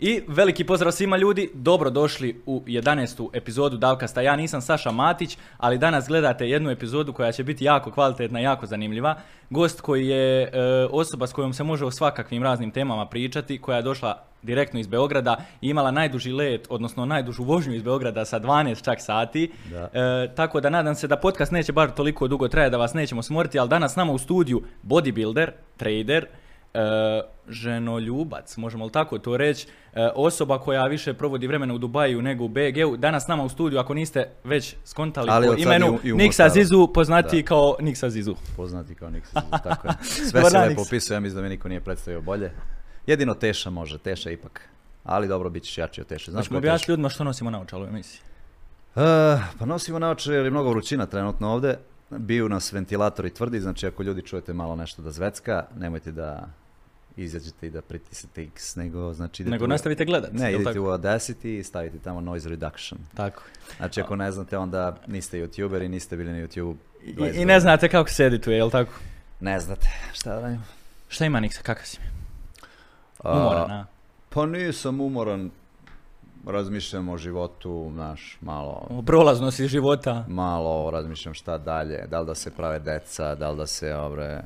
I veliki pozdrav svima ljudi, dobro došli u 11. epizodu Davkasta. Ja nisam Saša Matić, ali danas gledate jednu epizodu koja će biti jako kvalitetna, jako zanimljiva. Gost koji je e, osoba s kojom se može o svakakvim raznim temama pričati, koja je došla direktno iz Beograda i imala najduži let, odnosno najdužu vožnju iz Beograda sa 12 čak sati. Da. E, tako da nadam se da podcast neće bar toliko dugo traje da vas nećemo smoriti, ali danas s nama u studiju bodybuilder, trader, e, ženoljubac, možemo li tako to reći, e, osoba koja više provodi vremena u Dubaju nego u BG-u. Danas nama u studiju, ako niste već skontali Ali po imenu i i Niksa. Zizu, poznati Da. kao Niksa Zizu. Poznati kao Niksa, tako je. Sve se lepo opisuje, ja mislim da mi niko nije predstavio bolje. Jedino Teša može, Teša ipak. Ali dobro, bit ćeš jači od Teše. Znaš objasniti Teša? ljudima što nosimo na u emisiji. Eh, pa nosimo naoče jer je mnogo vrućina trenutno ovdje. Biju nas ventilatori tvrdi, znači ako ljudi čujete malo nešto da zvecka, nemojte da izađete i da pritisnete X, nego znači idete Nego u- nastavite gledat. Ne, idete tako? u Audacity i stavite tamo noise reduction. Tako. Znači ako ne znate onda niste youtuber i niste bili na YouTube I, 20 I ne znate kako se edituje, jel tako? Ne znate, šta da radim? Šta ima Niksa, kakav si? A, Umoran, a? Pa nisam umoran, razmišljam o životu, znaš, malo, O prolaznosti života. malo razmišljam šta dalje, da li da se prave deca, da li da se, obre,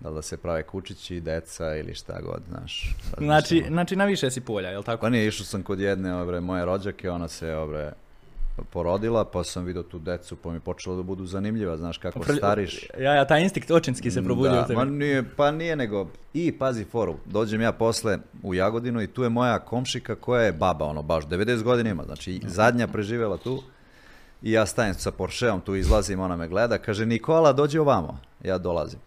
da li da se prave kučići deca ili šta god, znaš. Znači, znači na više si polja, jel tako? Pa nije, išao sam kod jedne, obre, moje rođake, ona se, obre, porodila, pa sam vidio tu decu, pa mi počelo da budu zanimljiva, znaš, kako stariš. Ja, ja, taj instinkt očinski se probudio Da, u tebi. ma nije, pa nije nego, i pazi foru, dođem ja posle u Jagodinu i tu je moja komšika koja je baba, ono baš 90 godina ima, znači zadnja preživjela tu. I ja stajem sa Porscheom, tu izlazim, ona me gleda, kaže Nikola dođi ovamo, ja dolazim.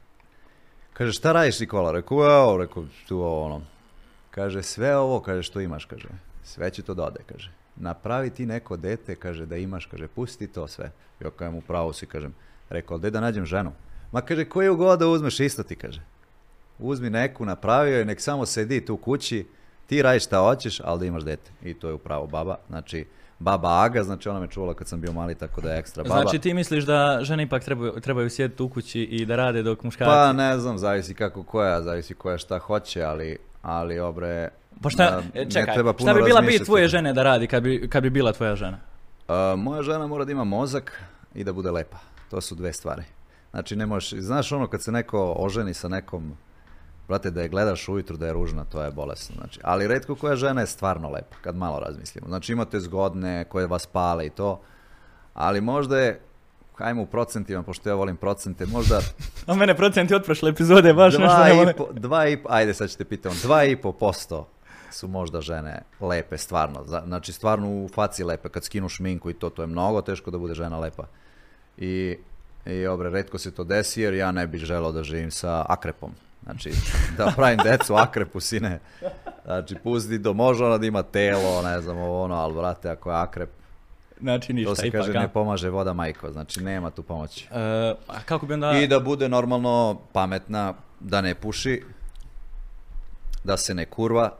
Kaže šta radiš Nikola, rekao evo, rekao tu ono. Kaže sve ovo, kaže što imaš, kaže, sve će to da ode, kaže. Napravi ti neko dete, kaže da imaš, kaže pusti to sve. Ja kažem u pravu si, kažem, rekao gdje da nađem ženu. Ma kaže koju god da uzmeš isto ti, kaže. Uzmi neku, napravio je, nek samo sedi tu kući, ti radiš šta hoćeš, ali da imaš dete. I to je upravo baba, znači baba Aga, znači ona me čuvala kad sam bio mali, tako da je ekstra baba. Znači ti misliš da žene ipak trebaju, trebaju sjediti u kući i da rade dok muškarci... Pa ne znam, zavisi kako koja, zavisi koja šta hoće, ali, ali obre... Pa šta, da, e, ne čekaj, treba šta bi bila bit tvoje žene da radi kad bi, kad bi bila tvoja žena? A, moja žena mora da ima mozak i da bude lepa. To su dve stvari. Znači ne možeš, znaš ono kad se neko oženi sa nekom, brate da je gledaš ujutru da je ružna, to je bolesno. Znači, ali redko koja žena je stvarno lepa, kad malo razmislimo. Znači imate zgodne koje vas pale i to, ali možda je, hajmo u procentima, pošto ja volim procente, možda A mene procenti od prošle epizode baš nešto dva ne i vole. po, dva i po, ajde sad ćete pitam, dva i po posto su možda žene lepe, stvarno. Znači, stvarno u faci lepe, kad skinu šminku i to, to je mnogo teško da bude žena lepa. I, i obre, redko se to desi, jer ja ne bih želeo da živim sa akrepom. Znači, da pravim decu akrepu, sine. Znači, pusti do može ona da ima telo, ne znam, ovo ono, ali brate, ako je akrep, Znači ništa, to se ipak, kaže a? ne pomaže voda majko, znači nema tu pomoći. E, a kako bi onda... I da bude normalno pametna, da ne puši, da se ne kurva.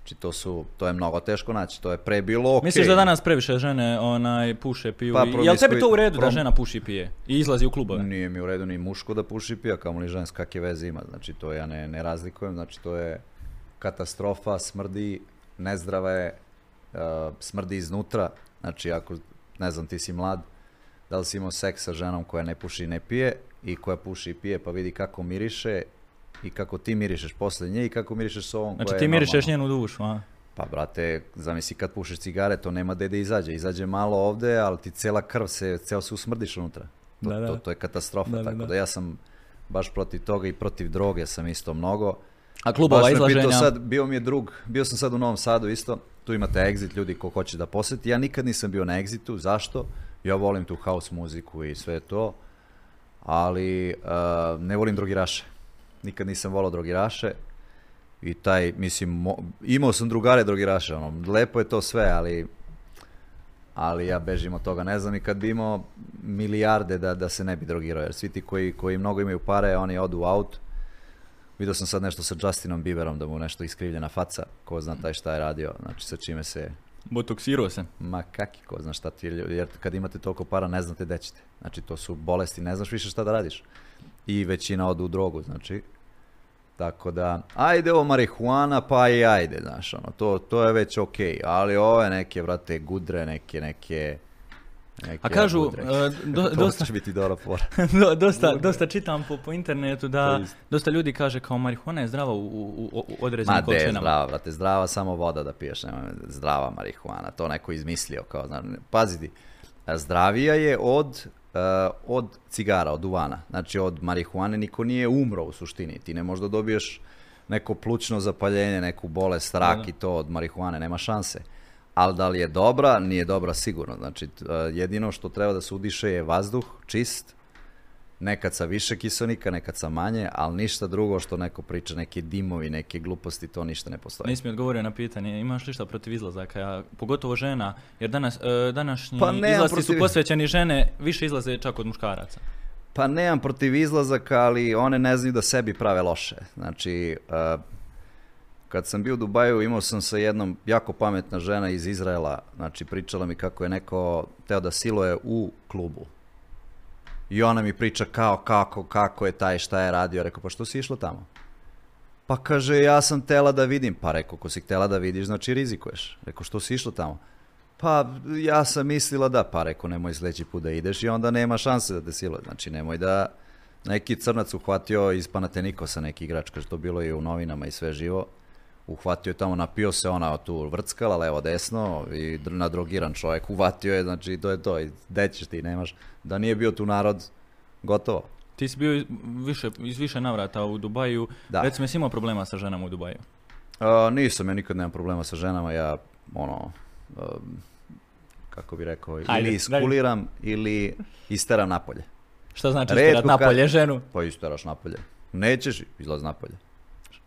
Znači to su, to je mnogo teško naći, to je pre bilo okej. Misliš da danas previše žene onaj puše, piju? Pa, i- Jel tebi to u redu da prom- žena puši i pije? I izlazi u klubove? Nije mi u redu ni muško da puši pija, kamoli žensko, kakve veze ima. Znači to ja ne, ne razlikujem, znači to je katastrofa, smrdi, nezdrava je, uh, smrdi iznutra. Znači ako, ne znam, ti si mlad, da li si imao seks sa ženom koja ne puši i ne pije i koja puši i pije pa vidi kako miriše i kako ti mirišeš posle nje i kako mirišeš s ovom Znači koja ti mirišeš njenu dušu, a? Pa brate, zamisli kad pušiš cigare, to nema gde da izađe. Izađe malo ovde, ali ti cela krv se, ceo se usmrdiš unutra. To, Da, da. to, to je katastrofa, Da, da, tako da. da. ja sam baš protiv toga i protiv droge sam isto mnogo. A klubova baš me pitao izlaženja... sad, bio mi je drug, bio sam sad u Novom Sadu isto, tu imate Exit, ljudi ko hoće da posjeti. Ja nikad nisam bio na Exitu, zašto? Ja volim tu house muziku i sve to, ali uh, ne volim drogiraše. Nikad nisam volao drogiraše i taj, mislim, mo- imao sam drugare drogiraše, ono, lepo je to sve, ali ali ja bežim od toga. Ne znam i kad bi imao milijarde da, da se ne bi drogirao, jer svi ti koji, koji mnogo imaju pare, oni odu u aut. Vidio sam sad nešto sa Justinom Bieberom, da mu nešto iskrivljena faca, ko zna taj šta je radio, znači sa čime se, Botoksirao se. ma kaki, ko zna šta ti jer kad imate toliko para ne znate gde ćete. Znači to su bolesti, ne znaš više šta da radiš. I većina odu u drogu, znači. Tako da, ajde ovo marihuana, pa i ajde, znaš, ono, to, to je već okej, ali ove neke, vrate, gudre, neke, neke... neke A kažu, gudre. e, do- to dosta- će biti dobra fora. Do- dosta, dosta čitam po, po internetu da je dosta ljudi kaže kao marihuana je zdrava u, u, u, određenim Ma de, količinama. zdrava, brate, zdrava samo voda da piješ, nema zdrava marihuana, to neko izmislio, kao, znaš, pazi ti, a zdravija je od, od cigara, od duvana, znači od marihuane niko nije umro u suštini, ti ne možda dobiješ neko plućno zapaljenje, neku bolest, rak i to od marihuane, nema šanse. Ali da li je dobra, nije dobra sigurno. Znači, t- e, jedino što treba da se udiše je vazduh, čist, nekad sa više kiselnika, nekad sa manje, ali ništa drugo što neko priča, neke dimovi, neke gluposti, to ništa ne postoji. Nisi mi odgovorio na pitanje, imaš li šta protiv izlazaka, ja, pogotovo žena, jer danas, e, današnji Pa nemam izlasci su protiv- posvećeni žene, više izlaze čak od muškaraca. Pa nemam protiv izlazaka, ali one ne znaju da sebi prave loše. Znači, uh, kad sam bio u Dubaju, imao sam sa jednom jako pametna žena iz Izraela, znači pričala mi kako je neko teo da siluje u klubu. I ona mi priča kao, kako, kako je taj, šta je radio. Rekao, pa što si išla tamo? Pa kaže, ja sam tela da vidim. Pa rekao, ko si htjela da vidiš, znači rizikuješ. Rekao, što si išla tamo? Pa ja sam mislila da, pa rekao nemoj sljedeći put da ideš i onda nema šanse da te siluje. Znači nemoj da neki crnac uhvatio iz Panatenikosa neki igrač, kaže to bilo i u novinama i sve živo. Uhvatio je tamo, napio se ona tu vrckala levo desno i dr- nadrogiran čovjek, uvatio je, znači to je to, i gde ćeš ti, nemaš, da nije bio tu narod, gotovo. Ti si bio iz više, iz više navrata u Dubaju, Da. recimo jesi imao problema sa ženama u Dubaju? A, nisam, ja nikad nemam problema sa ženama, ja, ono, um, kako bi rekao, Hajde, ili daj. iskuliram ili isteram napolje. Šta znači isterat napolje ženu? Pa isteraš napolje. Nećeš, izlaz napolje.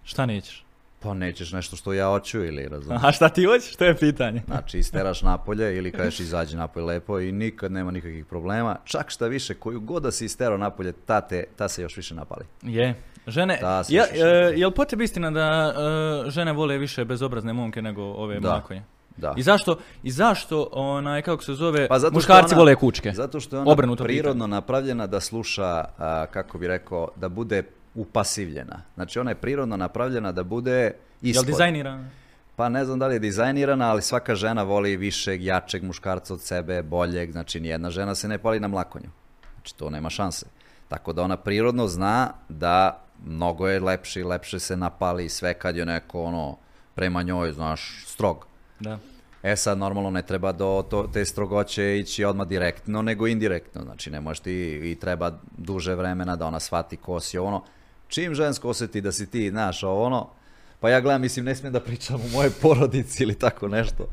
Šta nećeš? Pa nećeš nešto što ja hoću ili razumiješ. A šta ti hoćeš? To je pitanje. Znači, isteraš napolje ili kažeš izađi napolje lepo i nikad nema nikakvih problema. Čak šta više, koju god da si isterao napolje, ta, te, ta se još više napali. Je. Žene, sve je, što e, jel po tebi istina da e, žene vole više bezobrazne momke nego ove Da. mlakonje? Da. I zašto, i zašto onaj, kako se zove, Pa zato muškarci ona- vole kučke? Zato što je ona Obrnuto prirodno napravljena da sluša, a, kako bi rekao, da bude upasivljena. Znači, ona je prirodno napravljena da bude Jel ispod. dizajnirana? Pa ne znam da li je dizajnirana, ali svaka žena voli višeg, jačeg muškarca od sebe, boljeg, znači nijedna žena se ne pali na mlakonju. Znači to nema šanse. Tako da ona prirodno zna da mnogo je lepše i lepše se napali sve kad je neko ono prema njoj, znaš, strog. Da. E sad normalno ne treba do to, te strogoće ići odmah direktno, nego indirektno. Znači ne možeš ti i treba duže vremena da ona shvati ko si ono. Čim žensko osjeti da si ti, znaš, ono, pa ja gledam, mislim, ne smijem da pričam u mojoj porodici ili tako nešto.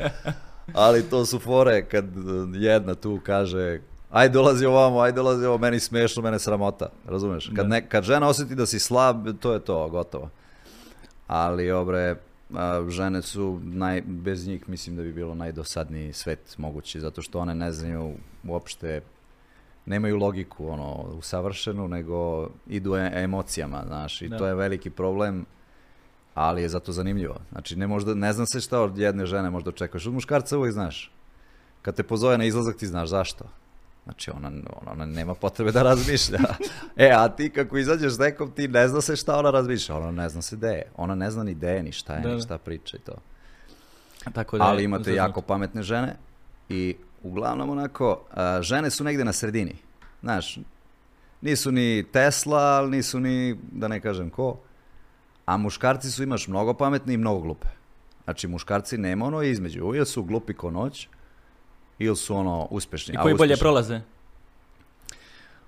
Ali to su fore kad eh, jedna tu kaže aj dolazi ovamo, aj dolazi ovo, meni smiješno, mene sramota, razumeš? Kad, ne, kad žena osjeti da si slab, to je to, gotovo. Ali, obre, a, žene su, naj, bez njih mislim da bi bilo najdosadniji svet mogući, zato što one ne znaju uopšte, nemaju logiku ono, usavršenu, nego idu e- emocijama, znaš, i Da. to je veliki problem, ali je zato zanimljivo. Znači, ne, možda, ne znam se šta od jedne žene možda očekuješ, od muškarca uvijek znaš. Kad te pozove na izlazak, ti znaš zašto. Znači, ona, ona, ona nema potrebe da razmišlja. e, a ti kako izađeš s nekom, ti ne zna se šta ona razmišlja. Ona ne zna se gde je. Ona ne zna ni gde je, ni šta je, Da, ni šta priča i to. Tako da Ali imate jako pametne žene i uglavnom onako, a, žene su negde na sredini. Znaš, nisu ni Tesla, ali nisu ni, da ne kažem ko, a muškarci su imaš mnogo pametni i mnogo glupe. Znači, muškarci nema ono između, ili su glupi ko noć, ili su ono uspešni. I a koji bolje uspešni- prolaze?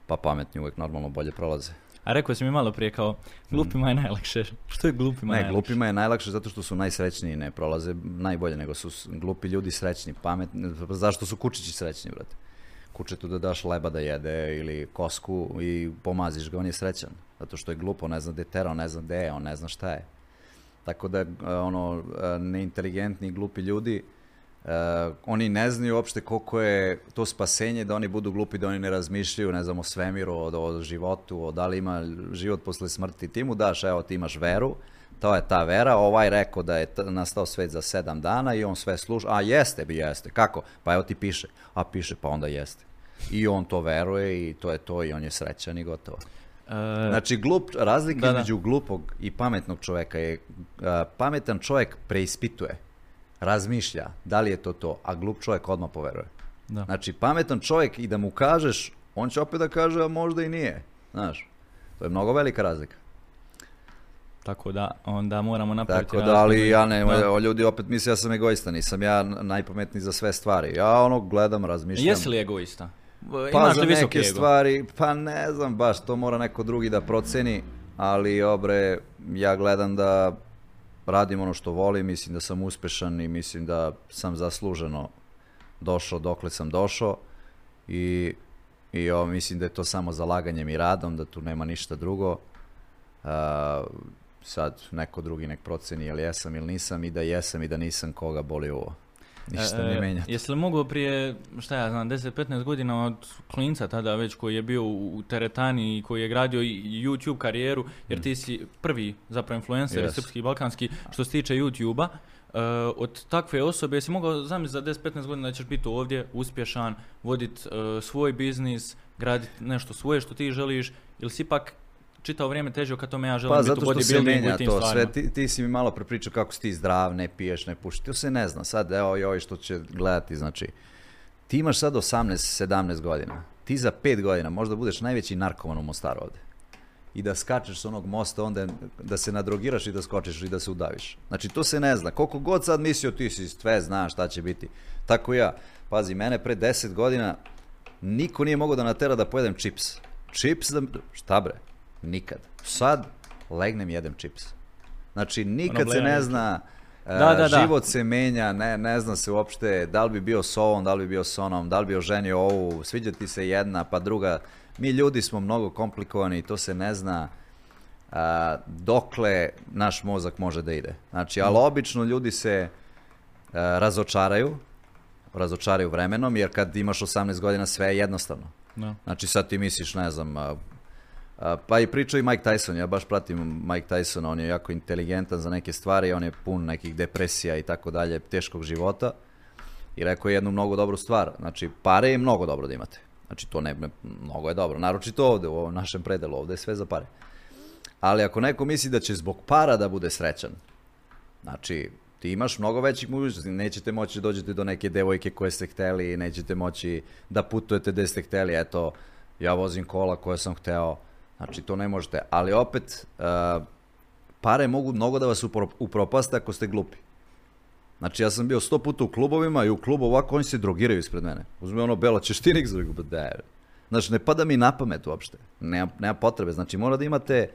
Pa pametni uvijek normalno bolje prolaze. A rekao si mi malo prije kao, glupima je najlakše. Što je glupima Ne, najlakše? glupima je najlakše zato što su najsrećniji, ne prolaze najbolje, nego su glupi ljudi srećni, pametni. Zašto su kučići srećni, brate? Kučetu da daš leba da jede ili kosku i pomaziš ga, on je srećan. Zato što je glupo, ne zna gde je terao, ne zna gde je, on ne zna šta je. Tako da, e, ono, e, neinteligentni, glupi ljudi, e, oni ne znaju uopšte koliko je to spasenje da oni budu glupi, da oni ne razmišljaju, ne znam, o svemiru, o, o životu, o da li ima život posle smrti. Ti mu daš, evo, ti imaš veru, to je ta vera, ovaj rekao da je nastao svet za sedam dana i on sve sluša, a jeste bi jeste, kako? Pa evo ti piše, a piše pa onda jeste. I on to veruje i to je to i on je srećan i gotovo. E, E, Znači, glup, razlika Da, da. između glupog i pametnog čovjeka je, a, pametan čovjek preispituje, razmišlja da li je to to, a glup čovjek odmah poveruje. da. Znači, pametan čovjek i da mu kažeš, on će opet da kaže, a možda i nije. Znaš, to je mnogo velika razlika. Tako da, onda moramo napraviti Tako da, ali ja ne, Da. ljudi opet misle ja sam egoista, nisam ja najpametniji za sve stvari. Ja ono gledam, razmišljam. Jesi li egoista? Pa Imaš za neke ego? stvari, pa ne znam baš, to mora neko drugi da proceni, ali obre, ja gledam da radim ono što volim, mislim da sam uspešan i mislim da sam zasluženo došao dokle sam došao i, i ovo, mislim da je to samo zalaganjem i radom, da tu nema ništa drugo. A, sad neko drugi nek proceni jel jesam ili nisam i da jesam i da nisam koga boli ovo. Ništa E, ne e, menja. Jesi li mogao prije, šta ja znam, 10-15 godina od klinca tada već koji je bio u teretani i koji je gradio YouTube karijeru, jer ti si prvi zapravo influencer Yes. srpski i balkanski što se tiče YouTube-a, e, od takve osobe jesi mogao zamisliti za 10-15 godina da ćeš biti ovdje uspješan, voditi svoj biznis, graditi nešto svoje što ti želiš, ili si ipak čitao vrijeme težio ka tome ja želim Pa biti zato u bodybuildingu i tim to stvarima. sve. Ti, ti si mi malo prepričao kako si ti zdrav, ne piješ, ne pušiš. To se ne zna. Sad, evo i ovi što će gledati, znači, ti imaš sad 18-17 godina. Ti za 5 godina možda budeš najveći narkoman u Mostaru ovde. I da skačeš s onog mosta, onda da se nadrogiraš i da skočiš i da se udaviš. Znači, to se ne zna. Koliko god sad mislio ti si sve znaš šta će biti. Tako ja. Pazi, mene pre 10 godina niko nije mogao da natera da pojedem čips. Čips da... Šta bre? Nikad. Sad legnem i jedem čips. Znači, nikad se blejanje. ne zna, e, Da, da, da. život se menja, ne, ne zna se uopšte da li bi bio s ovom, da li bi bio s onom, da li bi oženio ovu, sviđa ti se jedna, pa druga. Mi ljudi smo mnogo komplikovani i to se ne zna a, dokle naš mozak može da ide. Znači, ali obično ljudi se a, razočaraju, razočaraju vremenom, jer kad imaš 18 godina sve je jednostavno. Da. Znači sad ti misliš, ne znam, pa i pričao i Mike Tyson, ja baš pratim Mike Tysona, on je jako inteligentan za neke stvari, on je pun nekih depresija i tako dalje, teškog života. I rekao je jednu mnogo dobru stvar, znači pare je mnogo dobro da imate. Znači to ne, mnogo je dobro, naročito ovde, u ovom našem predelu, ovde je sve za pare. Ali ako neko misli da će zbog para da bude srećan, Znači, ti imaš mnogo većih mogućnosti, nećete moći da dođete do neke devojke koje ste hteli, nećete moći da putujete gde ste hteli, eto, ja vozim kola koje sam hteo, znači to ne možete, ali opet, uh, pare mogu mnogo da vas upro- upropaste ako ste glupi. Znači, ja sam bio sto puta u klubovima i u klubu ovako oni se drogiraju ispred mene. Uzme ono belo češtinik za da. Znači, ne pada mi na pamet uopšte. Nema, nema potrebe. Znači, mora da imate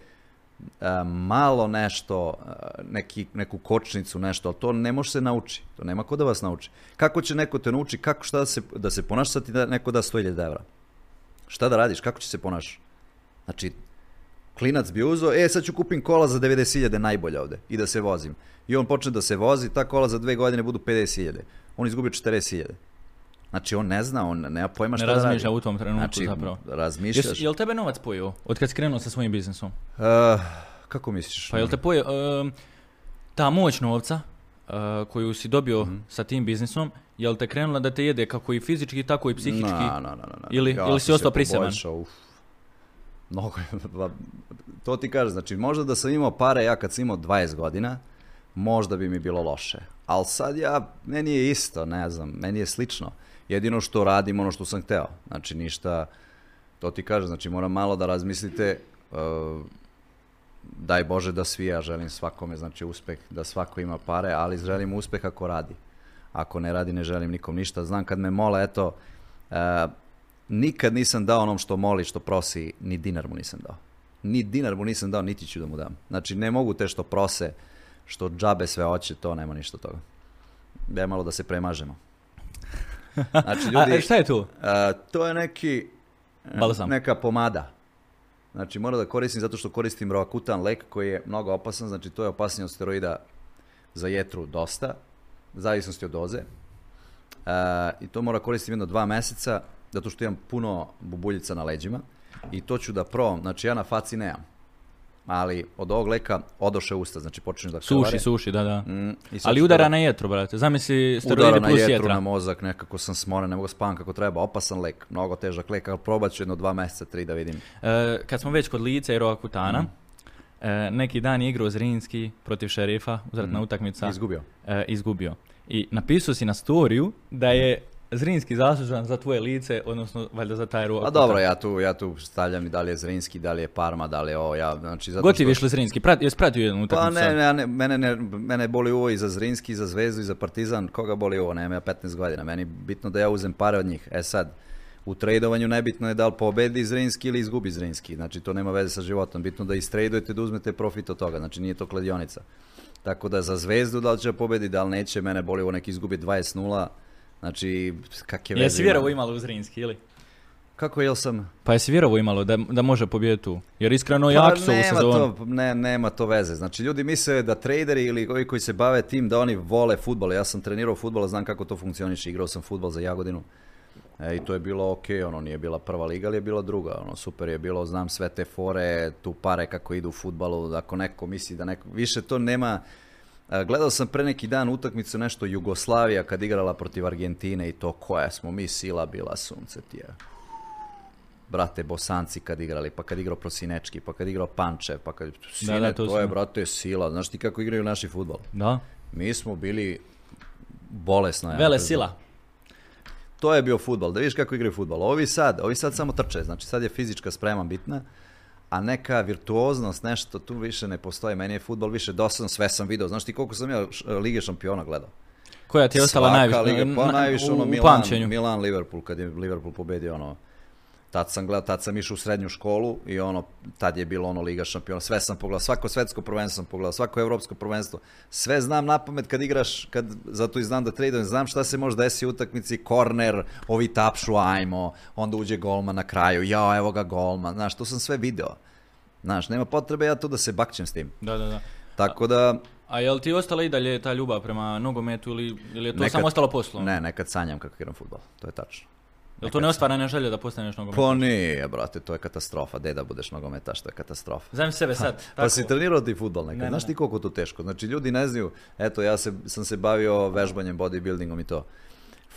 a, malo nešto, a, neki, neku kočnicu, nešto, ali to ne može se nauči. To nema ko da vas nauči. Kako će neko te nauči, kako šta da se, da se ponaša, sad ti da neko da 100.000 evra. Šta da radiš, kako će se ponašaš? Znači, klinac bi uzo, e sad ću kupim kola za 90.000 najbolje ovde i da se vozim. I on počne da se vozi, ta kola za dve godine budu 50.000. On izgubi 40.000. Znači on ne zna, on nema pojma Ne šta da radi. razmišlja u tom trenutku znači, zapravo. razmišljaš. Jesi, jel tebe novac pojeo od kad si krenuo sa svojim biznisom? Uh, kako misliš? Pa jel te pojeo em, ta moć novca uh, koju si dobio Mhm. sa tim biznisom, jel te krenula da te jede kako i fizički, tako i psihički? Na, na, na, na, na. Ili- ili si ostao se priseban? uf. Mnogo to ti kažeš, znači možda da sam imao pare ja kad sam imao 20 godina, možda bi mi bilo loše. Ali sad ja, meni je isto, ne znam, meni je slično. Jedino što radim ono što sam hteo. Znači ništa, to ti kažem, znači moram malo da razmislite, uh, daj Bože da svi ja želim svakome, znači uspeh, da svako ima pare, ali želim uspeh ako radi. Ako ne radi, ne želim nikom ništa. Znam kad me mole, eto, e, nikad nisam dao onom što moli, što prosi, ni dinar mu nisam dao. Ni dinar mu nisam dao, niti ću da mu dam. Znači, ne mogu te što prose, što džabe sve hoće, to nema ništa toga. Da malo da se premažemo. Znači, ljudi, A, e, šta je tu? e, to je neki, e, neka pomada. Znači, mora da koristim zato što koristim roakutan lek koji je mnogo opasan, znači to je opasnije od steroida za jetru dosta, u zavisnosti od doze. E, I to mora koristim jedno dva meseca, zato što imam puno bubuljica na leđima. I to ću da probam, znači ja na faci nemam. ali od ovog leka odoše usta, znači počinju da Suši, suši, da, da. Mm, i Ali udara da- na jetru, brate. Zamisli Udara steroidi na plus jetru, jetra. na mozak, nekako sam smoren, ne mogu spavam kako treba, opasan lek, mnogo težak lek, ali probat ću jedno dva mjeseca, tri da vidim. E, kad smo već kod lice i Kutana, Mhm. e, neki dan je igrao Zrinski protiv šerifa, uzratna Mhm. utakmica, Izgubio. e, izgubio. I napisao si na storiju da je Zrinski zaslužan za tvoje lice, odnosno valjda za taj Roa A dobro, ja tu, ja tu stavljam i da li je Zrinski, da li je Parma, da li je ovo, ja, znači zato Gotiv što- je Zrinski, Prat, jesi pratio jednu Pa utakmicu? ne, sad? ne, ne, mene, ne, mene boli ovo i za Zrinski, i za Zvezdu, i za Partizan. Koga boli ovo? Nema ja 15 godina. Meni bitno da ja uzem pare od njih. E sad, u tradovanju nebitno je da li pobedi Zrinski ili izgubi Zrinski. Znači, to nema veze sa životom. Bitno da istradujete, da uzmete profit od toga. Znači, nije to kladionica. Tako da za Zvezdu da li će pobedi, da li neće, mene boli ovo neki izgubi 20-0. Znači, kakve veze Jesi vjerovo imalo u Zrinski, ili? Kako jel sam? Pa jesi vjerovo imalo da, da može pobijediti tu? Jer iskreno Pa su ovu nema sezonu. to, ne, nema to veze. Znači, ljudi misle da traderi ili ovi koji se bave tim, da oni vole futbol. Ja sam trenirao futbol, znam kako to funkcioniše. Igrao sam futbol za Jagodinu. E, I to je bilo ok, ono nije bila prva liga, ali je bila druga. Ono, super je bilo, znam sve te fore, tu pare kako idu u futbalu. Ako neko misli da neko... Više to nema... Gledao sam pre neki dan utakmicu nešto Jugoslavija kad igrala protiv Argentine i to koja smo mi sila bila sunce ti je brate Bosanci kad igrali, pa kad igrao Prosinečki, pa kad igrao Pančev, pa kad... Sine, da, to to, su- je, brate, sila. Znaš ti kako igraju naši futbol? Da. Mi smo bili bolesno. ja Vele sila. To je bio futbol, da vidiš kako igraju futbol. Ovi sad, ovi sad samo trče, znači sad je fizička sprema bitna, a neka virtuoznost, nešto tu više ne postoji. Meni je futbol više dosadan, sve sam video. Znaš ti koliko sam ja Lige šampiona gledao? Koja ti je ostala najviše, pa na- najviše ono Milan? Milan, Liverpool, kad je Liverpool pobedio ono, tad sam gledao, tad sam išao u srednju školu i ono, tad je bilo ono Liga šampiona, sve sam pogledao, svako svetsko prvenstvo sam pogledao, svako evropsko prvenstvo, sve znam na pamet kad igraš, kad, zato i znam da tradujem, znam šta se može desiti u utakmici, korner, ovi tapšu, ajmo, onda uđe golman na kraju, ja, evo ga golman, znaš, to sam sve video. Znaš, nema potrebe ja tu da se bakćem s tim. Da, da, da. Tako da, A jel ti ostala i dalje ta ljubav prema nogometu ili, ili je to Nekad- samo ostalo poslovno? ne, nekad sanjam kako igram futbol, to je tačno. Jel to neostvarana želja da postaneš nogomet? Pa nije, brate, to je katastrofa. De da budeš nogometaš, to je katastrofa. Znam sebe sad. Pa si trenirao ti futbol nekad, Ne, ne, znaš ne. ti koliko to teško? Znači ljudi ne znaju, eto ja se, sam se bavio vežbanjem, bodybuildingom i to.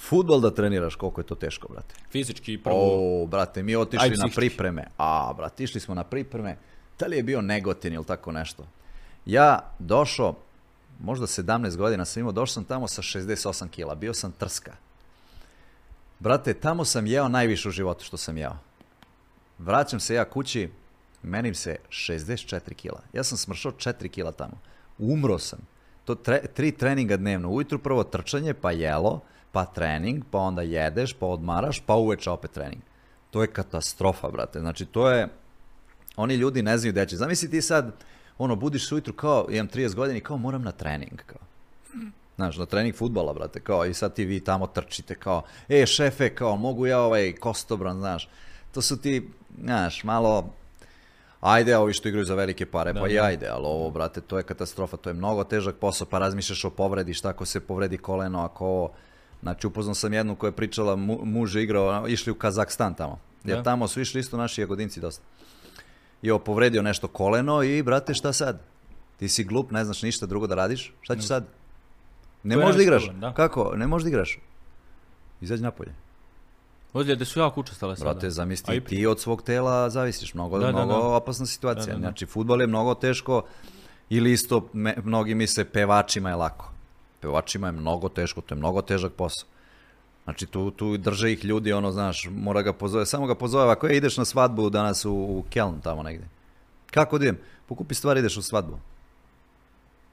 Futbol da treniraš, koliko je to teško, brate. Fizički prvo. O, brate, mi Aj, otišli na pripreme. A, brate, išli smo na pripreme. Da li je bio Negotin ili tako nešto? Ja došao, možda 17 godina sam imao, došao sam tamo sa 68 kila, bio sam trska. Brate, tamo sam jeo najviše u životu što sam jeo. Vraćam se ja kući, menim se 64 kila. Ja sam smršao 4 kila tamo. Umro sam. To tre- tri treninga dnevno. Ujutru prvo trčanje, pa jelo, pa trening, pa onda jedeš, pa odmaraš, pa uveče opet trening. To je katastrofa, brate. Znači, to je... Oni ljudi ne znaju gde će. Zamisli ti sad, ono, budiš ujutru kao, imam 30 godina i kao moram na trening, kao. Znaš, na trening futbala, brate, kao, i sad ti vi tamo trčite, kao, e, šefe, kao, mogu ja ovaj kostobran, znaš. To su ti, znaš, malo, ajde, ovi što igraju za velike pare, Da, pa i ajde, ali ovo, brate, to je katastrofa, to je mnogo težak posao, pa razmišljaš o povredi, šta ako se povredi koleno, ako ovo, znači, upoznao sam jednu koja je pričala, mu, muž je igrao, išli u Kazakstan tamo, jer Da. tamo su išli isto naši jagodinci dosta. I ovo povredio nešto koleno i, brate, šta sad? Ti si glup, ne znaš ništa drugo da radiš, šta ćeš sad? Ne možeš da igraš. problem, da. Kako? Ne možeš da igraš. Izađi napolje. Ozljede su jako učestale sada. Brate, zamisli, i- ti od svog tela zavisiš. Mnogo, Da, mnogo da. opasna situacija. Da, da, da. Znači, futbol je mnogo teško ili isto, me- mnogi misle, pevačima je lako. Pevačima je mnogo teško, to je mnogo težak posao. Znači, tu, tu drže ih ljudi, ono, znaš, mora ga pozove, samo ga pozove, ako je, ideš na svadbu danas u, u Keln tamo negdje. Kako idem? Pokupi stvari, ideš u svadbu.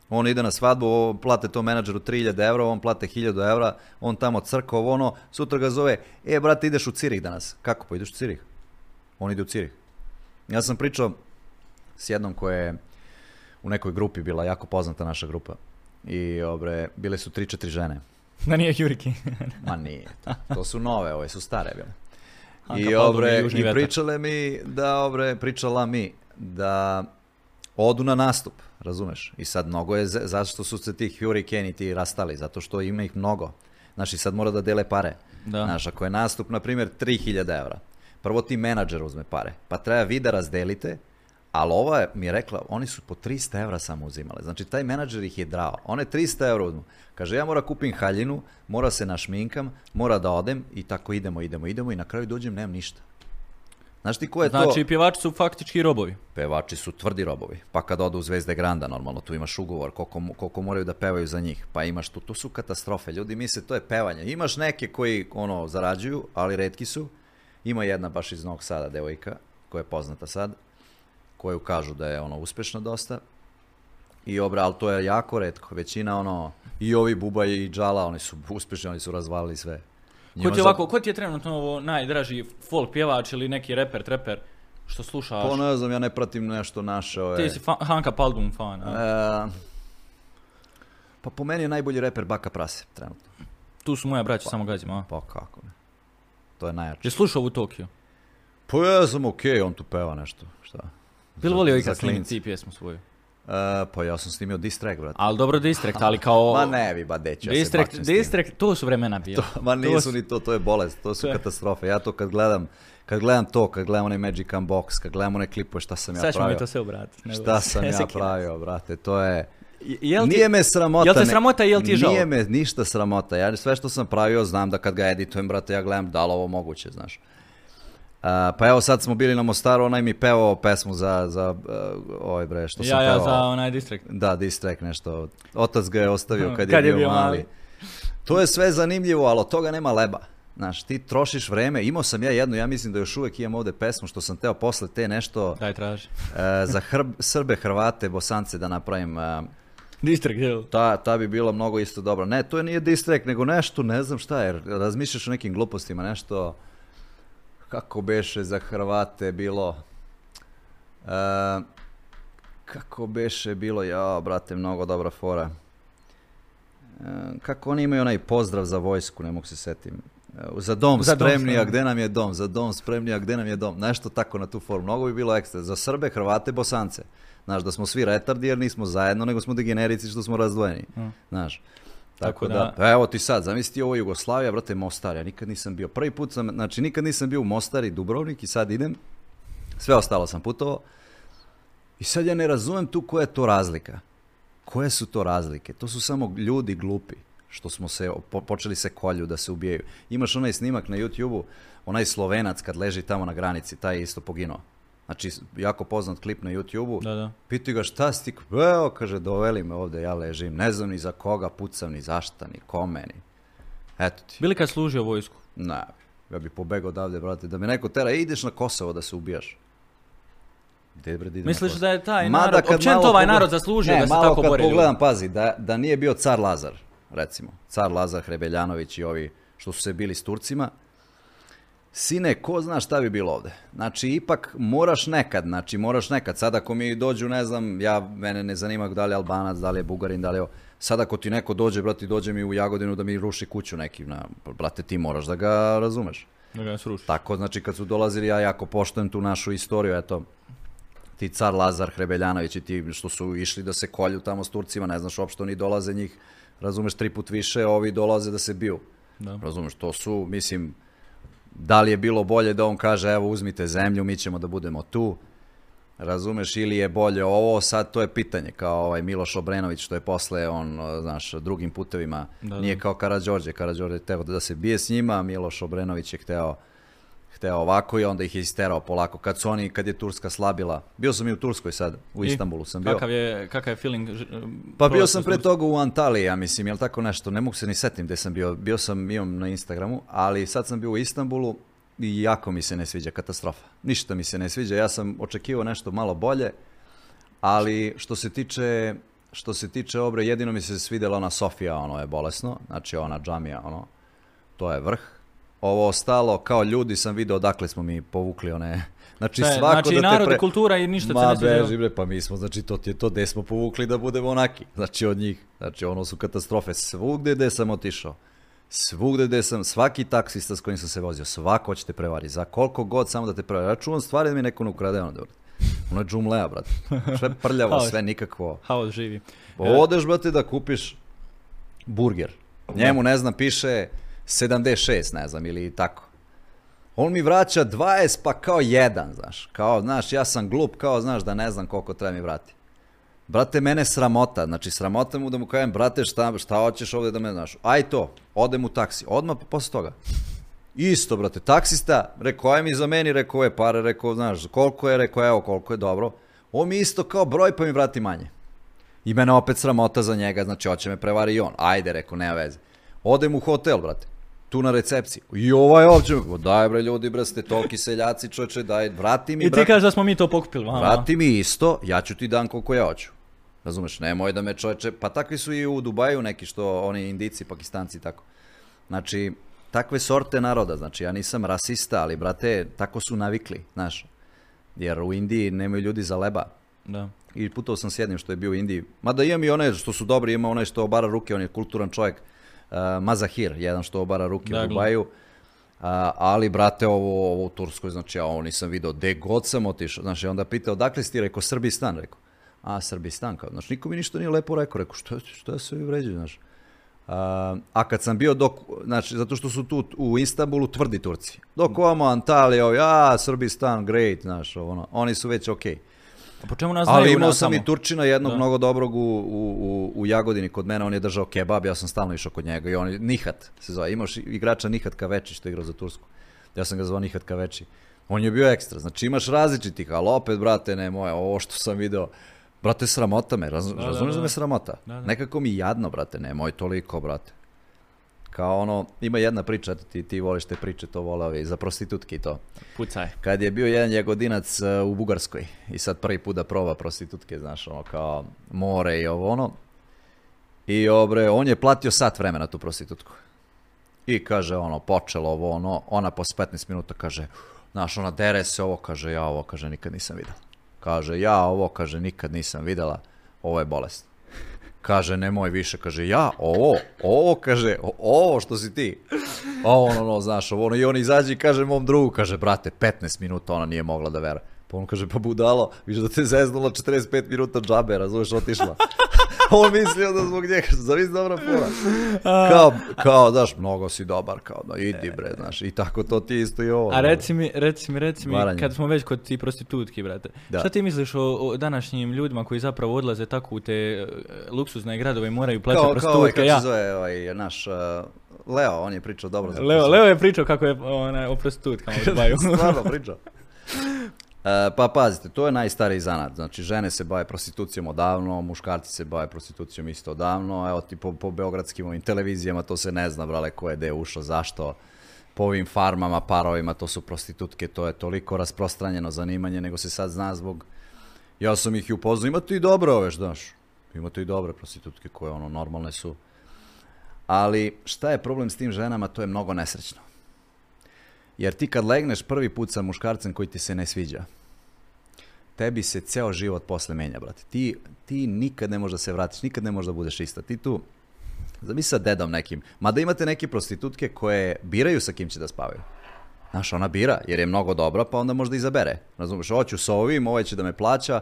On ide na svadbu, plate to menadžeru 3000 evra, on plate 1000 evra, on tamo crka, ovo ono, sutra ga zove, e brate ideš u Cirih danas. Kako pa ideš u Cirih? On ide u Cirih. Ja sam pričao s jednom koja je u nekoj grupi bila jako poznata naša grupa. I obre, bile su 3-4 žene. Da nije Juriki. Ma nije. To, su nove, ove su stare bile. I obre, i pričale mi da obre, pričala mi da odu na nastup, razumeš? I sad mnogo je, za- zašto su se ti Hurricane ti rastali? Zato što ima ih mnogo. Znači sad mora da dele pare. Da. Znaš, ako je nastup, na primjer, 3000 evra, prvo ti menadžer uzme pare, pa treba vi da razdelite, Ali ova je- mi je rekla, oni su po 300 evra samo uzimali. Znači, taj menadžer ih je drao. One 300 evra uzmu. Kaže, ja mora kupim haljinu, mora se našminkam, mora da odem i tako idemo, idemo, idemo i na kraju dođem, nemam ništa. Znaš ti ko je to? Znači, pjevači su faktički robovi. Pevači su tvrdi robovi. Pa kad odu u Zvezde Granda, normalno, tu imaš ugovor koliko, koliko moraju da pevaju za njih. Pa imaš tu, to su katastrofe. Ljudi misle, to je pevanje. Imaš neke koji, ono, zarađuju, ali redki su. Ima jedna baš iz Novog Sada, devojka, koja je poznata sad, koju kažu da je, ono, uspešna dosta. I obra, ali to je jako redko. Većina, ono, i ovi Buba i Džala, oni su uspešni, oni su razvalili sve. Ko ti, je ovako, ko ti je trenutno ovo najdraži folk pjevač ili neki reper, treper, što slušaš? Pa ne znam, ja ne pratim nešto naše. Ove... Ti si Hanka Paldum fan, a? E, pa po meni je najbolji reper Baka Prase, trenutno. Tu su moja braća, samo gazima, a? Pa kako ne. To je najjače. Je slušao u Tokio? Pa ja sam okej, on tu peva nešto. Šta? Bil volio ikad snimiti ti pjesmu svoju? E, pa ja sam snimio diss track, brate. Ali dobro distrekt, ali kao... Ma ne vi, ba ja bakćem s tim. distrekt, to su vremena bila. Ma To nisu su- ni to, to je bolest, to su katastrofe. Ja to kad gledam, kad gledam to, kad gledam onaj Magic Unbox, kad gledam one klipove šta sam ja Sad ćemo pravio. mi to sve obratiti. Šta sam ja pravio, brate, to je... Je- Jel ti, Nije me sramota. jel te sramota i jel ti je žao? Nije me ništa sramota. Ja sve što sam pravio znam da kad ga editujem, brate, ja gledam da li ovo moguće, znaš. A, pa evo sad smo bili na Mostaru, onaj mi pevao pesmu za, za uh, ovaj bre, što sam ja, ja, pevao. za onaj distrekt. Da, diss track nešto. Otac ga je ostavio kad, Kad je, je bio bio mali. mali. To je sve zanimljivo, ali od toga nema leba. Znaš, ti trošiš vreme. Imao sam ja jednu, ja mislim da još uvijek imam ovde pesmu što sam teo posle te nešto Daj, traži. e, za Hrb, Srbe, Hrvate, Bosance da napravim. e, Distrekt, jel? ta, ta bi bila mnogo isto dobra. Ne, to nije diss track, nego nešto, ne znam šta je. Razmišljaš o nekim glupostima, nešto... Kako beše za Hrvate bilo... E, kako beše bilo, ja, brate, mnogo dobra fora. E, kako oni imaju onaj pozdrav za vojsku, ne mogu se setim. E, Za dom Za dom spremni, a spremni. gde nam je dom? Za dom spremni, a gde nam je dom? Nešto tako na tu formu. Mnogo bi bilo ekstra. Za Srbe, Hrvate, Bosance. Znaš, da smo svi retardi jer nismo zajedno, nego smo degenerici što smo razdvojeni. Mm. Znaš. Tako da- da, evo ti sad, zamisli ti ovo Jugoslavija, brate, Mostar, ja nikad nisam bio. Prvi put sam, znači nikad nisam bio u Mostar i Dubrovnik i sad idem, sve ostalo sam putovao. I sad ja ne razumem tu koja je to razlika. Koje su to razlike? To su samo ljudi glupi što smo se po- počeli se kolju da se ubijaju. Imaš onaj snimak na YouTubeu, onaj Slovenac kad leži tamo na granici, taj je isto poginuo. Znači, jako poznat klip na YouTubeu. Da, da. Pitaju ga šta si ti, evo, kaže, doveli me ovde, ja ležim, ne znam ni za koga pucam, ni zašta, ni kome, ni... Eto ti. Bili kad služio vojsku? Ne, ja bi pobegao odavde, brate, da me neko tera, "E, ideš na Kosovo da se ubijaš. Gde bre na Misliš da je taj Mada narod, kad općenito ovaj narod zaslužio ne, da se malo tako kad bori ljudi? pogledam, pazi, da, da nije bio car Lazar, recimo, car Lazar Hrebeljanović i ovi što su se bili s Turcima, Sine, ko zna šta bi bilo ovde? Znači, ipak moraš nekad, znači moraš nekad. Sad ako mi dođu, ne znam, ja, mene ne zanima da li je Albanac, da li je Bugarin, da li je. Sad ako ti neko dođe, brate, dođe mi u Jagodinu da mi ruši kuću neki, na, brate, ti moraš da ga razumeš. Da ga sruši. Tako, znači, kad su dolazili, ja jako poštujem tu našu istoriju, eto, ti car Lazar Hrebeljanović i ti što su išli da se kolju tamo s Turcima, ne znaš uopšte, oni dolaze njih, razumeš, tri put više, ovi dolaze da se biju. Da. Razumeš, to su, mislim, da li je bilo bolje da on kaže, evo, uzmite zemlju, mi ćemo da budemo tu, razumeš, ili je bolje ovo, sad to je pitanje, kao ovaj Miloš Obrenović, što je posle, on, znaš, drugim putevima, Da, nije da. kao Karađorđe, Karađorđe je teo da se bije s njima, Miloš Obrenović je hteo hteo ovako i onda ih je isterao polako. Kad su oni, kad je Turska slabila, bio sam i u Turskoj sad, u I? Istanbulu sam bio. Kakav je, kakav je feeling? Pa bio sam pre toga u Antaliji, ja mislim, jel tako nešto, ne mogu se ni setim gde sam bio, bio sam, imam na Instagramu, ali sad sam bio u Istanbulu i jako mi se ne sviđa, katastrofa. Ništa mi se ne sviđa, ja sam očekivao nešto malo bolje, ali što se tiče, što se tiče obre, jedino mi se svidjela ona Sofija, ono je bolesno, znači ona džamija, ono, to je vrh. Ovo ostalo, kao ljudi sam video odakle smo mi povukli one, znači je, svako znači da te narod pre... kultura i ništa Ma se ne beži bre, pa mi smo, znači to ti je to gde smo povukli da budemo onaki. Znači od njih, znači ono su katastrofe. Svugde gde sam otišao, svugde gde sam, svaki taksista s kojim sam se vozio, svako će te prevari. Za koliko god samo da te prevari. Ja čuvam stvari da mi neko ne ukrade ono, dobro. Ono je džumleja, brate. Sve prljavo, sve nikakvo. Haos živi. Odeš, brate, da kupiš burger. Njemu, ne znam, piše 76, ne znam, ili tako. On mi vraća 20 pa kao jedan, znaš. Kao, znaš, ja sam glup, kao, znaš, da ne znam koliko treba mi vrati. Brate, mene sramota, znači sramota mu da mu kažem, brate, šta, šta hoćeš ovdje da me znaš? Aj to, odem u taksi, odmah posle toga. Isto, brate, taksista, rekao, aj mi za meni, rekao je pare, rekao, znaš, koliko je, rekao, evo, koliko je, dobro. On mi isto kao broj, pa mi vrati manje. I mene opet sramota za njega, znači, hoće me prevari i on. Ajde, rekao, nema veze. Odem u hotel, brate, tu na recepciji. I ovaj ovdje, daj bre ljudi, bre, ste toliki seljaci, čoče, daj, vrati mi, I ti kažeš da smo mi to pokupili. aha. Vrati mi isto, ja ću ti dan koliko ja hoću. Razumeš, nemoj da me čoveče, pa takvi su i u Dubaju neki što, oni indici, pakistanci i tako. Znači, takve sorte naroda, znači ja nisam rasista, ali brate, tako su navikli, znaš. Jer u Indiji nemaju ljudi za leba. Da. I putao sam s jednim što je bio u Indiji. Mada imam i one što su dobri, ima onaj što obara ruke, on je kulturan čovjek. Uh, Mazahir, jedan što obara ruke u Dubaju. A, ali, brate, ovo, ovo u Turskoj, znači, ja ovo nisam video, gde god sam otišao. Znači, onda pitao, odakle si ti, rekao, Srbistan, rekao. A, Srbistan, kao, znači, niko mi ništa nije lepo rekao, rekao, što, što se vi vređaju, znaš. A, a kad sam bio dok, znači, zato što su tu u Istanbulu tvrdi Turci. Dok ovamo Antalija, ovi, a, Srbistan, great, znaš, ono, oni su već okej. A po čemu nas Ali imao sam i Turčina jednog Da. mnogo dobrog u, u, u, u Jagodini kod mene, on je držao kebab, ja sam stalno išao kod njega i on je Nihat se zove, imaš igrača Nihat Kaveči što je igrao za Tursku. Ja sam ga zvao Nihat Kaveči. On je bio ekstra, znači imaš različitih, ali opet, brate, ne moje, ovo što sam video, brate, sramota me, raz, da, razumiješ da da. me sramota? Da, da. Nekako mi jadno, brate, nemoj toliko, brate. Kao ono, ima jedna priča, ti, ti voliš te priče, to vole ovi, za prostitutke i to. Pucaj. Kad je bio jedan jagodinac e, u Bugarskoj i sad prvi put da proba prostitutke, znaš, ono kao more i ovo ono. I obre, on je platio sat vremena tu prostitutku. I kaže ono, počelo ovo ono, ona posle 15 minuta kaže, znaš, ona dere se ovo, kaže, ja ovo, kaže, nikad nisam videla. Kaže, ja ovo, kaže, nikad nisam videla, ovo je bolest. Kaže, nemoj više, kaže, ja, ovo, ovo, kaže, ovo što si ti. Ovo, ono, ono, znaš, ovo, ono, i on izađe i kaže mom drugu, kaže, brate, 15 minuta ona nije mogla da vera. Pa on kaže, pa budalo, viš da te zeznula 45 minuta džabe, razumeš, otišla. on mislio da zbog njega, zavis dobra fora. Kao, kao, znaš, mnogo si dobar, kao, da idi bre, znaš, i tako to ti isto i ovo. A reci mi, reci mi, reci mi, Varanje. kad smo već kod ti prostitutki, brate, Da. šta ti misliš o, o današnjim ljudima koji zapravo odlaze tako u te e, luksuzne gradove i moraju kao, plaćati kao ovaj, prostitutke? kako ja, se zove, ovaj, naš, uh, Leo, on je pričao dobro za Leo, Leo je pričao kako je onaj, o prostitutkama u Dubaju. Stvarno pričao. E, pa pazite, to je najstariji zanat. Znači, žene se bave prostitucijom odavno, muškarci se bave prostitucijom isto odavno. Evo ti po, po beogradskim ovim televizijama to se ne zna, brale, ko je gde ušao, zašto. Po ovim farmama, parovima, to su prostitutke, to je toliko rasprostranjeno zanimanje, nego se sad zna zbog... Ja sam ih i upoznao, imate i dobre ove, znaš. Imate i dobre prostitutke koje, ono, normalne su. Ali, šta je problem s tim ženama, to je mnogo nesrećno. Jer ti kad legneš prvi put sa muškarcem koji ti se ne sviđa, tebi se ceo život posle menja, brate. Ti, ti nikad ne možeš da se vratiš, nikad ne možeš da budeš ista. Ti tu, zamisli sa dedom nekim, mada imate neke prostitutke koje biraju sa kim će da spavaju. Znaš, ona bira, jer je mnogo dobra, pa onda možda izabere. Razumeš, hoću sa ovim, ovaj će da me plaća,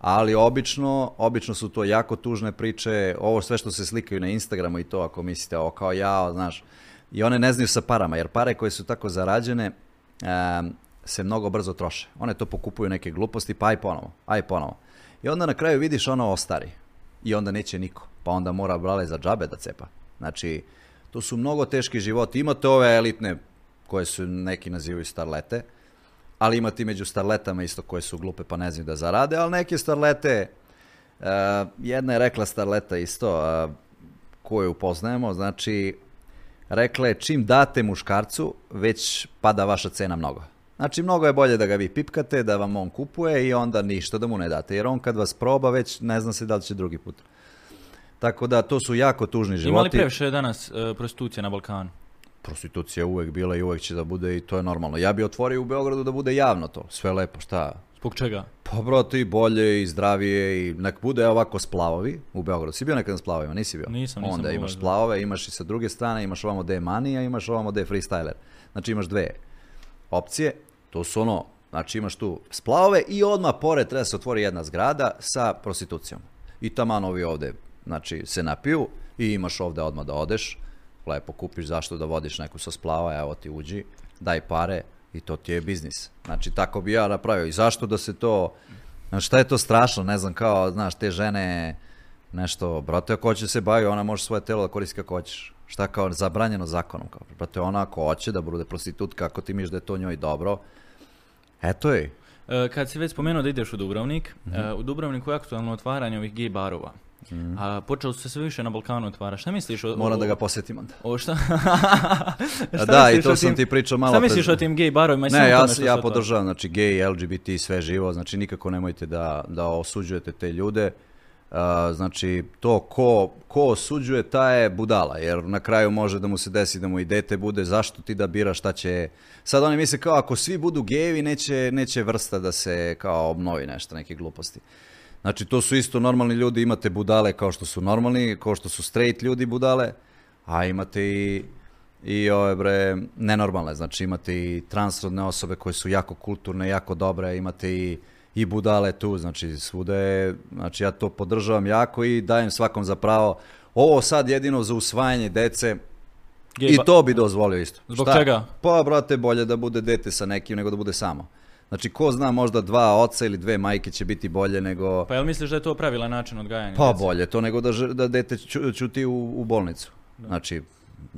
ali obično, obično su to jako tužne priče, ovo sve što se slikaju na Instagramu i to, ako mislite, ovo kao ja, znaš, i one ne znaju sa parama, jer pare koje su tako zarađene em, se mnogo brzo troše. One to pokupuju neke gluposti, pa aj ponovo, aj ponovo. I onda na kraju vidiš ono ostari. I onda neće niko. Pa onda mora brale za džabe da cepa. Znači, to su mnogo teški životi. Imate ove elitne koje su neki nazivaju starlete, ali imate i među starletama isto koje su glupe pa ne znaju da zarade, ali neke starlete, uh, jedna je rekla starleta isto, uh, koju upoznajemo, znači, rekla je čim date muškarcu, već pada vaša cena mnogo. Znači, mnogo je bolje da ga vi pipkate, da vam on kupuje i onda ništa da mu ne date, jer on kad vas proba već ne zna se da li će drugi put. Tako da, to su jako tužni životi. Ima li previše danas e, prostitucije na Balkanu? prostitucija uvek bila i uvek će da bude i to je normalno. Ja bi otvorio u Beogradu da bude javno to. Sve lepo, šta? Zbog čega? Pa brate i bolje i zdravije i nek bude evo splavovi u Beogradu. Si bio nekad na splavovima? Nisi bio? Nisam, nisam Onda imaš splavove, imaš i sa druge strane, imaš ovamo je manija, imaš ovamo je freestyler. Znači imaš dve opcije. To su ono, znači imaš tu splavove i odmah pored treba se otvori jedna zgrada sa prostitucijom. I taman ovi ovde, znači se napiju i imaš ovde odmah da odeš, lepo kupiš zašto da vodiš neku sa splava, evo ti uđi, daj pare, I to ti je biznis. Znači, tako bi ja napravio. I zašto da se to... Znači, šta je to strašno? Ne znam, kao, znaš, te žene nešto, brate, ako hoće se bavi, ona može svoje telo da koristi kako hoćeš. Šta kao zabranjeno zakonom? Kao, brate, ona ako hoće da bude prostitutka, ako ti miš da je to njoj dobro, eto je. E, Kad si već spomenuo da ideš u Dubrovnik, Mhm. e, u Dubrovniku je aktualno otvaranje ovih gej barova. A počelo su se sve više na Balkanu otvara. Šta misliš o... Moram da ga posjetim onda. O šta? A Šta da, i to o sam tim- ti pričao malo Šta misliš o tim gej barovima Ne, ja, tome ja podržavam, znači gej, LGBT, sve živo, znači nikako nemojte da, da osuđujete te ljude. Znači, to ko, ko osuđuje, ta je budala, jer na kraju može da mu se desi da mu i dete bude, zašto ti da biraš šta će... Sad oni misle kao ako svi budu gejevi, neće, neće vrsta da se kao obnovi nešto, neke gluposti. Znači, to su isto normalni ljudi, imate budale kao što su normalni, kao što su straight ljudi budale, a imate i, i ove bre, nenormalne, znači imate i transrodne osobe koje su jako kulturne, jako dobre, imate i, i budale tu, znači svuda je, znači ja to podržavam jako i dajem svakom za pravo. Ovo sad jedino za usvajanje dece, Gej i to bi dozvolio isto. Zbog čega? Pa, brate, bolje da bude dete sa nekim nego da bude samo. Znači, ko zna, možda dva oca ili dve majke će biti bolje nego... Pa jel misliš da je to pravilan način odgajanja? Pa bolje to nego da, da dete ću, ćuti u, u bolnicu. Znači,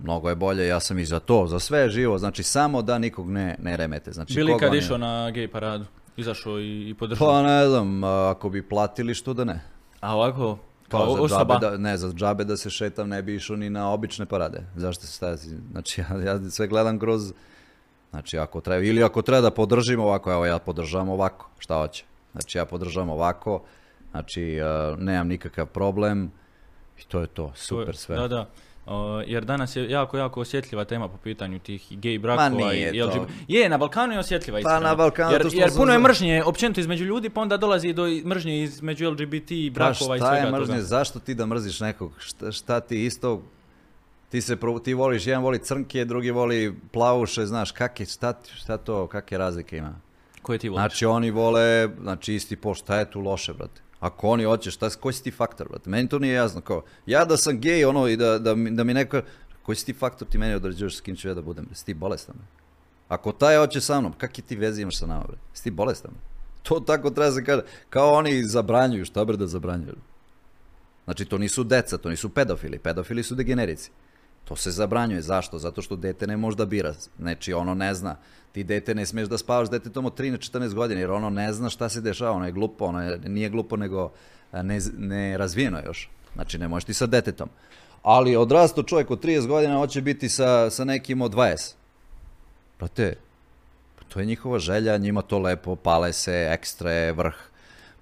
mnogo je bolje, ja sam i za to, za sve je živo, znači samo da nikog ne, ne remete. Znači, Bili kad išao na gej paradu? Izašao i, i podržao? Pa ne znam, ako bi platili što da ne. A ovako, Pa kao za osoba? džabe da, ne, za džabe da se šetam ne bi išao ni na obične parade. Zašto se staviti? Znači, ja, ja sve gledam kroz... Znači, ako treba, ili ako treba da podržim ovako, evo ja podržavam ovako, šta hoće. Znači, ja podržavam ovako, znači, a, nemam nikakav problem i to je to, super sve. Da, da. O, jer danas je jako, jako osjetljiva tema po pitanju tih gej brakova i to. LGBT. Je, na Balkanu je osjetljiva Pa na Balkanu, jer, to što jer puno je mržnje općenito između ljudi, pa onda dolazi do i- mržnje između LGBT i Pa brakova i šta svega je mržnje, toga. zašto ti da mrziš nekog? Šta, šta ti isto, ti se, ti voliš, jedan voli crnke, drugi voli plavuše, znaš, kak je, šta, šta to, kakve razlike ima? Koje ti voliš? Znači oni vole, znači isti po, šta je tu loše, brate? Ako oni hoće, šta, koji si ti faktor, brate? Meni to nije jasno, kao, ja da sam gej, ono, i da, da, mi, da mi neko, koji si ti faktor, ti meni određuješ s kim ću ja da budem, si ti bolestan, bre? Ako taj hoće sa mnom, kakvi ti veze imaš sa nama, bre? Si ti bolestan, bre? To tako treba se kaže, kao oni zabranjuju, šta bre da zabranjuju? Znači, to nisu deca, to nisu pedofili, pedofili su degenerici. To se zabranjuje. Zašto? Zato što dete ne može da bira. Znači, ono ne zna. Ti dete ne smiješ da spavaš detetom od 13-14 godina, jer ono ne zna šta se dešava. Ono je glupo, ono je, nije glupo, nego a, ne, ne razvijeno još. Znači, ne možeš ti sa detetom. Ali odrasto čovjek od 30 godina hoće biti sa, sa nekim od 20. Brate, pa to je njihova želja, njima to lepo, pale se, ekstra je, vrh.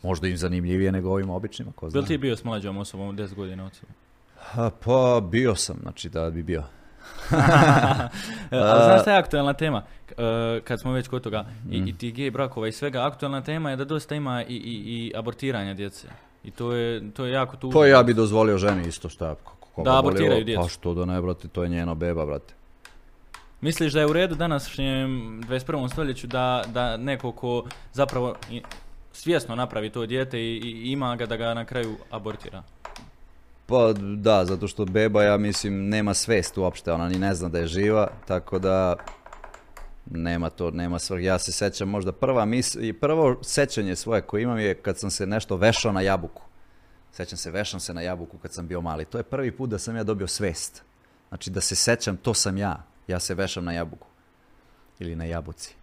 Možda im zanimljivije nego ovim običnima, ko zna. Bil ti bio s mlađom osobom od 10 godina od Pa bio sam, znači da bi bio. Ali znaš šta je aktualna tema? E, kad smo već kod toga, i, i ti gej brakova i svega, aktualna tema je da dosta ima i, i, i abortiranja djece. I to je, to je jako tužno. To ja bi dozvolio ženi isto šta. Da abortiraju djecu. Pa što da ne, brate, to je njeno beba, brate. Misliš da je u redu današnjem 21. stoljeću da, da neko ko zapravo svjesno napravi to dijete i, i ima ga da ga na kraju abortira? Pa da, zato što beba, ja mislim, nema svest uopšte, ona ni ne zna da je živa, tako da nema to, nema svrh. Ja se sećam možda prva mis, i prvo sećanje svoje koje imam je kad sam se nešto vešao na jabuku. Sećam se, vešam se na jabuku kad sam bio mali. To je prvi put da sam ja dobio svest. Znači da se sećam, to sam ja. Ja se vešam na jabuku. Ili na jabuci.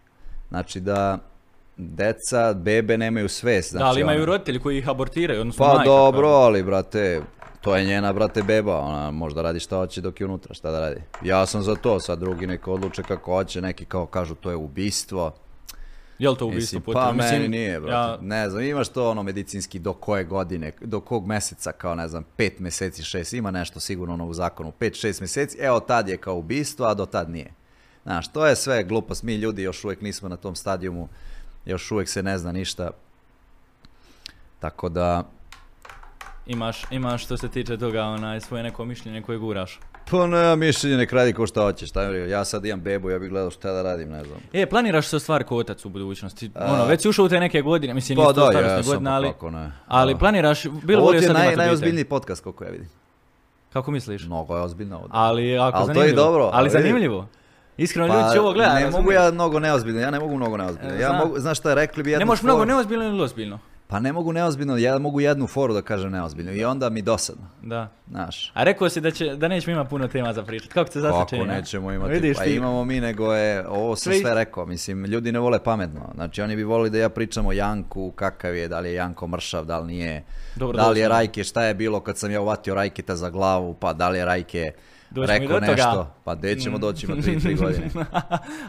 Znači da deca, bebe nemaju svest. Znači da, ali imaju roditelji koji ih abortiraju, odnosno pa majka dobro, ali brate, to je njena, brate, beba, ona možda radi šta hoće dok je unutra, šta da radi. Ja sam za to, sad drugi neko odluče kako hoće, neki kao kažu to je ubistvo. Jel to ubistvo Mislim, pa Mislim, meni nije, brate. ja- Ne znam, imaš to ono medicinski do koje godine, do kog meseca, kao ne znam, pet meseci, šest, ima nešto sigurno ono u zakonu, pet, šest meseci, evo tad je kao ubistvo, a do tad nije. Znaš, to je sve glupost, mi ljudi još uvijek nismo na tom stadijumu, još uvijek se ne zna ništa. Tako da, Imaš, imaš što se tiče toga onaj, svoje neko mišljenje koje guraš. Pa ne, mišljenje nek radi ko šta hoće, šta ja sad imam bebu, ja bih gledao šta da radim, ne znam. E, planiraš se ostvar kao otac u budućnosti? ono, već si ušao u te neke godine, mislim, Pa da, ja godine, pa ali, kako ne. ali planiraš, bilo Ovo volio ti je sad naj, imati najozbiljniji podcast koliko ja vidim. Kako misliš? Mnogo je ozbiljno ovdje. Ali ako Ali to je dobro, Ali zanimljivo. Iskreno, ljudi će ovo gledati. Pa, ne mogu ja mnogo neozbiljno, ja ne mogu mnogo neozbiljno. E, Ja mogu, znaš šta, rekli bi jednu Ne možeš mnogo neozbiljno ili ozbiljno. Pa ne mogu neozbiljno, ja mogu jednu foru da kažem neozbiljno i onda mi dosadno, Da. znaš. A rekao si da, će, da nećemo imati puno tema za pričat. Kako te zasačenja? Kako nećemo imati, Vidiš pa ti. imamo mi, nego je, ovo sam Sve- sve rekao, mislim, ljudi ne vole pametno, znači oni bi volili da ja pričam o Janku, kakav je, da li je Janko mršav, da li nije, Dobro, da li je dođemo. Rajke, šta je bilo kad sam ja uvatio Rajketa za glavu, pa da li je Rajke Doćemo i rekao do toga. Nešto, pa gdje ćemo doći ima 3-3 godine.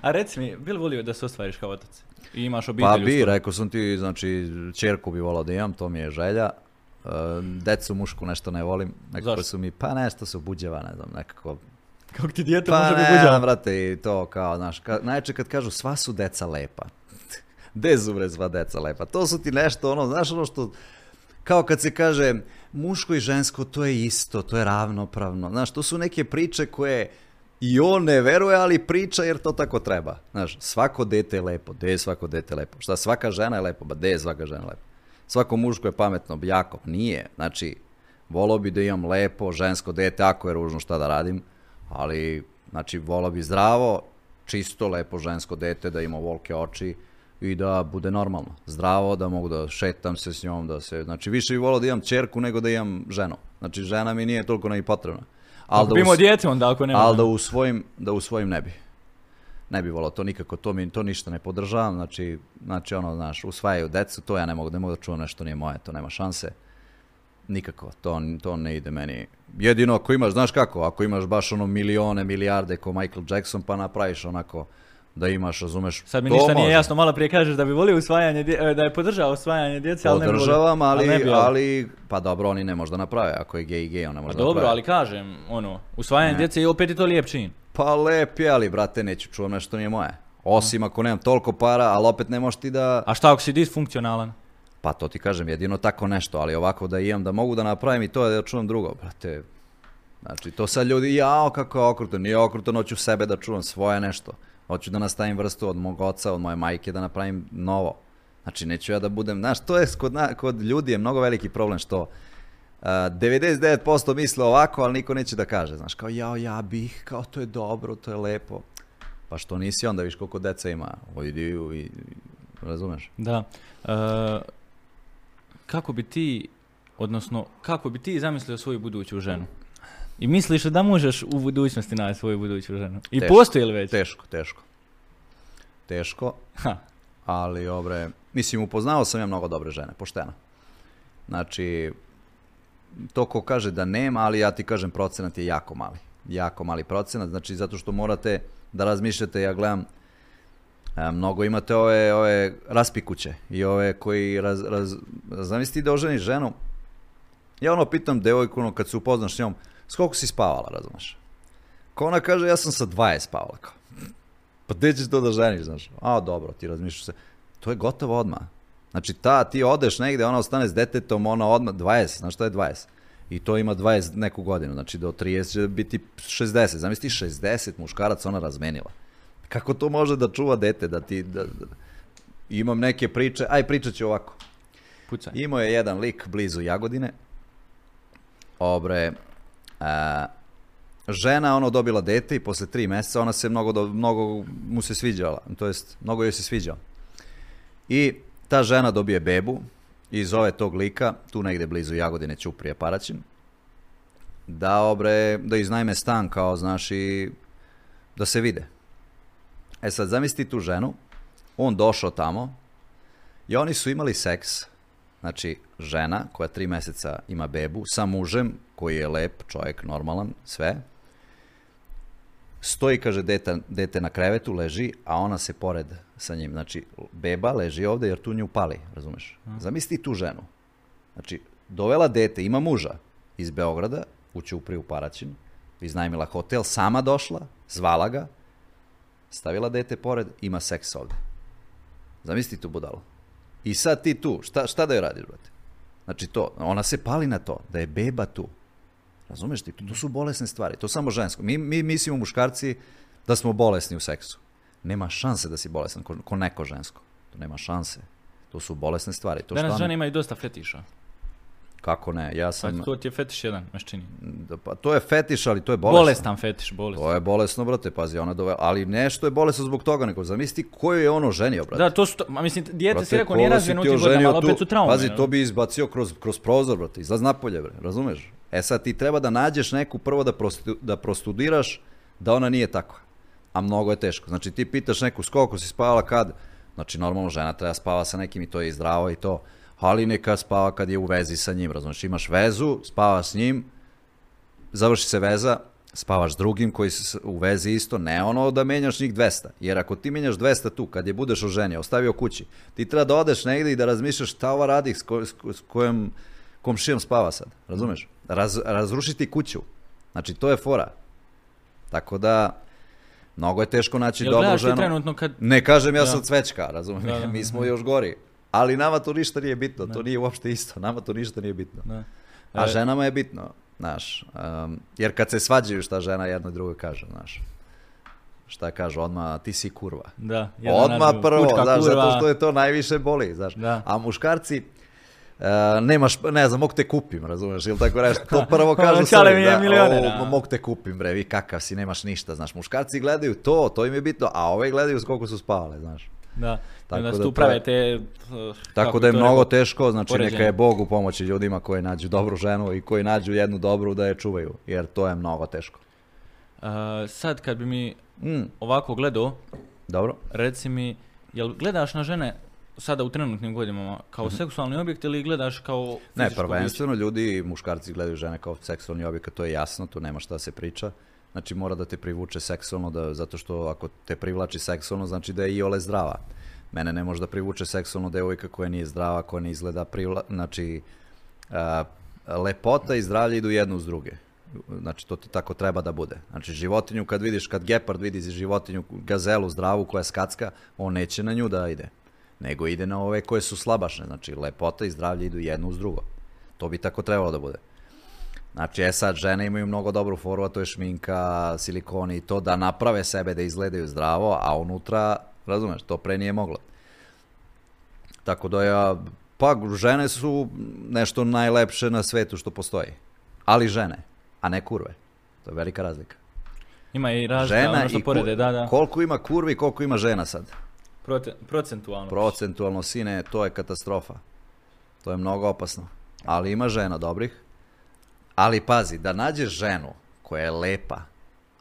A reci mi, bi li volio da se ostvariš kao otac? I imaš obitelj Pa bi, rekao sam ti, znači, čerku bi volao da imam, to mi je želja. E, decu mušku nešto ne volim, nekako Zašto? su mi, pa nešto su buđeva, ne znam, nekako. Kako ti dijete Pa može ne, buđava? brate, i to kao, znaš, ka, najče kad kažu sva su deca lepa. De su bre sva deca lepa? To su ti nešto, ono, znaš ono što, kao kad se kaže muško i žensko, to je isto, to je ravnopravno. Znaš, to su neke priče koje i on ne veruje, ali priča jer to tako treba. Znaš, svako dete je lepo, de je svako dete lepo. Šta, svaka žena je lepo, ba de je svaka žena lepo. Svako muško je pametno, jako. Nije. Znači, volao bi da imam lepo žensko dete, ako je ružno šta da radim, ali, znači, volao bi zdravo, čisto, lepo žensko dete, da ima volke oči i da bude normalno. Zdravo, da mogu da šetam se s njom, da se, znači, više bi volao da imam čerku nego da imam ženu. Znači, žena mi nije toliko ne potrebna. Ali Ako bi imao dijete onda, ako nema. ali da u svojim, da u svojim ne bi. Ne bi volao to nikako, to mi to ništa ne podržavam, znači, znači ono, znaš, usvajaju decu, to ja ne mogu, ne mogu da čuvam nešto nije moje, to nema šanse. Nikako, to, to ne ide meni. Jedino ako imaš, znaš kako, ako imaš baš ono milione, milijarde ko Michael Jackson, pa napraviš onako da imaš, razumeš, Sad mi to ništa nije može. jasno, malo prije kažeš da bi volio usvajanje, e, da je podržao usvajanje djece, ali ne bi. Podržavam, ali, volio. ali, pa dobro, oni ne može da naprave, ako je gej i gej, on ne Pa može da dobro, naprave. ali kažem, ono, usvajanje Ne. djece je opet i to lijep čin. Pa lep je, ali brate, neću čuvam nešto nije moje. Osim ako nemam toliko para, ali opet ne možeš ti da... A šta ako si disfunkcionalan? Pa to ti kažem, jedino tako nešto, ali ovako da imam, da mogu da napravim i to je da čuvam drugo, brate. Znači, to sad ljudi, jao, kako je okrutno, nije okrutno, hoću sebe da čuvam svoje nešto. Hoću da nastavim vrstu od mog oca, od moje majke, da napravim novo. Znači, neću ja da budem, znaš, to je kod, na- kod ljudi je mnogo veliki problem što uh, 99% misle ovako, ali niko neće da kaže, znaš, kao jao, ja bih, kao to je dobro, to je lepo. Pa što nisi onda, viš koliko deca ima, ojdi i, i razumeš? Da. E, kako bi ti, odnosno, kako bi ti zamislio svoju buduću ženu? I misliš li da možeš u budućnosti naći svoju buduću ženu? I Teško. postoji li već? Teško, teško. Teško, Ha. ali obre, mislim, upoznao sam ja mnogo dobre žene, pošteno. Znači, to ko kaže da nema, ali ja ti kažem procenat je jako mali. Jako mali procenat, znači zato što morate da razmišljate, ja gledam, e, mnogo imate ove, ove raspikuće i ove koji raz, raz, zamisli da oženiš ženu, ja ono pitam devojku ono kad se upoznaš s njom, s koliko si spavala, razumeš? Ko ona kaže, ja sam sa 20 spavala, kao. Pa gde ćeš to da ženiš, znaš? A, dobro, ti razmišljaš se. To je gotovo odmah. Znači, ta, ti odeš negde, ona ostane s detetom, ona odmah, 20, znaš šta je 20? I to ima 20 neku godinu, znači do 30 će biti 60. Zamisli 60 muškaraca ona razmenila. Kako to može da čuva dete, da ti... Da, da- Imam neke priče, aj pričat ću ovako. Pucaj. Imao je jedan lik blizu Jagodine. Obre, a, žena ono dobila dete i posle tri mjeseca ona se mnogo, mnogo mu se sviđala, to jest mnogo joj se sviđao. I ta žena dobije bebu i zove tog lika, tu negde blizu Jagodine Ćuprije Paraćin, da obre, da iznajme stan kao znaš i da se vide. E sad zamisli tu ženu, on došao tamo i oni su imali seks, znači žena koja tri mjeseca ima bebu sa mužem koji je lep čovjek, normalan, sve. Stoji, kaže, dete, dete na krevetu, leži, a ona se pored sa njim. Znači, beba leži ovdje jer tu nju pali, razumeš? Zamisli tu ženu. Znači, dovela dete, ima muža iz Beograda, u Ćupriju u Paraćin, iznajmila hotel, sama došla, zvala ga, stavila dete pored, ima seks ovdje. Zamisli tu budalo. I sad ti tu, šta, šta da joj radiš, brate? Znači to, ona se pali na to, da je beba tu. Razumeš ti? To su bolesne stvari, to samo žensko. Mi, mi mislimo muškarci da smo bolesni u seksu. Nema šanse da si bolesan ko, ko neko žensko. To nema šanse. To su bolesne stvari. To Danas što žene imaju dosta fetiša. Kako ne, ja Pa sam... to ti je fetiš jedan, čini. Da, Pa to je fetiš, ali to je bolesno. Bolestan fetiš, bolestan. To je bolesno, brate, pazi, ona dove... Ali nešto je bolesno zbog toga, nego zamisli koju je ono ženio, brate. Da, to su, to, ma mislim, dijete si rekao nije razvijeno u ti tim godinama, ali opet su traume. Pazi, to bi izbacio kroz, kroz prozor, brate, izlaz napolje, bre, razumeš? E sad ti treba da nađeš neku prvo da, prostu- da prostudiraš da ona nije takva. A mnogo je teško. Znači ti pitaš neku si spavala kad, znači normalno žena treba spava sa nekim i to je i zdravo i to, ali neka spava kad je u vezi sa njim, razumeš? Imaš vezu, spava s njim, završi se veza, spavaš s drugim koji su u vezi isto, ne ono da menjaš njih 200. Jer ako ti menjaš 200 tu, kad je budeš oženio, ostavio kući, ti treba da odeš negdje i da razmišljaš šta ova radi, s, ko, s, ko- s kojom komšijom spava sad, razumeš? Raz, razrušiti kuću. Znači, to je fora. Tako da, mnogo je teško naći Jel dobru ženu. trenutno kad... Ne kažem ja Da. sam cvečka, razumiješ? Da, da. Mi smo još gori. Ali nama to ništa nije bitno, to nije uopšte isto, nama to ništa nije bitno. A E, ženama je bitno, znaš. um, jer kad se svađaju šta žena jedna druga kaže, znaš. Šta kažu, odmah ti si kurva. Da, Odmah drugo. prvo, Kučka, znaš, kurva. zato što je to najviše boli, znaš. Da. A muškarci, uh, nemaš, ne znam, mogu te kupim, razumeš, ili tako nešto, to prvo kažu sebi, mi da, a. mogu te kupim, bre, vi kakav si, nemaš ništa, znaš, muškarci gledaju to, to im je bitno, a ove gledaju s koliko su spavale, znaš. Da, Tako da da prave je- te... uh, Tako da je mnogo teško, znači poređenje. neka je Bog u pomoći ljudima koji nađu dobru ženu i koji nađu jednu dobru da je čuvaju, jer to je mnogo teško. Uh, sad kad bi mi Mm, ovako gledao, dobro. reci mi, jel gledaš na žene sada u trenutnim godinama kao seksualni objekt ili gledaš kao. Ne, prvenstveno ljudi, muškarci gledaju žene kao seksualni objekat, to je jasno, tu nema šta se priča. Znači mora da te privuče seksualno, da, zato što ako te privlači seksualno, znači da je i ole zdrava. Mene ne može da privuče seksualno devojka koja nije zdrava, koja ne izgleda privla... Znači, a, lepota i zdravlje idu jedno uz druge. Znači, to ti tako treba da bude. Znači, životinju kad vidiš, kad gepard vidi životinju, gazelu zdravu koja skacka, on neće na nju da ide. Nego ide na ove koje su slabašne. Znači, lepota i zdravlje idu jedno uz drugo. To bi tako trebalo da bude. Znači, e sad, žene imaju mnogo dobru foru, a to je šminka, silikoni i to da naprave sebe da izgledaju zdravo, a unutra, razumeš, to pre nije moglo. Tako da ja, pa žene su nešto najlepše na svetu što postoji. Ali žene, a ne kurve. To je velika razlika. Ima i razlika, ono što porede, kur- da, da. Koliko ima kurvi, koliko ima žena sad? Prote- procentualno. Procentualno, sine, to je katastrofa. To je mnogo opasno. Ali ima žena dobrih. Ali pazi, da nađeš ženu koja je lepa,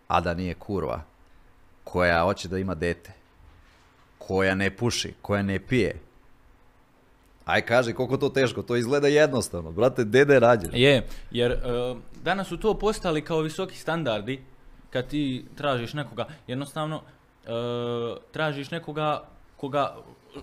a da nije kurva, koja hoće da ima dete, koja ne puši, koja ne pije. Aj kaži koliko to teško, to izgleda jednostavno. Brate, dede rađeš. Je, jer e, danas su to postali kao visoki standardi kad ti tražiš nekoga, jednostavno e, tražiš nekoga koga,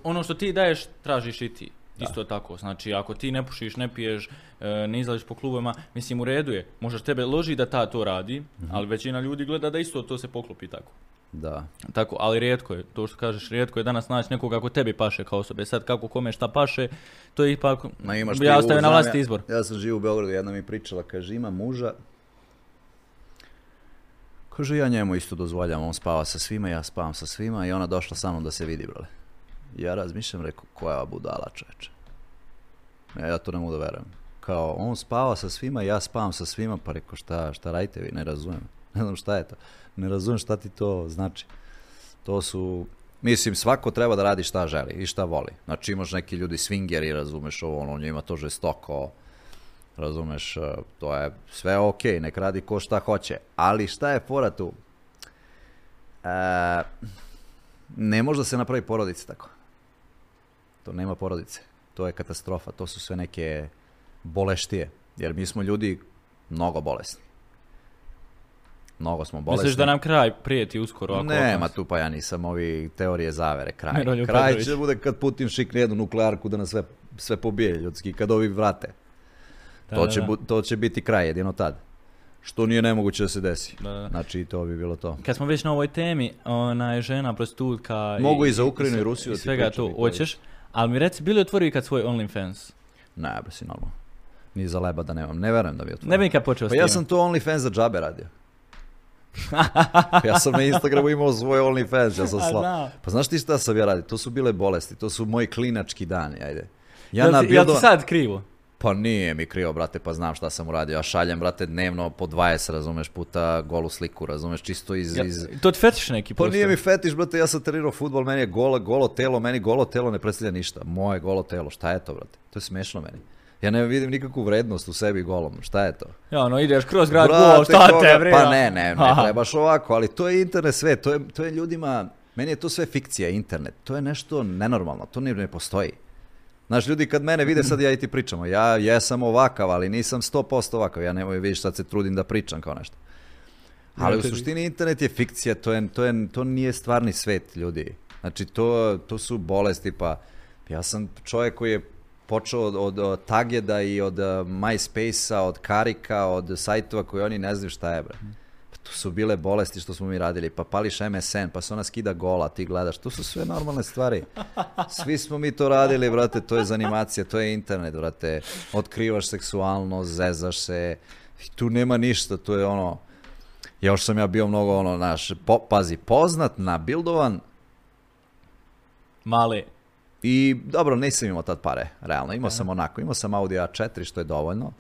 ono što ti daješ tražiš i ti. Isto tako, znači ako ti ne pušiš, ne piješ, e, ne izlaziš po klubovima, mislim u redu je, možda tebe loži da ta to radi, ali većina ljudi gleda da isto to se poklopi tako. Da. Tako, ali rijetko je, to što kažeš, rijetko je danas naći nekoga ako tebi paše kao osobe. Sad kako kome šta paše, to je ipak, Ma imaš ja ostavim na ja- izbor. Ja sam živ u Beogradu, jedna mi pričala, kaže ima muža. Kaže ja njemu isto dozvoljavam, on spava sa svima, ja spavam sa svima i ona došla sa mnom da se vidi, brale. Ja razmišljam, rekao, koja budala čoveče. Ja, ja to ne mogu da verujem. Kao, on spava sa svima, ja spavam sa svima, pa rekao, šta, šta radite vi, ne razumem. Ne znam šta je to. Ne razumem šta ti to znači. To su, mislim, svako treba da radi šta želi i šta voli. Znači imaš neki ljudi swingeri, razumeš ovo, ono, njima to žestoko, razumeš, eh, to je sve ok, nek radi ko šta hoće. Ali šta je fora tu? E, ne može da se napravi porodica tako. To nema porodice. To je katastrofa. To su sve neke boleštije. Jer mi smo ljudi mnogo bolesni. Mnogo smo bolesni. Misliš da nam kraj prijeti uskoro? Ako Nema tu pa ja nisam ovi teorije zavere, kraj. Kraj Petrović. će bude kad Putin šikne jednu nuklearku da nas sve, sve pobije ljudski, kad ovi vrate. Da, to, da, će, da. bu- to će biti kraj jedino tad. Što nije nemoguće da se desi. Da, da. Znači to bi bilo to. Kad smo već na ovoj temi, ona je žena, prostitutka Mogu i za Ukrajinu i sve- Rusiju i da svega i to hoćeš, ali mi reci, bili otvori kad svoj OnlyFans? Ne, bre si normalno. Ni za leba da nemam. Ne verujem da bi otvorio. Ne bi nikad počeo s Pa ja sam to OnlyFans za džabe radio. ja sam na Instagramu imao svoj OnlyFans, ja sam A, sla... znam. Pa znaš ti šta sam ja radio? To su bile bolesti, to su moji klinački dani, ajde. Ja jel, ti, jel ti sad krivo? Pa nije mi krivo, brate, pa znam šta sam uradio. Ja šaljem, brate, dnevno po 20, razumeš, puta golu sliku, razumeš, čisto iz... Ja, iz... to ti fetiš neki Pa nije mi fetiš, brate, ja sam trenirao futbol, meni je golo, golo telo, meni golo telo ne predstavlja ništa. Moje golo telo, šta je to, brate? To je smešno meni. Ja ne vidim nikakvu vrednost u sebi golom, šta je to? Ja, ono, ideš kroz grad, Brate, gol, šta koga- te? Pa ne, ne, ne trebaš ovako, ali to je internet sve, to je, to je ljudima, meni je to sve fikcija, internet, to je nešto nenormalno, to ne postoji. Znaš, ljudi kad mene vide, sad ja i ti pričamo, ja jesam ovakav, ali nisam 100% ovakav, ja nemoj vidiš sad se trudim da pričam kao nešto. Ali u suštini internet je fikcija, to, je, to, je, to nije stvarni svet ljudi. Znači to, to su bolesti, pa ja sam čovjek koji je počeo od, od, od Tageda i od uh, MySpace-a, od Karika, od sajtova koji oni ne znaju šta je, bre. To su bile bolesti što smo mi radili, pa pališ MSN, pa se ona skida gola, ti gledaš, to su sve normalne stvari. Svi smo mi to radili, brate, to je zanimacija, to je internet, brate. Otkrivaš seksualnost, zezaš se, tu nema ništa, to je ono, još sam ja bio mnogo ono, naš, po, pazi, poznat, nabildovan Male. i dobro, nisam imao tad pare, realno, imao sam onako, imao sam Audi A4 što je dovoljno.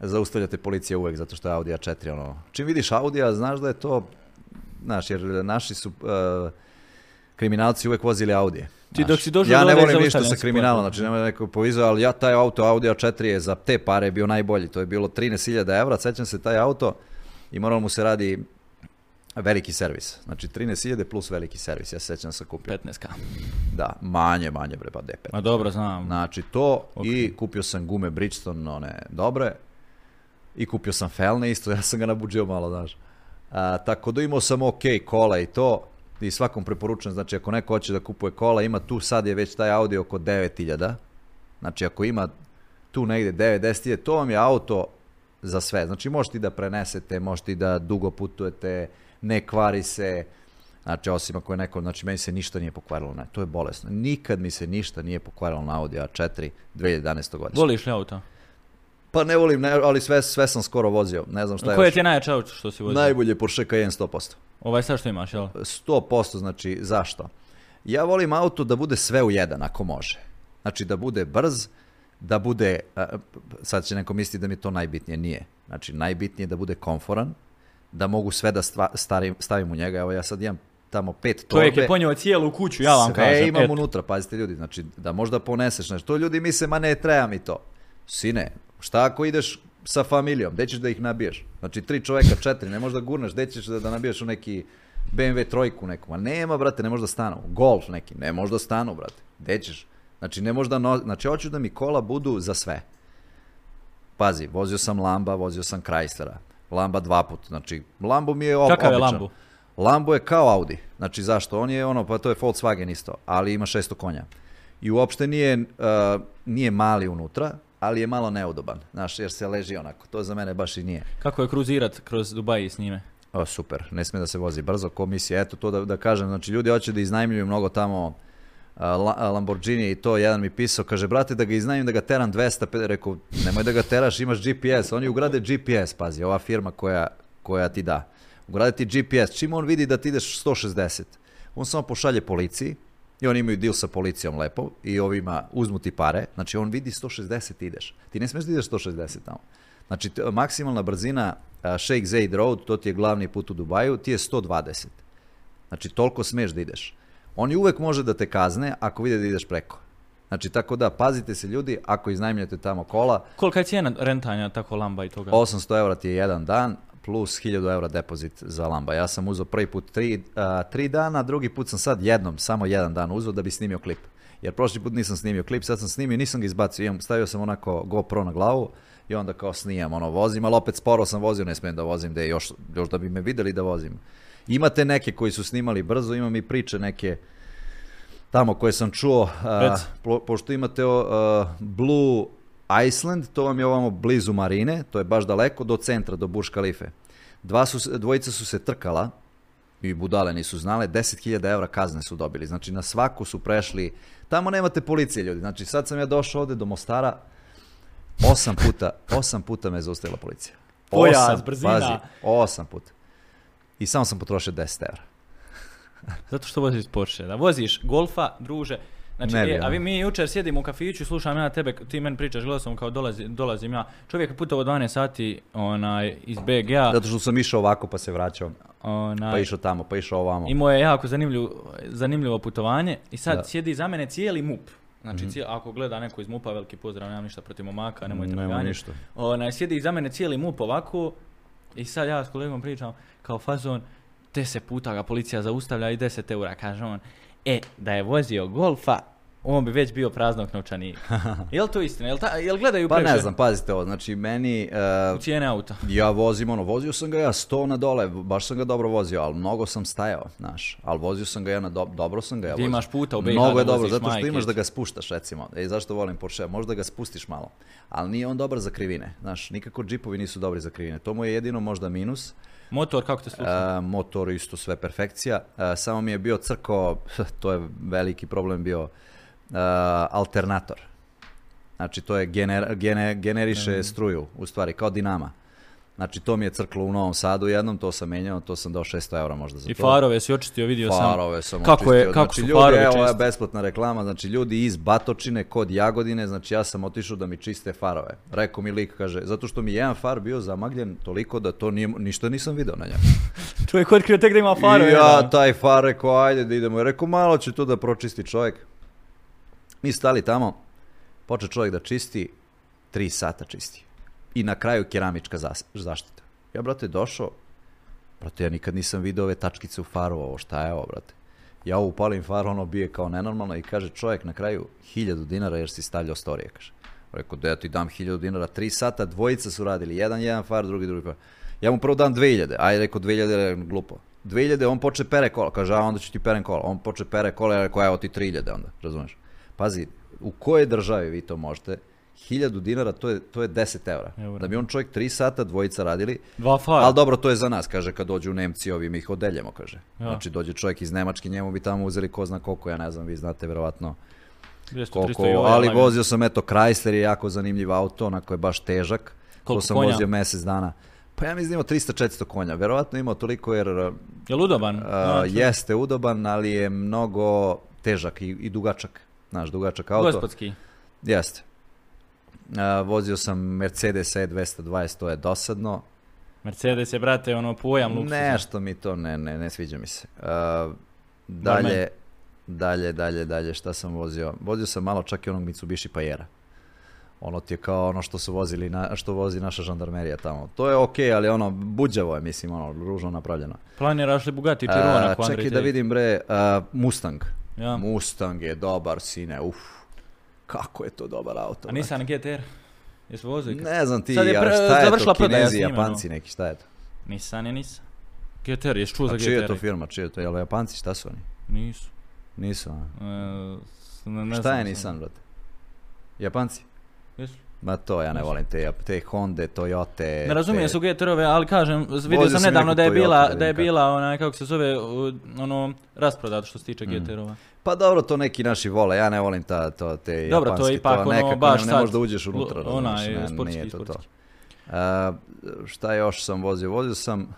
Zaustavljate policija uvek zato što je Audi A4 ono, čim vidiš Audija znaš da je to, znaš, jer naši su uh, kriminalci uvek vozili Audije. Ti dok si došao ja ne volim ništa sa kriminalom, znači nema neko povizao, ali ja taj auto Audi A4 je za te pare bio najbolji, to je bilo 13.000 evra, sećam se taj auto i moralo mu se radi veliki servis, znači 13.000 plus veliki servis, ja se sećam sam kupio. 15k. Da, manje, manje bre, pa D5. Ma dobro, znam. Znači to Ok. i kupio sam gume Bridgestone, one dobre. I kupio sam felne isto, ja sam ga nabuđio malo, znaš. A, tako da imao sam ok kola i to. I svakom preporučujem, znači ako neko hoće da kupuje kola, ima tu sad je već taj Audi oko 9000. Znači ako ima tu negde 9-10 to vam je auto za sve. Znači možete i da prenesete, možete i da dugo putujete, ne kvari se, Znači, osim ako je neko, znači meni se ništa nije pokvarilo, ne, to je bolesno. Nikad mi se ništa nije pokvarilo na Audi A4 2011. godine. Voliš li auto? Pa ne volim, ne, ali sve, sve sam skoro vozio, ne znam šta je Koje još. ti je najjače auto što si vozio? Najbolje Porsche Cayenne 100%. Ovaj sad što imaš, jel? 100%, znači zašto? Ja volim auto da bude sve u jedan, ako može. Znači da bude brz, da bude, sad će neko misliti da mi to najbitnije, nije. Znači najbitnije je da bude komforan, da mogu sve da stva, starim, stavim u njega. Evo ja sad imam tamo pet torbe. Čovjek je ponio cijelu kuću, ja vam Sve kažem. imam eto. unutra, pazite ljudi, znači da možda poneseš nešto. To ljudi misle, ma ne treba mi to. Sine, šta ako ideš sa familijom, gde ćeš da ih nabiješ? Znači tri čoveka, četiri, ne možda gurneš, gde ćeš da, da nabiješ u neki BMW trojku neku? Ma nema, brate, ne možda stanu. Golf neki, ne možda stanu, brate. Gde ćeš? Znači, ne možda no... Znači, hoću da mi kola budu za sve. Pazi, vozio sam Lamba, vozio sam Chryslera. Lamba dva put, znači, Lambo mi je ob, Kakav je. Lambo? Lambo je kao Audi. Znači zašto? On je ono, pa to je Volkswagen isto, ali ima 600 konja. I uopšte nije, uh, nije mali unutra, ali je malo neudoban. Znaš, jer se leži onako. To za mene baš i nije. Kako je kruzirat kroz Dubai s njime? O, super, ne smije da se vozi brzo, komisija, eto to da, da kažem, znači ljudi hoće da iznajmljuju mnogo tamo La- Lamborghini i to, jedan mi pisao, kaže, brate, da ga iznajmim, da ga teram 200, rekao, nemoj da ga teraš, imaš GPS, oni ugrade GPS, pazi, ova firma koja, koja ti da, ugrade ti GPS, čim on vidi da ti ideš 160, on samo pošalje policiji, i oni imaju deal sa policijom lepo i ovima uzmu ti pare, znači on vidi 160 ideš. Ti ne smiješ da ideš 160 tamo. Znači t- maksimalna brzina a, Sheikh Zayed Road, to ti je glavni put u Dubaju, ti je 120. Znači toliko smiješ da ideš. Oni uvek može da te kazne ako vide da ideš preko. Znači tako da pazite se ljudi ako iznajmljate tamo kola, Kolika je cijena rentanja tako Lamba i toga? 800 eura ti je jedan dan plus 1000 eura depozit za Lamba. Ja sam uzeo prvi put tri, a, tri dana, drugi put sam sad jednom, samo jedan dan uzeo da bi snimio klip. Jer prošli put nisam snimio klip, sad sam snimio, nisam ga izbacio, imam, stavio sam onako GoPro na glavu i onda kao snijam, ono, vozim, ali opet sporo sam vozio, ne smijem da vozim, da još, još da bi me videli da vozim. Imate neke koji su snimali brzo, imam i priče neke tamo koje sam čuo, a, Reci. po- pošto imate o, a, Blue Iceland, to vam je ovamo blizu marine, to je baš daleko do centra, do Burj Khalife. Dva su, se- dvojica su se trkala i budale nisu znale, 10.000 evra kazne su dobili. Znači na svaku su prešli, tamo nemate policije ljudi, znači sad sam ja došao ovde do Mostara, osam puta, osam puta me je zaustavila policija. Pojas, Osam, brzina. Pazi, osam puta. I samo sam potrošio 10 evra. Zato što voziš Porsche. Da voziš Golfa, druže, Znači, Ne e, a vi mi jučer sjedimo u kafiću, slušam ja tebe, ti meni pričaš glasom kao dolazi, dolazim ja. Čovjek je putovao 12 sati onaj, iz BG-a. Zato što sam išao ovako pa se vraćao. Onaj, Pa išao tamo, pa išao ovamo. Imao je jako zanimljivo, zanimljivo putovanje i sad Da. sjedi za mene cijeli MUP. Znači, cijel- ako gleda neko iz MUP-a, veliki pozdrav, nemam ništa protiv momaka, nemojte me ganjati. ništa. Onaj, sjedi za mene cijeli MUP ovako i sad ja s kolegom pričam kao fazon, deset puta ga policija zaustavlja i 10 eura, kaže on. E, da je vozio golfa, on bi već bio praznog novčanika. Jel to istina? Jel, ta, jel gledaju Pa previše ne znam, pazite ovo, znači meni, e, u cijene auta? ja vozim ono, vozio sam ga ja 100 na dole, baš sam ga dobro vozio, ali mnogo sam stajao, znaš, ali vozio sam ga ja na do- dobro sam ga ja vozio. imaš puta u BiH Mnogo je dobro, zato što imaš da ga spuštaš recimo, e, zašto volim Porsche, možda ga spustiš malo, ali nije on dobar za krivine, znaš, nikako džipovi nisu dobri za krivine, to mu je jedino možda minus, Motor, kako te sluša? E, motor isto sve perfekcija. E, samo mi je bio crko, to je veliki problem bio, e, alternator. Znači to je gener, gene- generiše struju, u stvari, kao dinama. Znači to mi je crklo u Novom Sadu jednom, to sam menjao, to sam dao 600 eura možda za I to. farove si očistio, vidio sam. Farove sam Kako je- kako znači, su ljudi, farovi evo je besplatna reklama, znači ljudi iz Batočine kod Jagodine, znači ja sam otišao da mi čiste farove. Rekao mi lik, kaže, zato što mi je jedan far bio zamagljen toliko da to nije, ništa nisam video na njemu. Čovjek otkrio tek da ima farove. I ja taj far rekao, ajde da idemo. Rekao, malo će to da pročisti čovjek. Mi stali tamo, počeo čovjek da čisti, tri sata čisti. I na kraju keramička zaštita. Ja, brate, došao, brate, ja nikad nisam vidio ove tačkice u faru, ovo šta je ovo, brate. Ja upalim far, ono bije kao nenormalno i kaže čovjek na kraju hiljadu dinara jer si stavljao storije, kaže. Rekao, da ja ti dam hiljadu dinara, tri sata, dvojica su radili, jedan, jedan far, drugi, drugi far. Ja mu prvo dam 2000, ajde rekao 2000 je glupo. 2000, on poče pere kola, kaže, a onda ću ti perem kola. On poče pere kola, ja rekao, evo ti 3000 onda, razumeš? Pazi, u kojoj državi vi to možete? 1000 dinara, to je, to je 10 eura. Eura. Da bi on čovjek 3 sata, dvojica radili, Dva fara. ali dobro, to je za nas, kaže, kad dođu Nemci, ovi mi ih odeljemo, kaže. Ja. Znači, dođe čovjek iz Nemačke, njemu bi tamo uzeli ko zna koliko, ja ne znam, vi znate verovatno 200, koliko, 300 i ali vozio sam, eto, Chrysler je jako zanimljiv auto, onako je baš težak. Koliko to sam konja? vozio mjesec dana. Pa ja mislim imao 300-400 konja, verovatno imao toliko jer uh, Jel udoban? Znači, jeste udoban, ali je mnogo težak i, i dugačak. Znaš, dugačak auto. Gospodski. Jeste. Uh, vozio sam Mercedes E220, to je dosadno. Mercedes je, brate, ono pojam luksuza. Nešto mi to ne, ne, ne sviđa mi se. Uh, dalje, dalje, dalje, dalje, šta sam vozio? Vozio sam malo čak i onog Mitsubishi Pajera. Ono ti je kao ono što su vozili, na, što vozi naša žandarmerija tamo. To je okej, ali ono, buđavo je, mislim, ono, ružno napravljeno. Planiraš li Bugatti ko Andrej čekaj da vidim bre, Mustang. Ja. Mustang je dobar, sine, uf. Kako je to dobar auto. A. Nissan GTR? Jesi vozio? ikad? Ne znam ti, Sad je a pre- šta je završila to, prodaja kinezi, japanci neki, šta je to? Nissan je Nissan. GTR, jesi čuo za A GTR? čija je to firma, čija je to, jel japanci, šta su oni? Nisu. Nisu, a? E, ne, ne Šta je. Nissan, brate? Japanci? Jesu? Ma to ja ne volim te, te Honda, Toyota. Ne razumijem te... su GTR-ove, ali kažem, vidio sam nedavno da je Toyota, bila, da je bila onaj, kako se zove, ono, rasprodat što se tiče Mm. GTR-ova. Pa dobro, to neki naši vole, ja ne volim ta, to, te Dobro, to japanske, je ipak ono, nekako baš ne, ne možeš da uđeš unutra, onaj, ne, sportski, nije to to. sportski. A, šta još sam vozio? Vozio sam,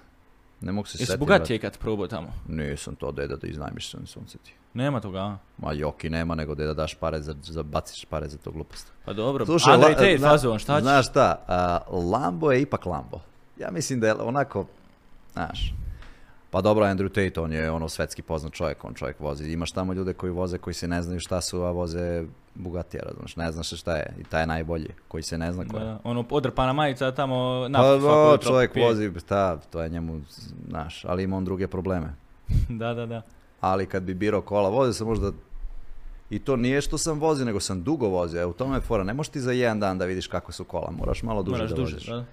ne mogu se Jesi setiti. Bugatti brate. ikad probao tamo? Nisam to deda da iznajmiš sam sunceti. Nema toga, a? Ma joki nema nego da daš pare za, za baciš pare za to glupost. Pa dobro, Slušaj, Andrej la- zna- fazon, šta ćeš? Znaš šta, a, Lambo je ipak Lambo. Ja mislim da je onako, znaš, pa dobro, Andrew Tate, on je ono svetski poznat čovjek, on čovjek vozi. Imaš tamo ljude koji voze, koji se ne znaju šta su, a voze Bugatija, razumiješ, ne znaš šta je. I taj je najbolji, koji se ne zna ko je. Da, ono, odrpana majica tamo, Pa no, jutro čovjek pije. vozi, ta, to je njemu, znaš, ali ima on druge probleme. da, da, da. Ali kad bi birao kola, vozio sam možda i to nije što sam vozio, nego sam dugo vozio. E, u tome je fora. Ne možeš ti za jedan dan da vidiš kako su kola. Moraš malo duže Moraš da duže, voziš. da.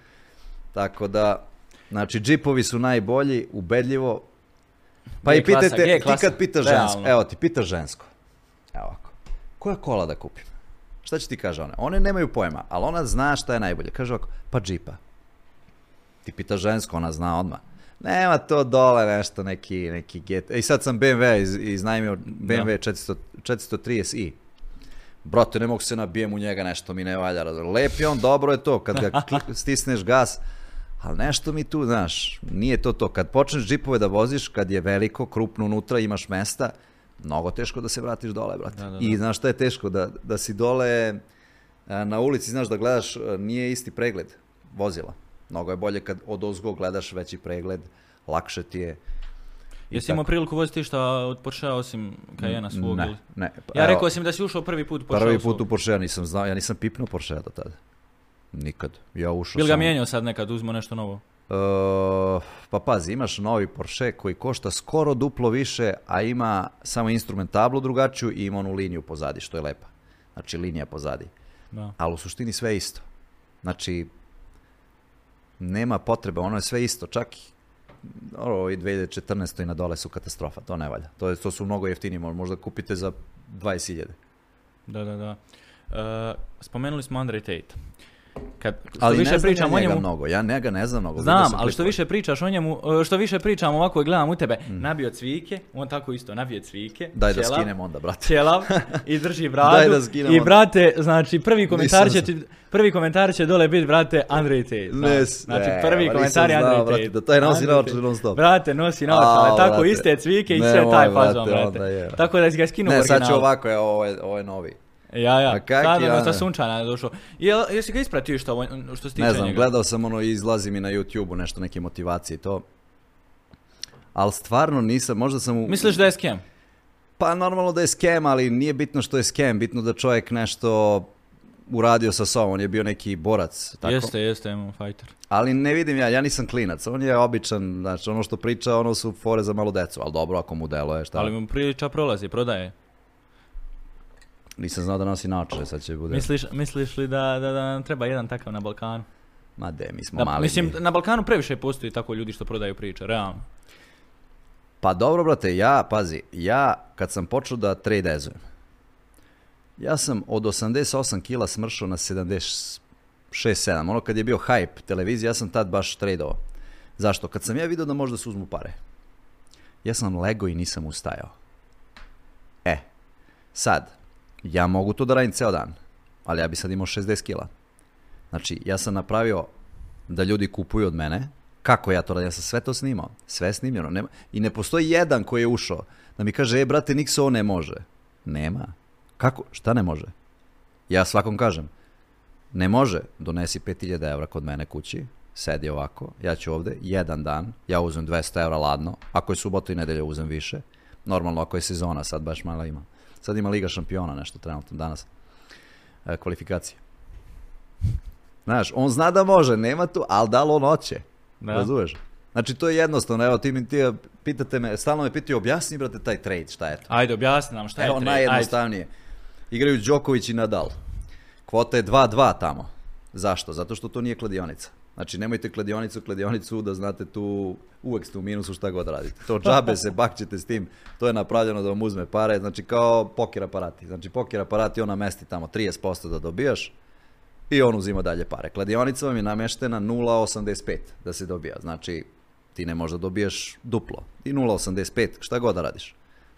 Tako da, znači, džipovi su najbolji, ubedljivo. Pa i klasa, pitajte, ti kad pitaš žensko, evo ti pitaš žensko. Evo ovako. Koja kola da kupim? Šta će ti kaže ona? One nemaju pojma, ali ona zna šta je najbolje. Kaže ovako, pa džipa. Ti pitaš žensko, ona zna odmah. Nema to dole nešto, neki, neki get. E, I sad sam BMW iz, iznajmio BMW 400, 430i. Brate, ne mogu se nabijem u njega, nešto mi ne valja. Lep je on, dobro je to, kad ga stisneš gas, ali nešto mi tu, znaš, nije to to. Kad počneš džipove da voziš, kad je veliko, krupno unutra, imaš mesta, mnogo teško da se vratiš dole, brate. Da, da, da. I znaš šta je teško? Da, da si dole na ulici, znaš da gledaš, nije isti pregled vozila. Mnogo je bolje kad od ozgo gledaš veći pregled, lakše ti je. Jesi imao priliku voziti šta od Porschea osim Cayena svog? Ne, ne. Ja Evo, rekao sam da si ušao prvi put u Porschea Prvi put u Porsche ja nisam znao, ja nisam pipnuo Porsche do tada. Nikad. Ja ušao Bil ga sam- mijenjao sad nekad, uzmo nešto novo? Uh, pa pazi, imaš novi Porsche koji košta skoro duplo više, a ima samo instrumentablu drugačiju i ima onu liniju pozadi, što je lepa. Znači linija pozadi. Da. Ali u suštini sve je isto. Znači, nema potrebe, ono je sve isto. Čak i ovo i 2014. i na dole su katastrofa, to ne valja. To, je, to su mnogo jeftiniji, mo- možda kupite za 20.000. Da, da, da. E, spomenuli smo Andrej Tate. Kad, što Ali više ne znam pričam ja o njega njemu, mnogo, ja njega ne znam mnogo. Znam, ali što više pričaš o njemu, e, što više pričam ovako i gledam u tebe, Mm. nabio cvike, on tako isto, nabio cvike, Daj da ćelav, skinem onda, brate. ćelav i drži bradu. Daj da skinem I onda. brate, znači prvi komentar će, ti, prvi komentar će dole biti, brate, Andrej Tate. Ne, znači, ne, prvi komentar je Andrej brate, Tate. da taj nosi Tate. non stop. Brate, nosi naočare, A, tako brate. iste cvike i sve taj brate, fazon, brate. Tako da si ga skinuo Ne, sad ću ovako, ovo je, ovo je novi. Ja, ja, A kak sad je, Ana? sa sunčana je došao. Jel, jesi ga ispratio što, što se tiče Ne znam, njega? gledao sam ono, izlazi mi na YouTube-u nešto, neke motivacije i to. Ali stvarno nisam, možda sam u... Misliš da je skem? Pa normalno da je scam, ali nije bitno što je scam, bitno da čovjek nešto uradio sa sobom, on je bio neki borac, tako? Jeste, jeste, MMA fighter. Ali ne vidim ja, ja nisam klinac, on je običan, znači ono što priča, ono su fore za malu decu, ali dobro ako mu deluje, šta? Ali mu priča prolazi, prodaje. Nisam znao da nosi naočare, sad će bude... Misliš, misliš li da, da, da nam treba jedan takav na Balkanu? Ma de, mi smo Da, mali. mislim, mi. na Balkanu previše postoji tako ljudi što prodaju priče, realno. Pa dobro, brate, ja, pazi, ja kad sam počeo da tradezujem, ja sam od 88 kila smršao na 76-7. Ono kad je bio hype televizija, ja sam tad baš tradeovao. Zašto? Kad sam ja vidio da možda se uzmu pare, ja sam lego i nisam ustajao. E, sad, ja mogu to da radim ceo dan, ali ja bi sad imao 60 kila. Znači, ja sam napravio da ljudi kupuju od mene. Kako ja to radim? Ja sam sve to snimao. Sve je snimljeno. Nema, I ne postoji jedan koji je ušao da mi kaže, e, brate, Nix ovo ne može. Nema. Kako? Šta ne može? Ja svakom kažem, ne može, donesi 5000 evra kod mene kući, sedi ovako, ja ću ovde, jedan dan, ja uzmem 200 evra ladno, ako je subota i nedelja uzmem više, normalno ako je sezona, sad baš malo ima. Sad ima Liga šampiona nešto trenutno danas, e, kvalifikacije. Znaš, on zna da može, nema tu, ali da li on hoće? Da. Razumeš? Znači to je jednostavno, evo ti mi ti pitate me, stalno me pitaju objasni brate taj trade, šta je to? Ajde, objasni nam šta je Evo trade. najjednostavnije. Igraju Đoković i Nadal. Kvota je 2-2 tamo. Zašto? Zato što to nije kladionica. Znači nemojte kladionicu, kladionicu da znate tu uvek ste u minusu šta god radite. To džabe se bakćete s tim. To je napravljeno da vam uzme pare, znači kao poker aparati. Znači poker aparati on namesti tamo 30% da dobijaš i on uzima dalje pare. Kladionica vam je nameštena 0,85 da se dobija. Znači ti ne možda dobiješ duplo. I 0,85 šta god da radiš.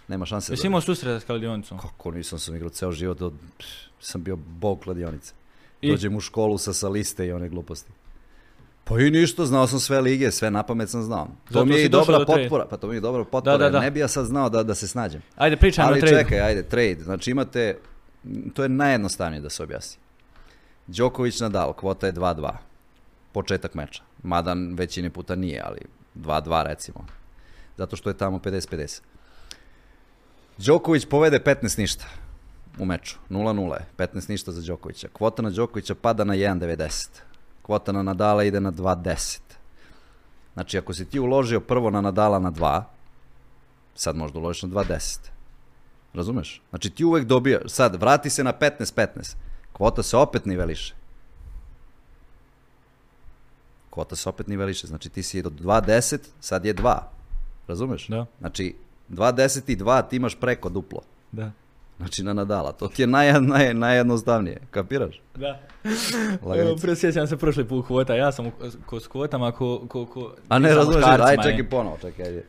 Nema šanse Jesi da imao susreta s kladionicom? kako nisam sam igrao ceo život, od, pff, sam bio bog kladionice. I? Dođem u školu sa sa liste i one gluposti. Pa i ništa, znao sam sve lige, sve napamet sam znao. To Zato mi je i dobra do potpora, pa to mi je dobra potpora, Da, da, da. ne bi ja sad znao da, da se snađem. Ajde, pričajmo o Ali trade. čekaj, ajde, trade, znači imate, to je najjednostavnije da se objasni. Đoković Nadal, kvota je 2-2, početak meča, mada većini puta nije, ali 2-2 recimo, zato što je tamo 50-50. Đoković povede 15 ništa u meču. 0-0 je. 15 ništa za Đokovića. Kvota na Đokovića pada na 1.90. Kvota na Nadala ide na 2.10. Znači, ako si ti uložio prvo na Nadala na 2, sad možda uložiš na 2.10. Razumeš? Znači, ti uvek dobijaš. Sad, vrati se na 15-15. Kvota se opet niveliše. Kvota se opet niveliše. Znači, ti si do 2.10, sad je 2. Razumeš? Da. Znači, 2.10 i 2 ti imaš preko duplo. Da. Znači na Nadala. To ti je naj, naj, najjednostavnije. Kapiraš? Da. Presjećam se prošli put kvota, ja sam ko s kvotama, ko, ko, ko A ne muškarcima, aj ne. čekaj ponovo, čekaj.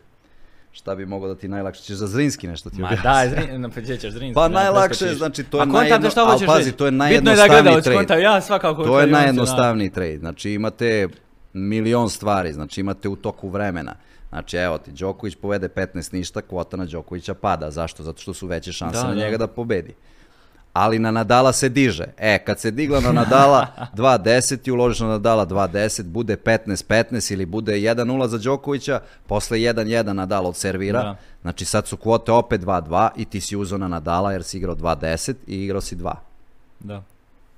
Šta bi moglo da ti najlakše? Ćeš za Zrinski nešto ti Ma objasnim? daj, zrin, na sjećaš Zrinski. Pa ne, najlakše, preskočiš. znači, to je najjedno- šta al hoćeš pazi, to je Bitno je da najjednostavniji trade. konta, ja svakako To je da. najjednostavniji trade. Znači imate milion stvari, znači imate u toku vremena. Znači, evo ti, Đoković povede 15 ništa, kvota na Đokovića pada. Zašto? Zato što su veće šanse Da, na da. njega da pobedi. Ali na Nadala se diže. E, kad se digla na Nadala 2.10 i uložiš na Nadala 2.10, bude 15-15 ili bude 1-0 za Đokovića, posle 1-1 Nadal odservira. Da. Znači sad su kvote opet 2-2 i ti si uzeo na Nadala jer si igrao 2.10 i igrao si 2. Da.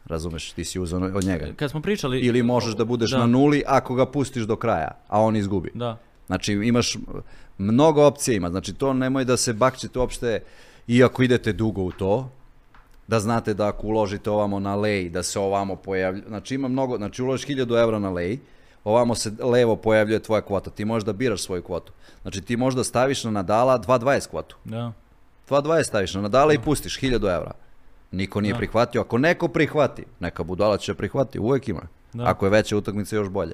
Razumeš, ti si uzeo od njega. Kad smo pričali... Ili možeš da budeš Da. na nuli ako ga pustiš do kraja, a on izgubi. Da. Znači imaš mnogo opcija ima, znači to nemoj da se bakćete uopšte, iako idete dugo u to, da znate da ako uložite ovamo na lej, da se ovamo pojavlja, znači ima mnogo, znači uložiš 1000 evra na lej, ovamo se levo pojavljuje tvoja kvota, ti možeš da biraš svoju kvotu. Znači ti možda staviš na Nadala 2.20 kvotu, Da. 2.20 staviš na Nadala i pustiš 1000 evra. Niko nije Da. prihvatio, ako neko prihvati, neka budala će prihvati, uvijek ima. Da. Ako je veća utakmica još bolje.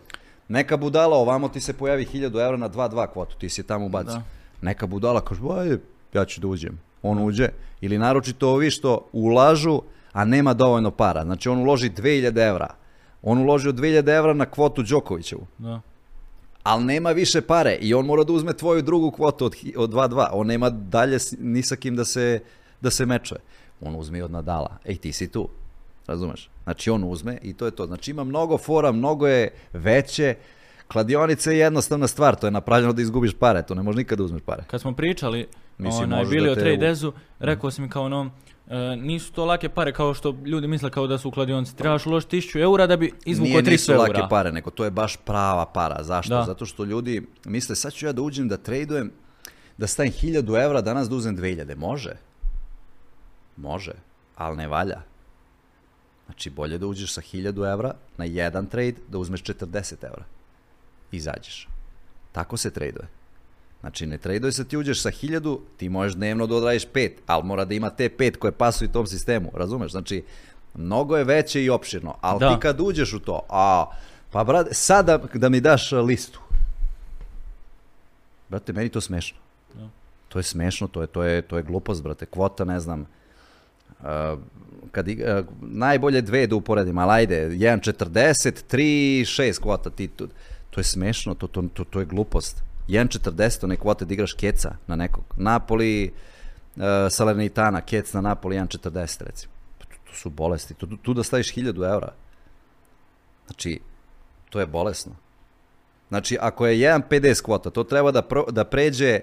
Neka budala, ovamo ti se pojavi 1000 evra na 2-2 kvotu, ti si tamo ubacio. Da. Neka budala kaže, ajde, ja ću da uđem. On uđe. Ili naročito ovi što ulažu, a nema dovoljno para. Znači on uloži 2000 evra. On uložio 2000 evra na kvotu Đokovićevu. Da. Ali nema više pare i on mora da uzme tvoju drugu kvotu od, hi- od 2-2. On nema dalje ni sa kim da se, da se mečuje. On uzme i od Nadala. Ej, ti si tu. Razumeš? Znači on uzme i to je to. Znači ima mnogo fora, mnogo je veće. Kladionica je jednostavna stvar. To je napravljeno da izgubiš pare. To ne možeš nikada da uzmeš pare. Kad smo pričali, Mislim, onaj, bili o te trade u- dezu, rekao si mi kao ono, e, nisu to lake pare kao što ljudi misle kao da su u kladionci. Trebaš uložiti 1000 eura da bi izvukao Nije, 300 nisu eura. lake pare, nego to je baš prava para. Zašto? Da. Zato što ljudi misle, sad ću ja da uđem da tradujem, da stavim 1000 evra, danas da uzem 2000. Može. Može, ali ne valja. Znači, bolje da uđeš sa 1000 evra na jedan trade, da uzmeš 40 evra. Izađeš. Tako se traduje. Znači, ne traduje se ti uđeš sa 1000, ti možeš dnevno da odradiš 5, ali mora da ima te 5 koje pasuju tom sistemu, razumeš? Znači, mnogo je veće i opširno, ali Da. ti kad uđeš u to, a, pa brate, sada da mi daš listu. Brate, meni to smešno. Da. To je smešno, to je, to je, to je glupost, brate. Kvota, ne znam, a, kad, igra- najbolje dve da uporedim, ali ajde, 1.40, 3.6 kvota, ti, to, to je smešno, to, to, to, to je glupost. 1.40, one kvote da igraš keca na nekog. Napoli, uh, Salernitana, kec na Napoli 1.40 recimo. Pa To, to su bolesti, tu, tu da staviš 1000 eura. Znači, to je bolesno. Znači, ako je 1.50 kvota, to treba da, pro, da pređe,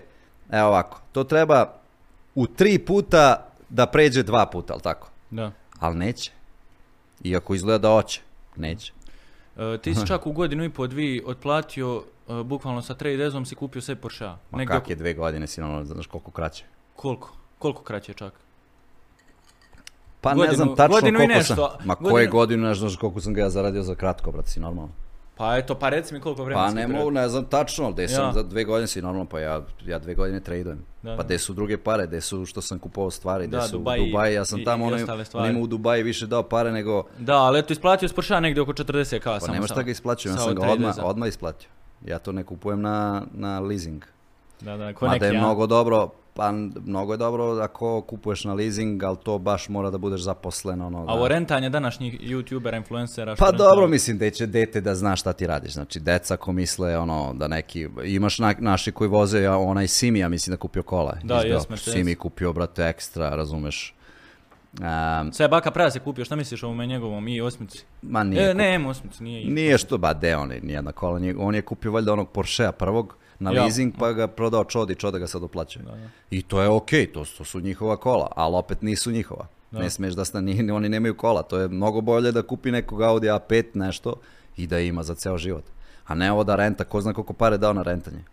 evo ovako, to treba u tri puta da pređe dva puta, ali tako? Da. Ali neće. Iako izgleda da hoće, neće. E, ti si čak u godinu i po dvi otplatio, e, bukvalno sa trade si kupio sve Porsche. Ma kak je dve godine, si normalno, znaš koliko kraće. Koliko? Koliko kraće čak? Pa ne znam tačno godinu i koliko nešto. sam... Ma koje Godinu- godinu, ne znaš koliko sam ga ja zaradio za kratko, brate, si normalno. Pa eto, pa reci mi koliko vremena Pa ne mogu, ne znam tačno, gde sam Ja. za dve godine si normalno, pa ja, ja dve godine tradujem. Da, pa da. gde su druge pare, gde su što sam kupovao stvari, Da, su Dubai u Dubaji, ja sam i- tamo stvari. onima u Dubaji više dao pare nego, Da, ali eto, isplatio s Porsche negdje oko 40 k pa samo nema sa- šta ga isplaćujem, ja sa sam ga odmah, odmah isplatio. Ja to ne kupujem na, na leasing. Da, da, ko Mada je mnogo dobro, pa mnogo je dobro ako kupuješ na leasing, ali to baš mora da budeš zaposlen. Ono, A da. ovo rentanje današnjih youtubera, influencera, što Pa rentaju? dobro, mislim da će dete da zna šta ti radiš. Znači, deca ko misle ono, da neki, imaš na, naši koji voze, ja, onaj Simi, ja mislim da kupio kola. Da, Izbeo. jes, Mercedes. Simi kupio, brate, ekstra, razumeš. Um, Sve baka prava se kupio, šta misliš o ovome njegovom i osmici? ma nije, E, ne, osmici, nije nije što, ba de, on je nijedna kola, nije, on je kupio valjda onog Porschea prvog na Ja. leasing, pa ga prodao Čodi, Čoda ga sad oplaćuje. Da, da. I to je okej, to, to su njihova kola, ali opet nisu njihova. Da. Ne smiješ da sta, ni- oni nemaju kola, to je mnogo bolje da kupi nekog Audi A5 nešto i da ima za ceo život. A ne ovo da renta, ko zna koliko pare dao na rentanje.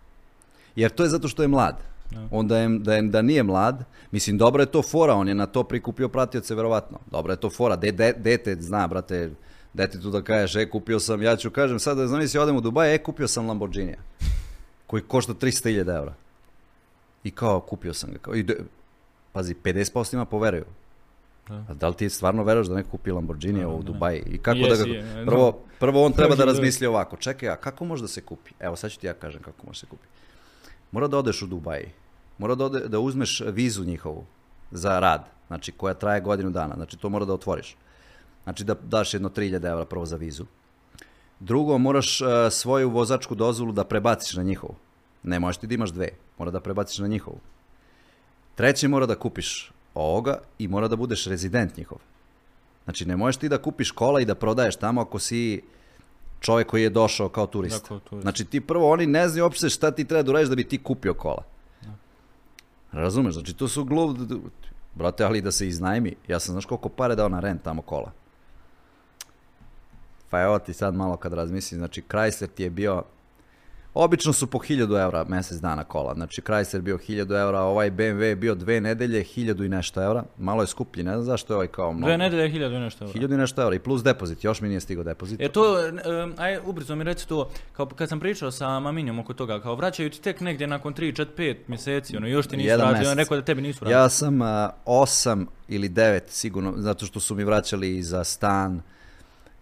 Jer to je zato što je mlad. Da. Onda je, da, je, da nije mlad, mislim, dobro je to fora, on je na to prikupio pratioce, verovatno. Dobro je to fora, de, de, dete zna, brate, dete tu da kažeš, e, kupio sam, ja ću kažem, sad da zamisli, odem u Dubaj, e, kupio sam Lamborghini koji košta 300.000 evra. I kao, kupio sam ga. Kao, i pazi, 50% ima poveruju. Da. A da li ti stvarno veruješ da neko kupi Lamborghini u. Dubaji? I kako da ga... je, Prvo, prvo on treba da. razmisli ovako. Čekaj, a kako može da se kupi? Evo, sad ću ti ja kažem kako može se kupi. Mora da odeš u Dubaji. Mora da, ode, da uzmeš vizu njihovu za rad, znači koja traje godinu dana. Znači to mora da otvoriš. Znači da daš jedno 3000 evra prvo za vizu. Drugo, moraš e, svoju vozačku dozvolu da prebaciš na njihovu. Ne možeš ti da imaš dve, mora da prebaciš na njihovu. Treći mora da kupiš ovoga i mora da budeš rezident njihov. Znači ne možeš ti da kupiš kola i da prodaješ tamo ako si čovjek koji je došao kao turista. Da, kao turista. Znači ti prvo, oni ne znaju uopšte šta ti treba da uradiš da bi ti kupio kola. Razumeš, znači to su glup... Brate, ali da se iznajmi. Ja sam znaš koliko pare dao na rent tamo kola. Pa evo ti sad malo kad razmislim, znači Chrysler ti je bio Obično su po 1000 eura mjesec dana kola. Znači Chrysler bio 1000 eura, ovaj BMW je bio dve nedelje, 1000 i nešto eura. Malo je skuplji, ne znam zašto je ovaj kao mnogo. Dve nedelje, hiljadu i nešto. eura. 1000 i nešto eura i plus depozit, još mi nije stigao depozit. E to, e, aj ubrzo mi reci to, kao kad sam pričao sa maminjom oko toga, kao vraćaju ti tek negdje nakon 3, 4, 5 mjeseci, ono, još ti nisu vratili, on rekao da tebi nisu vratili. Ja sam a, osam ili devet sigurno, zato što su mi vraćali za stan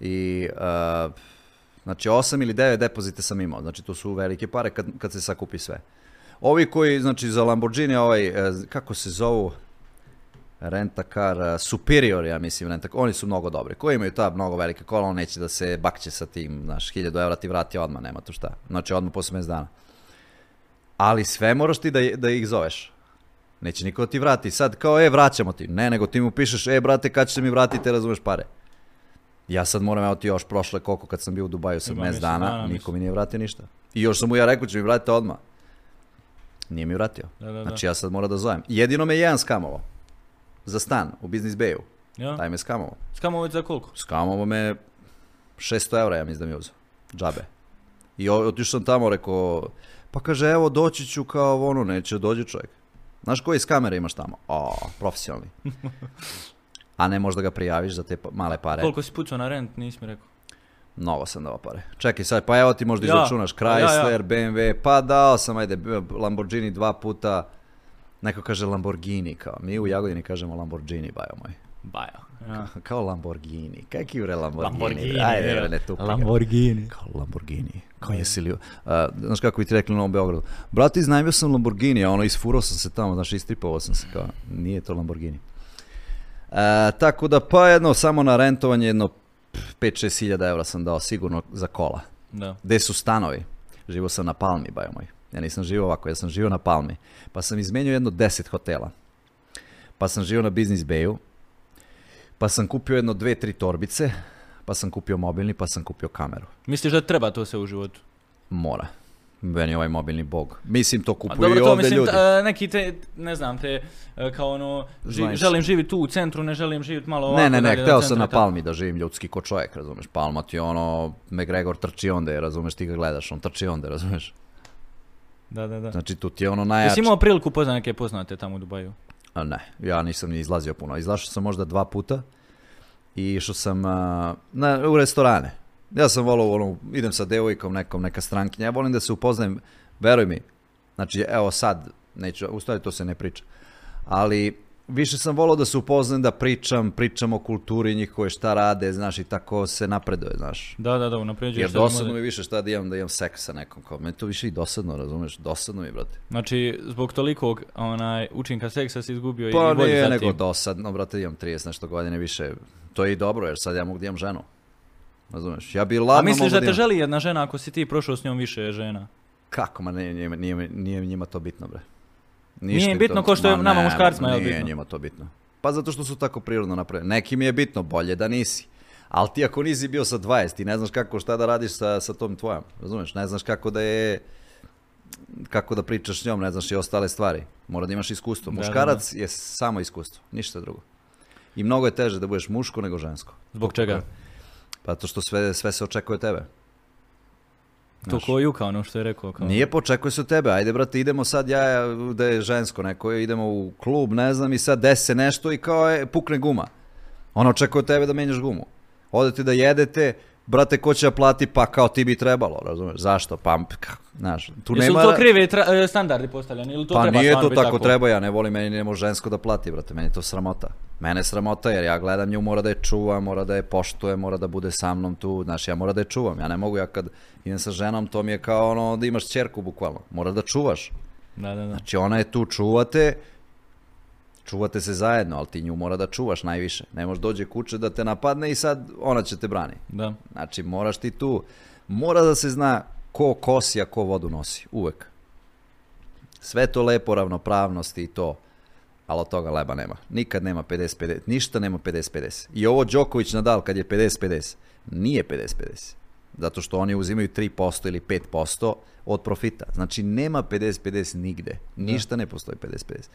i a, znači osam ili devet depozite sam imao, znači to su velike pare kad, kad se sakupi sve. Ovi koji, znači za Lamborghini, ovaj, e, kako se zovu, renta car, a, Superior, ja mislim, renta, oni su mnogo dobri. Koji imaju ta mnogo velike kola, on neće da se bakće sa tim, znaš, 1000 evra ti vrati odmah, nema to šta. Znači odmah posle mjesec dana. Ali sve moraš ti da, da ih zoveš. Neće niko ti vrati. Sad kao, e, vraćamo ti. Ne, nego ti mu pišeš, e, brate, kad ćete mi vratiti, razumeš pare. Ja sad moram, evo ti još prošle koliko kad sam bio u Dubaju sa Ima mjesec dana, dana, niko mi nije vratio ništa. I još sam mu ja rekao, će mi vratiti odmah. Nije mi vratio. Da, da, da. Znači ja sad moram da zovem. Jedino me jedan skamovao. Za stan u Business Bayu. Ja? Taj me skamovao. Skamović za koliko? Skamovao me 600 eura, ja mislim da mi je uzeo. Džabe. I otišao sam tamo, rekao, pa kaže, evo doći ću kao ono, neće dođi čovjek. Znaš koji iz kamere imaš tamo? O, profesionalni. A ne možda ga prijaviš za te pa- male pare. Koliko si pucao na rent, nisi mi rekao. Mnogo sam dao pare. Čekaj sad, pa evo ti možda Ja. izračunaš Ja, ja. Chrysler, BMW, pa dao sam, ajde, Lamborghini dva puta. Neko kaže Lamborghini, kao. Mi u Jagodini kažemo Lamborghini, bajo moj. Baja. Ja. Kao Lamborghini. Kakvi bre Lamborghini? Lamborghini, Ajde, ja. ne tupi. Lamborghini. Kao Lamborghini. Kao jesi li... a, znaš kako bi ti rekli na Novom Beogradu? Brate, iznajmio sam Lamborghini, a ono, isfurao sam se tamo, znaš, istripovao sam se kao, nije to Lamborghini. E, tako da, pa jedno, samo na rentovanje, jedno 5-6 hiljada eura sam dao sigurno za kola. Da. Gde su stanovi? Živo sam na Palmi, bajo moj. Ja nisam živio ovako, ja sam živio na Palmi. Pa sam izmenio jedno 10 hotela. Pa sam živio na Business Bayu. Pa sam kupio jedno dve, tri torbice. Pa sam kupio mobilni, pa sam kupio kameru. Misliš da treba to sve u životu? Mora. Meni je ovaj mobilni bog. Mislim, to kupuju dobro, i to ovdje mislim, ljudi. ta- neki te, ne znam, te, e, kao ono, želim živjeti tu u centru, ne želim živjeti malo ovako ne, ne, ne, hteo sam na. Palmi da živim ljudski ko čovjek, razumeš? Palma ti je ono, McGregor trči onda, razumeš, ti ga gledaš, on trči onda, razumeš? Da, da, da. Znači, tu ti je ono najjače. Jesi imao priliku poznati neke poznate tamo u Dubaju? A ne, ja nisam ni izlazio puno. Izlašao sam možda dva puta i išao sam a, na, u restorane. Ja sam volao, ono, idem sa devojkom nekom, neka strankinja, ja volim da se upoznajem, veruj mi, znači evo sad, neću, u stvari to se ne priča, ali više sam volao da se upoznajem, da pričam, pričam o kulturi njihove, šta rade, znaš, i tako se napreduje, znaš. Da, da, da, unapređuješ Jer dosadno mi više šta da imam, da imam seks sa nekom, kao, meni to više i dosadno, razumeš, dosadno mi, brate. Znači, zbog tolikog onaj, učinka seksa si izgubio Pa i nije za nego tim. dosadno, brate, imam 30 nešto godine više. To je i dobro, jer sad ja mogu da imam ženu. Razumeš? Ja bi ladno A misliš da te želi jedna žena ako si ti prošao s njom više žena? Kako, ma nije, nije, nije, nije njima to bitno, bre. Nije im bitno to- ko što je ma nama ne, muškarcima, Nije bitno? njima to bitno. Pa zato što su tako prirodno napravljeni. Nekim je bitno, bolje da nisi. Ali ti ako nisi bio sa 20, ti ne znaš kako šta da radiš sa, sa tom tvojom. Razumeš? Ne znaš kako da je kako da pričaš s njom, ne znaš i ostale stvari. Mora da imaš iskustvo. Muškarac je samo iskustvo, ništa drugo. I mnogo je teže da budeš muško nego žensko. Zbog čega? Pa to što sve, sve se očekuje od tebe. To ko Juka, ono što je rekao. Kao... Nije počekuje se od tebe, ajde brate, idemo sad ja, da je žensko neko, idemo u klub, ne znam, i sad desi se nešto i kao je, pukne guma. Ona očekuje od tebe da menjaš gumu. Odete da jedete, brate, ko će plati, pa kao ti bi trebalo, razumeš, zašto, pa, znaš, tu Jesu nema... li to krivi tra- e, standardi postavljeni ili to pa treba nije to biti tako, treba, ja ne volim, meni ne može žensko da plati, brate, meni je to sramota. Mene je sramota jer ja gledam nju, mora da je čuva, mora da je poštuje, mora da bude sa mnom tu, znaš, ja mora da je čuvam, ja ne mogu, ja kad idem sa ženom, to mi je kao ono da imaš ćerku bukvalno, mora da čuvaš. Da, da, da. Znači ona je tu, čuvate, čuvate se zajedno, ali ti nju mora da čuvaš najviše. Ne može dođe kuće da te napadne i sad ona će te brani. da. Znači moraš ti tu, mora da se zna ko kosi, a ko vodu nosi, uvek. Sve to lepo, ravnopravnost i to. Ali od toga leba nema. Nikad nema 50-50. Ništa nema 50-50. I ovo Đoković Nadal kad je 50-50. Nije 50-50. Zato što oni uzimaju 3% ili 5% od profita. Znači nema 50-50 nigde. Ništa ne postoji 50-50.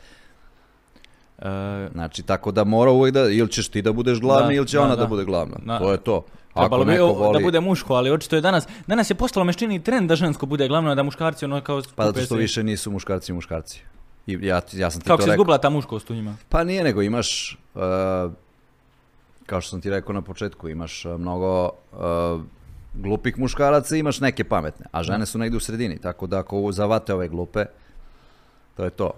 E, Znači, tako da mora uvijek da, ili ćeš ti da budeš glavni, Da, ili će da, ona da, da. bude glavna. Da. To je to. Trebalo Ako bi voli, da bude muško, ali očito je danas, danas je postalo meštini trend da žensko bude glavno, da muškarci ono kao pa zato što više nisu muškarci i muškarci. I ja, ja sam ti Kako to se rekao. izgubila ta muškost u njima? Pa nije, nego imaš, uh, kao što sam ti rekao na početku, imaš uh, mnogo uh, glupih muškaraca i imaš neke pametne, a žene su negdje u sredini, tako da ako zavate ove glupe, to je to.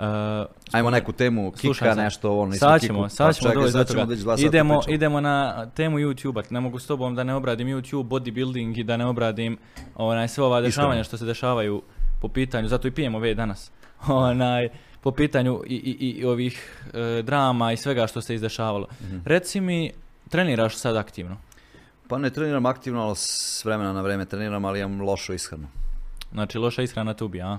E, Ajmo neku temu, kika nešto, nismo Sad kiku. ćemo, Pa sad ćemo čekaj, doći do ćemo toga. Idemo, idemo na temu YouTube-a. Ne mogu s tobom da ne obradim YouTube, bodybuilding i da ne obradim onaj, sve ova dešavanja što se dešavaju po pitanju, zato i pijemo već danas. Onaj, po pitanju i, i, i ovih e, drama i svega što se izdešavalo. Mhm. Reci mi, treniraš sad aktivno? Pa ne treniram aktivno, ali s vremena na vreme treniram, ali imam lošu ishranu. Znači, loša ishrana te ubija, a?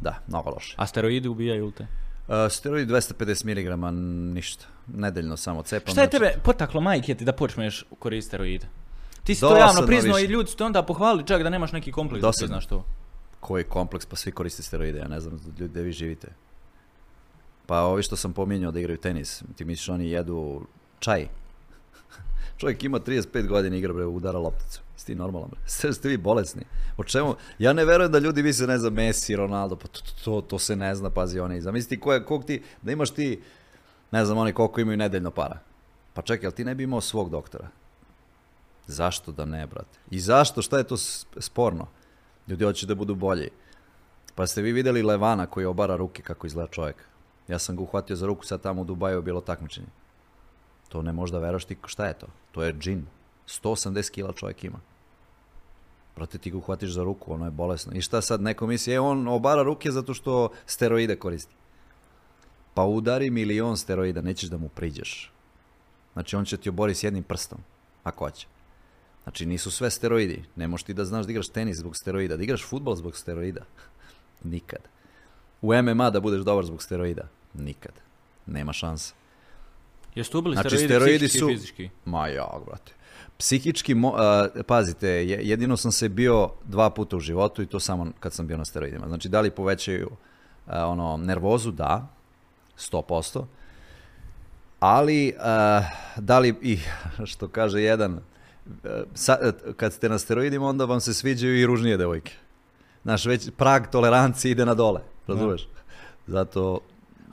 Da, mnogo loše. A steroidi ubijaju te? Uh, steroid 250 mg, ništa. Nedeljno samo cepam. Šta je znači- tebe potaklo majke ti da počneš koristiti steroide? Ti si to Dosadno javno priznao više. i ljudi su te onda pohvalili čak da nemaš neki kompleks da Dosadno. priznaš to. Koji kompleks, pa svi koriste steroide, ja ne znam ljudi gdje vi živite. Pa ovi što sam pominjao da igraju tenis, ti misliš oni jedu čaj? Čovjek ima 35 godina igra bre, udara lopticu. Ti normalan bre? Sve ste vi bolesni. O čemu? Ja ne verujem da ljudi misle, ne znam, Messi, Ronaldo, pa to, to, to se ne zna, pazi oni. Zamisli ti koje, kog ti, da imaš ti, ne znam oni koliko imaju nedeljno para. Pa čekaj, jel ti ne bi imao svog doktora? Zašto da ne, brate? I zašto? Šta je to sporno? Ljudi hoće da budu bolji. Pa ste vi vidjeli Levana koji obara ruke kako izgleda čovjek. Ja sam ga uhvatio za ruku, sad tamo u Dubaju je bilo takmičenje. To ne možda veraš ti, šta je to? To je džin. 180 kila čovjek ima. Brate, ti ga uhvatiš za ruku, ono je bolesno. I šta sad neko misli, e, on obara ruke zato što steroide koristi. Pa udari milion steroida, nećeš da mu priđeš. Znači, on će ti obori s jednim prstom, ako hoće. Znači, nisu sve steroidi. Ne možeš ti da znaš da igraš tenis zbog steroida, da igraš futbol zbog steroida. Nikad. U MMA da budeš dobar zbog steroida. Nikad. Nema šanse. Jesu ubili Znači, steroidi, su- i fizički? Ma ja, brate. Psihički, mo- pazite, je- jedino sam se bio dva puta u životu i to samo kad sam bio na steroidima. Znači, da li povećaju ono, nervozu? Da, 100%. Ali, da li, i što kaže jedan, kad ste na steroidima, onda vam se sviđaju i ružnije devojke. Znaš, već prag tolerancije ide na dole, razumeš? Zato,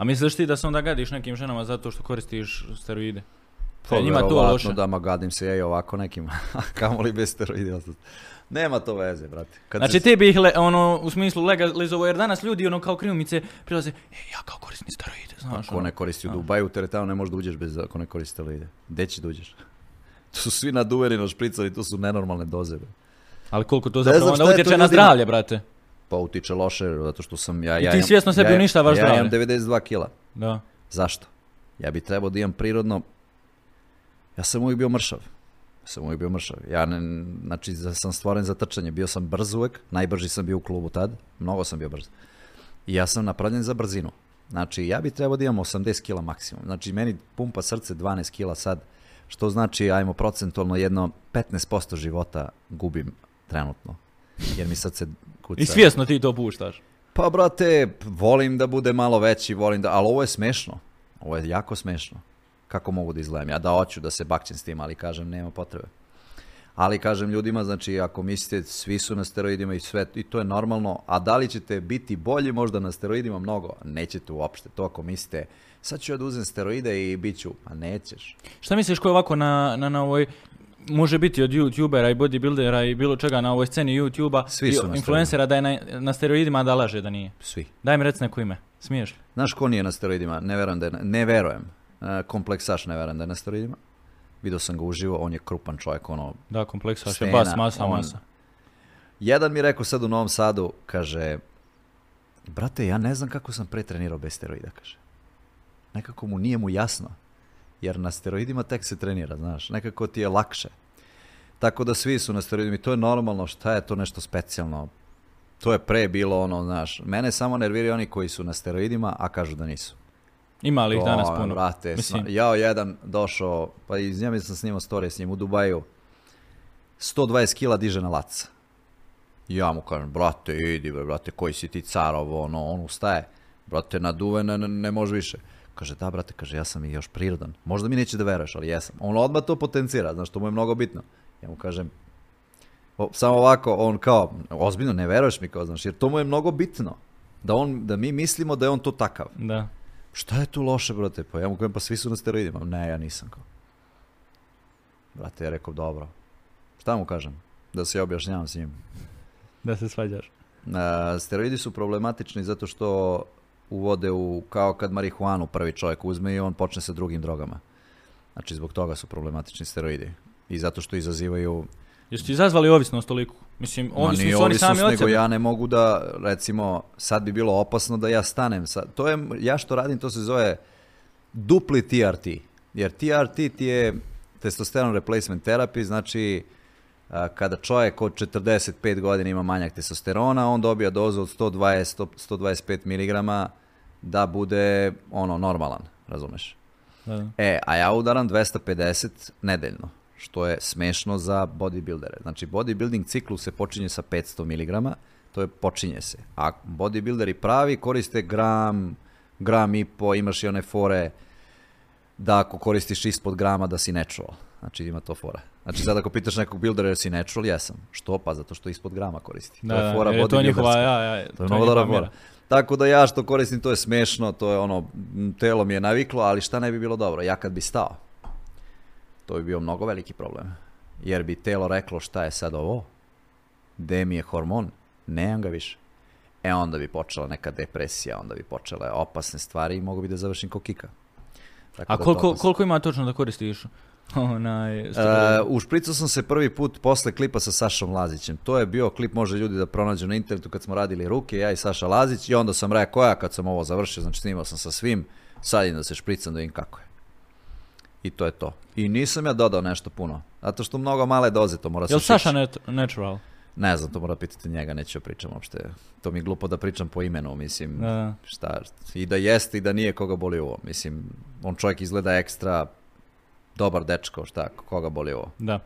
A misliš ti da se onda gadiš nekim ženama zato što koristiš steroide? Pa E, njima to loše. da ma gadim se ja i ovako nekim, kamoli bez steroidi. Nema to veze, brate. Kad Znači se- ti bi ih le, ono, u smislu legalizovao, jer danas ljudi ono kao krivmice prilaze, e, ja kao koristim steroide, znaš. Ako ono. ne koristi u Dubaju, u teretanu ne možeš da uđeš bez ako ne koristi steroide. Gde ćeš da uđeš? Tu su svi naduveni na špricali, tu su nenormalne doze. Ali koliko to zapravo onda je to utječe na zdravlje, brate. Pa utiče loše, zato što sam ja... I ja ti imam- svjesno sebi ja, uništavaš Ja imam zdravlje. 92 kila. Da. Zašto? Ja bi trebao da imam prirodno... Ja sam uvijek bio mršav. Ja sam uvijek bio mršav. Ja ne, znači za- sam stvoren za trčanje. Bio sam brz uvijek. Najbrži sam bio u klubu tad. Mnogo sam bio brz. I ja sam napravljen za brzinu. Znači ja bi trebao da imam 80 kila maksimum. Znači meni pumpa srce 12 kila sad. Što znači, ajmo procentualno jedno 15% života gubim trenutno. Jer mi srce kuca. I svjesno ti to puštaš. Pa, brate, volim da bude malo veći, volim da, ali ovo je smešno. Ovo je jako smešno. Kako mogu da izgledam? Ja da hoću da se bakćem s tim, ali kažem, nema potrebe. Ali kažem ljudima, znači, ako mislite, svi su na steroidima i sve, i to je normalno, a da li ćete biti bolji možda na steroidima mnogo? Nećete uopšte. To ako mislite, sad ću ja da uzem steroide i bit ću, a nećeš. Šta misliš ko je ovako na, na, na ovoj, može biti od youtubera i bodybuildera i bilo čega na ovoj sceni youtubea Svi i su na influencera da je na, na steroidima da laže da nije. Svi. Daj mi reci neko ime. Smiješ li? Znaš ko nije na steroidima? Ne verujem da je, ne verujem. E, kompleksaš ne verujem da je na steroidima. Vidio sam ga uživo, on je krupan čovjek, ono, Da, kompleksaš je bas, masa, on- masa. Jedan mi rekao sad u Novom Sadu, kaže, brate, ja ne znam kako sam pre trenirao bez steroida, kaže. Nekako mu nije mu jasno, jer na steroidima tek se trenira, znaš, nekako ti je lakše. Tako da svi su na steroidima i to je normalno, šta je to nešto specijalno? To je pre bilo ono, znaš, mene samo nerviraju oni koji su na steroidima, a kažu da nisu. Ima li ih danas puno? Brate, Mislim, jao jedan došao, pa iz njega sam snimao storije s njim u Dubaju, 120 kila diže na lac. Ja mu kažem, brate, idi brate, koji si ti car, ovo, ono, on ustaje. Brate, naduven, ne, ne može više. Kaže, da, brate, kaže, ja sam i još prirodan. Možda mi neće da veruješ, ali jesam. On odmah to potencira, znaš, to mu je mnogo bitno. Ja mu kažem, o, samo ovako, on kao, ozbiljno, ne veruješ mi, kao, znaš, jer to mu je mnogo bitno. Da, on, da mi mislimo da je on to takav. Da. Šta je tu loše, brate? Pa ja mu kažem, pa svi su na steroidima. Ne, ja nisam kao. Brate, ja rekao, dobro. Šta mu kažem? Da se ja objašnjavam s njim. Da se svađaš. E, steroidi su problematični zato što uvode u, kao kad marihuanu prvi čovjek uzme i on počne sa drugim drogama. Znači, zbog toga su problematični steroidi. I zato što izazivaju... Jesu ti izazvali ovisnost toliko? Mislim, Ma oni su, oni sami od nego ja ne mogu da, recimo, sad bi bilo opasno da ja stanem. Sa, to je, ja što radim, to se zove dupli TRT. Jer TRT ti je testosteron replacement therapy, znači kada čovjek od 45 godina ima manjak testosterona, on dobija dozu od 120, 125 mg da bude ono normalan, razumeš? Da. E, a ja udaram 250 nedeljno, što je smešno za bodybuildere. Znači, bodybuilding ciklus se počinje sa 500 mg, to je počinje se. A bodybuilderi pravi koriste gram, gram i po, imaš i one fore da ako koristiš ispod grama da si natural. Znači, ima to fora. Znači, sad ako pitaš nekog buildera jesi natural, jesam. Što? Pa zato što ispod grama koristi. Da, to je fora jer je to njihova, bodybuilderska. ja, ja, To je njihova fora. Tako da ja što koristim to je smešno, to je ono, telo mi je naviklo, ali šta ne bi bilo dobro? Ja kad bi stao, to bi bio mnogo veliki problem. Jer bi telo reklo šta je sad ovo? Gde mi je hormon? Nemam ga više. E onda bi počela neka depresija, onda bi počele opasne stvari i mogu bi da završim ko kika. Tako A da koliko, to- koliko ima točno da koristiš? Onaj, E, ušpricao sam se prvi put posle klipa sa Sašom Lazićem. To je bio klip, može ljudi da pronađu na internetu kad smo radili ruke, ja i Saša Lazić i onda sam rekao ja kad sam ovo završio, znači snimao sam sa svim, sad idem da se špricam da vidim kako je. I to je to. I nisam ja dodao nešto puno, zato što mnogo male doze to mora se Jel. Saša net, natural? Ne znam, to mora pitati njega, neću pričam uopšte. To mi je glupo da pričam po imenu, mislim, da. šta, i da jeste i da nije koga boli ovo. Mislim, on čovjek izgleda ekstra dobar dečko, šta, koga boli ovo. Da.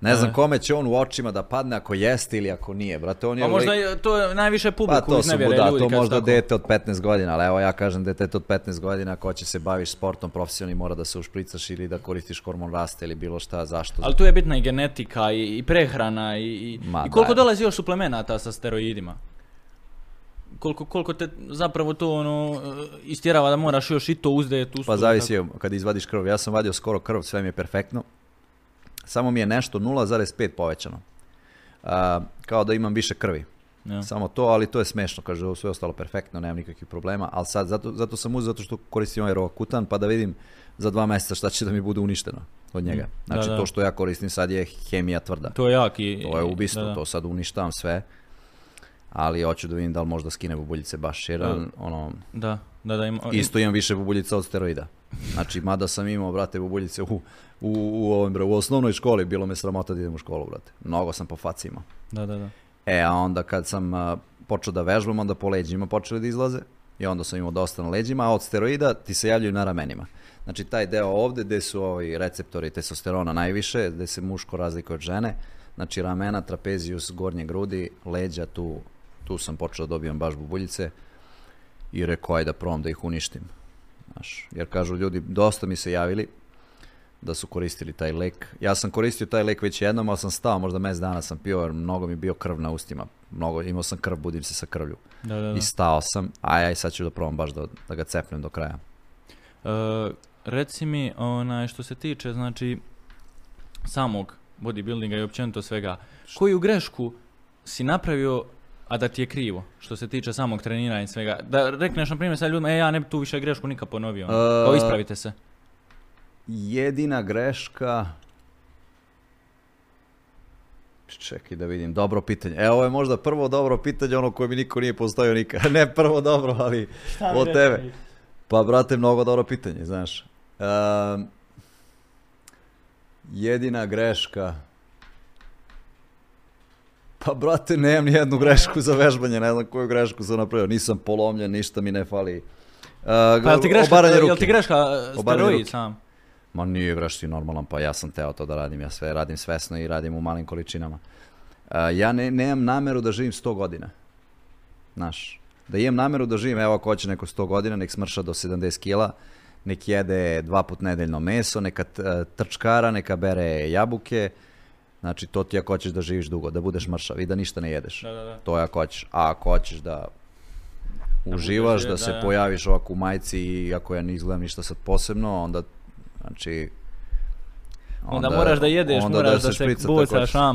Ne znam E. kome će on u očima da padne ako jeste ili ako nije, brate, on je Pa možda lik- je, to je najviše pa publiku to su buda, ljudi to možda tako. dete od 15 godina, ali evo ja kažem dete od 15 godina ko će se baviš sportom profesionalni mora da se ušpricaš ili da koristiš hormon rasta ili bilo šta, zašto? Ali tu je bitna i genetika i, i prehrana i, i, Ma i koliko daj. dolazi još suplemenata sa steroidima? Koliko, koliko te zapravo to ono e, istjerava da moraš još i to uzdeti uz Pa zavisi kad izvadiš krv. Ja sam vadio skoro krv, sve mi je perfektno. Samo mi je nešto 0,5 povećano. A, kao da imam više krvi. Ja. Samo to, ali to je smešno, kaže, sve ostalo perfektno, nemam nikakvih problema, ali sad, zato, zato sam uzeo, zato što koristim ovaj Roakutan, pa da vidim za dva mjeseca šta će da mi bude uništeno od njega. Mm, Znači, da, da. to što ja koristim sad je hemija tvrda. To je jak i... To je ubistvo, da. to sad uništavam sve, ali hoću da vidim da li možda skine bubuljice baš, jer Da. ono, Da, da, da ima... isto imam više bubuljica od steroida. Znači, mada sam imao, brate, bubuljice u, u, u, ovom, u osnovnoj školi, bilo me sramota da idem u školu, brate. Mnogo sam po faci imao. Da, da, da. E, a onda kad sam a, počeo da vežbam, onda po leđima počeli da izlaze. I onda sam imao dosta na leđima, a od steroida ti se javljaju na ramenima. Znači, taj deo ovde gde su ovi receptori testosterona najviše, gde se muško razlikuje od žene, znači ramena, trapezijus, gornje grudi, leđa, tu, tu sam počeo da dobijam baš bubuljice i rekao, aj da probam da ih uništim. Znaš, jer kažu ljudi, dosta mi se javili da su koristili taj lek. Ja sam koristio taj lek već jednom, ali sam stao, možda mjesec dana sam pio, jer mnogo mi je bio krv na ustima. Mnogo, imao sam krv, budim se sa krvlju. Da, da, da. I stao sam, a ja i sad ću da probam baš da, da ga cepnem do kraja. E, reci mi, onaj, što se tiče, znači, samog bodybuildinga i općenito svega, koju grešku si napravio, a da ti je krivo, što se tiče samog treniranja i svega? Da rekneš, na primjer, sad ljudima, e, ja ne bi tu više grešku nikad ponovio. ono. E, Kao ispravite se. Jedina greška... Čekaj da vidim, dobro pitanje. E, ovo je možda prvo dobro pitanje, ono koje mi niko nije postavio nikad. Ne prvo dobro, ali od tebe. Pa, brate, mnogo dobro pitanje, znaš. Ehm, jedina greška... Pa, brate, nemam ni jednu grešku za vežbanje, ne znam koju grešku sam napravio. Nisam polomljen, ništa mi ne fali. Uh, Pa jel ti greška, jel ti greška Obaranje steroid sam? Ma nije grešti normalan, pa ja sam teo to da radim, ja sve radim svesno i radim u malim količinama. A, ja ne, nemam nameru da živim 100 godina. Znaš, da imam nameru da živim, evo ako hoće neko 100 godina, nek smrša do 70 kila, nek jede dva put nedeljno meso, neka e, trčkara, neka bere jabuke, znači to ti ako hoćeš da živiš dugo, da budeš mršav i da ništa ne jedeš. Da, da, da. To je ako hoćeš. A ako hoćeš da uživaš, da, se da, da. pojaviš ovako u majici i ako ja ne izgledam ništa sad posebno, onda, znači... Onda, moraš da jedeš, onda moraš da se, bucaš, također. a?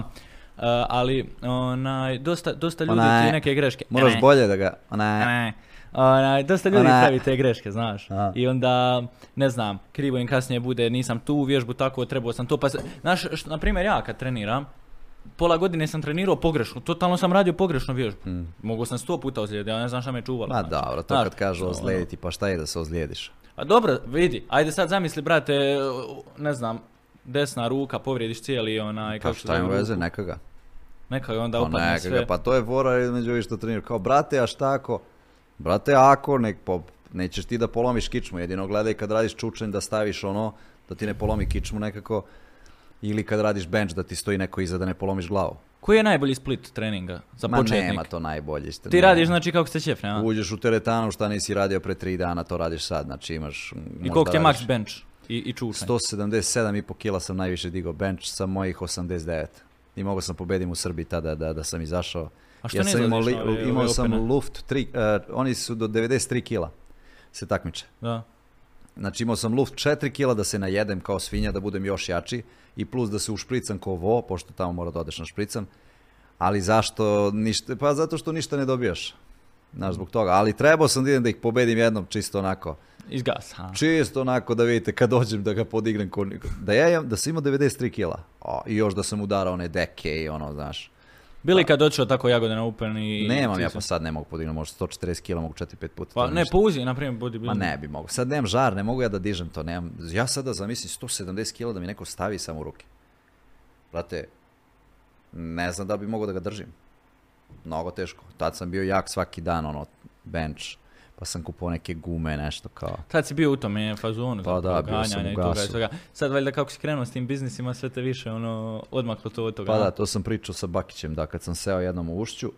Uh, ali onaj, dosta, dosta ljudi Onaj, ti neke greške. Moraš Ne, bolje da ga... Onaj, ne. Onaj, dosta ljudi Onaj. pravi te greške, znaš. A. I onda, ne znam, krivo im kasnije bude, nisam tu u vježbu tako, trebao sam to. Pa, znaš, što, na primjer ja kad treniram, pola godine sam trenirao pogrešno, totalno sam radio pogrešnu vježbu. Mm. Mogao sam sto puta ozlijediti, ja ne znam šta me čuvalo. Ma znači. dobro, to Znaš, kad kažu ono, ozlijediti, pa šta je da se ozlijediš? A dobro, vidi, ajde sad zamisli, brate, ne znam, desna ruka, povrijediš cijeli onaj, Pa šta zove, veze, ruku. neka je onda Pa upadne sve. pa to je fora između što treniraju. Kao, brate, a šta ako? Brate, ako, nek, po, nećeš ti da polomiš kičmu, jedino gledaj kad radiš čučanj da staviš ono, da ti ne polomi kičmu nekako, ili kad radiš bench da ti stoji neko iza da ne polomiš glavu. Koji je najbolji split treninga za Ma početnik? nema to najbolje. Isto, Ti nema. radiš znači kako ste ćef, nema? Uđeš u teretanu šta nisi radio pre tri dana, to radiš sad, znači imaš... I koliko ti je max bench i, i čušanj? 177,5 kila sam najviše digao bench sa mojih 89. I mogao sam pobedim u Srbiji tada da, da sam izašao. A što ja ne sam imao, li- ove- imao ove sam opene? luft, tri, eh, oni su do 93 kila se takmiče. Da. Znači imao sam luft 4 kila da se najedem kao svinja, da budem još jači i plus da se ušpricam kao vo, pošto tamo mora da odeš na špricam. Ali zašto ništa? Pa zato što ništa ne dobijaš. Znaš, zbog toga. Ali trebao sam da idem da ih pobedim jednom čisto onako. Iz gasa. Čisto onako da vidite kad dođem da ga podignem. ko- Da ja da sam imao 93 kila. O, I još da sam udarao one deke i ono, znaš. Bili kad došao tako jagode na Open i... Nemam ja pa sad ne mogu podignuti, možda 140 kila mogu 4-5 puta. Pa ne, po uzi, na primjer, bodybuilding. Ma ne bi mogu. Sad nemam žar, ne mogu ja da dižem to. Nemam. Ja sada zamislim 170 kila da mi neko stavi samo u ruke. Brate, ne znam da bi mogao da ga držim. Mnogo teško. Tad sam bio jak svaki dan, ono, bench. Pa sam kupovao neke gume, nešto kao. Tad si bio u tome fazonu, Pa da, bio sam u gasu. toga. Sad valjda kako si krenuo s tim biznisima, sve te više ono, odmaklo to od toga. Pa da, to sam pričao sa Bakićem, da kad sam seo jednom u ušću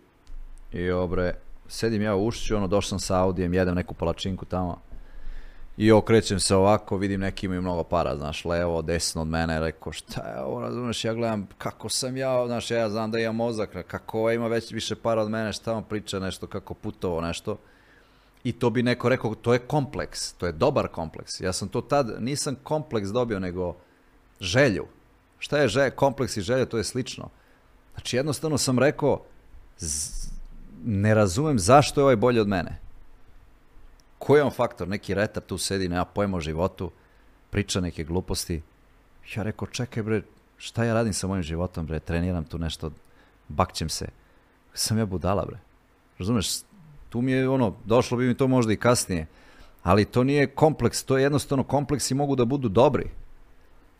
i obre, sedim ja u ušću, ono, došao sam sa Audijem, jedem neku palačinku tamo i okrećem se ovako, vidim neki imaju mnogo para, znaš, levo, desno od mene, rekao, šta je ovo, razumeš, ja gledam kako sam ja, znaš, ja znam da imam mozak, kako ovaj ima već više para od mene, šta on priča nešto, kako putovo nešto. I to bi neko rekao, to je kompleks, to je dobar kompleks. Ja sam to tad, nisam kompleks dobio, nego želju. Šta je želja, kompleks i želja, to je slično. Znači jednostavno sam rekao, z- ne razumem zašto je ovaj bolji od mene. Koji je on faktor? Neki retar tu sedi, nema pojma o životu, priča neke gluposti. Ja rekao, čekaj bre, šta ja radim sa mojim životom bre, treniram tu nešto, bakćem se. Sam ja budala bre. Razumeš, tu mi je ono, došlo bi mi to možda i kasnije, ali to nije kompleks, to je jednostavno kompleksi mogu da budu dobri.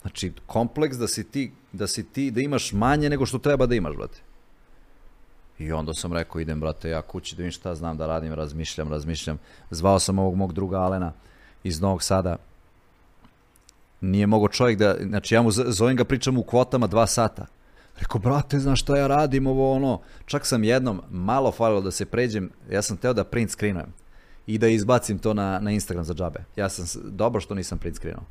Znači, kompleks da si ti, da si ti, da imaš manje nego što treba da imaš, brate. I onda sam rekao, idem, brate, ja kući da vidim šta znam da radim, razmišljam, razmišljam. Zvao sam ovog mog druga Alena iz Novog Sada. Nije mogo čovjek da, znači ja mu zovem ga, pričam u kvotama dva sata. Rekao, brate, znaš šta ja radim, ovo ono. Čak sam jednom malo falilo da se pređem, ja sam teo da print screenujem i da izbacim to na, na Instagram za džabe. Ja sam, dobro što nisam print screenuo.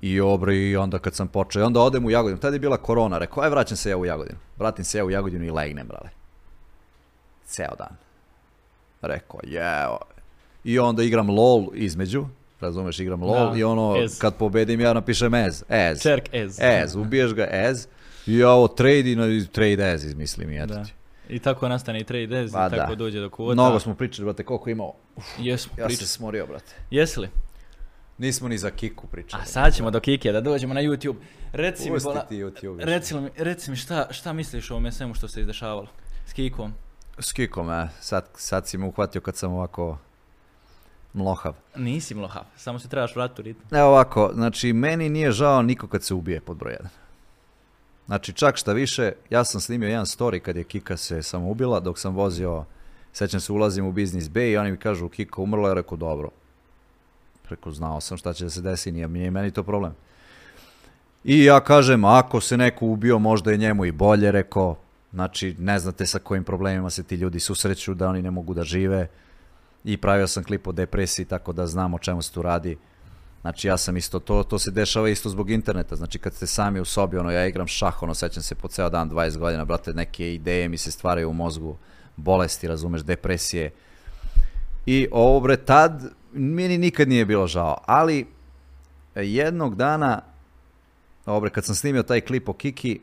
I obro, i onda kad sam počeo, onda odem u Jagodinu. Tada je bila korona, rekao, aj vraćam se ja u Jagodinu. Vratim se ja u Jagodinu i legnem, brale. Ceo dan. Rekao, jeo. I onda igram LOL između, razumeš, igram LOL Da, i ono, ez. kad pobedim ja napišem ez, ez. Čerk ez. Ez, ubiješ ga ez. I ja ovo trade i na- trade ez izmislim i eto ti. I tako nastane i trade ez, Pa i tako da. dođe do kvota. Mnogo smo pričali, brate, koliko imao. Jesmo, Ja pričali. se smorio, brate. Jesi li? Nismo ni za kiku pričali. A sad ćemo do Kike, da dođemo na YouTube. Reci mi, Pusti bola, ti YouTube reci, mi, reci mi šta, šta misliš o ovome svemu što se izdešavalo? S Kikom? S kikom, e. Sad, sad si me uhvatio kad sam ovako mlohav. Nisi mlohav, samo se trebaš vratiti u ritam. Evo ovako, znači, meni nije žao niko kad se ubije pod broj jedan. Znači, čak šta više, ja sam snimio jedan story kad je Kika se samoubila, dok sam vozio, sećam se, ulazim u Business Bay i oni mi kažu, Kika umrla, ja rekao, dobro. Preko znao sam šta će da se desi, nije, nije meni to problem. I ja kažem, ako se neko ubio, možda je njemu i bolje, rekao, znači, ne znate sa kojim problemima se ti ljudi susreću, da oni ne mogu da žive. I pravio sam klip o depresiji, tako da znam o čemu se tu radi. Znači ja sam isto, to, to se dešava isto zbog interneta, znači kad ste sami u sobi, ono ja igram šah, ono sećam se po ceo dan 20 godina, brate, neke ideje mi se stvaraju u mozgu, bolesti, razumeš, depresije. I ovo bre, tad meni nikad nije bilo žao, ali jednog dana, ovo bre, kad sam snimio taj klip o Kiki,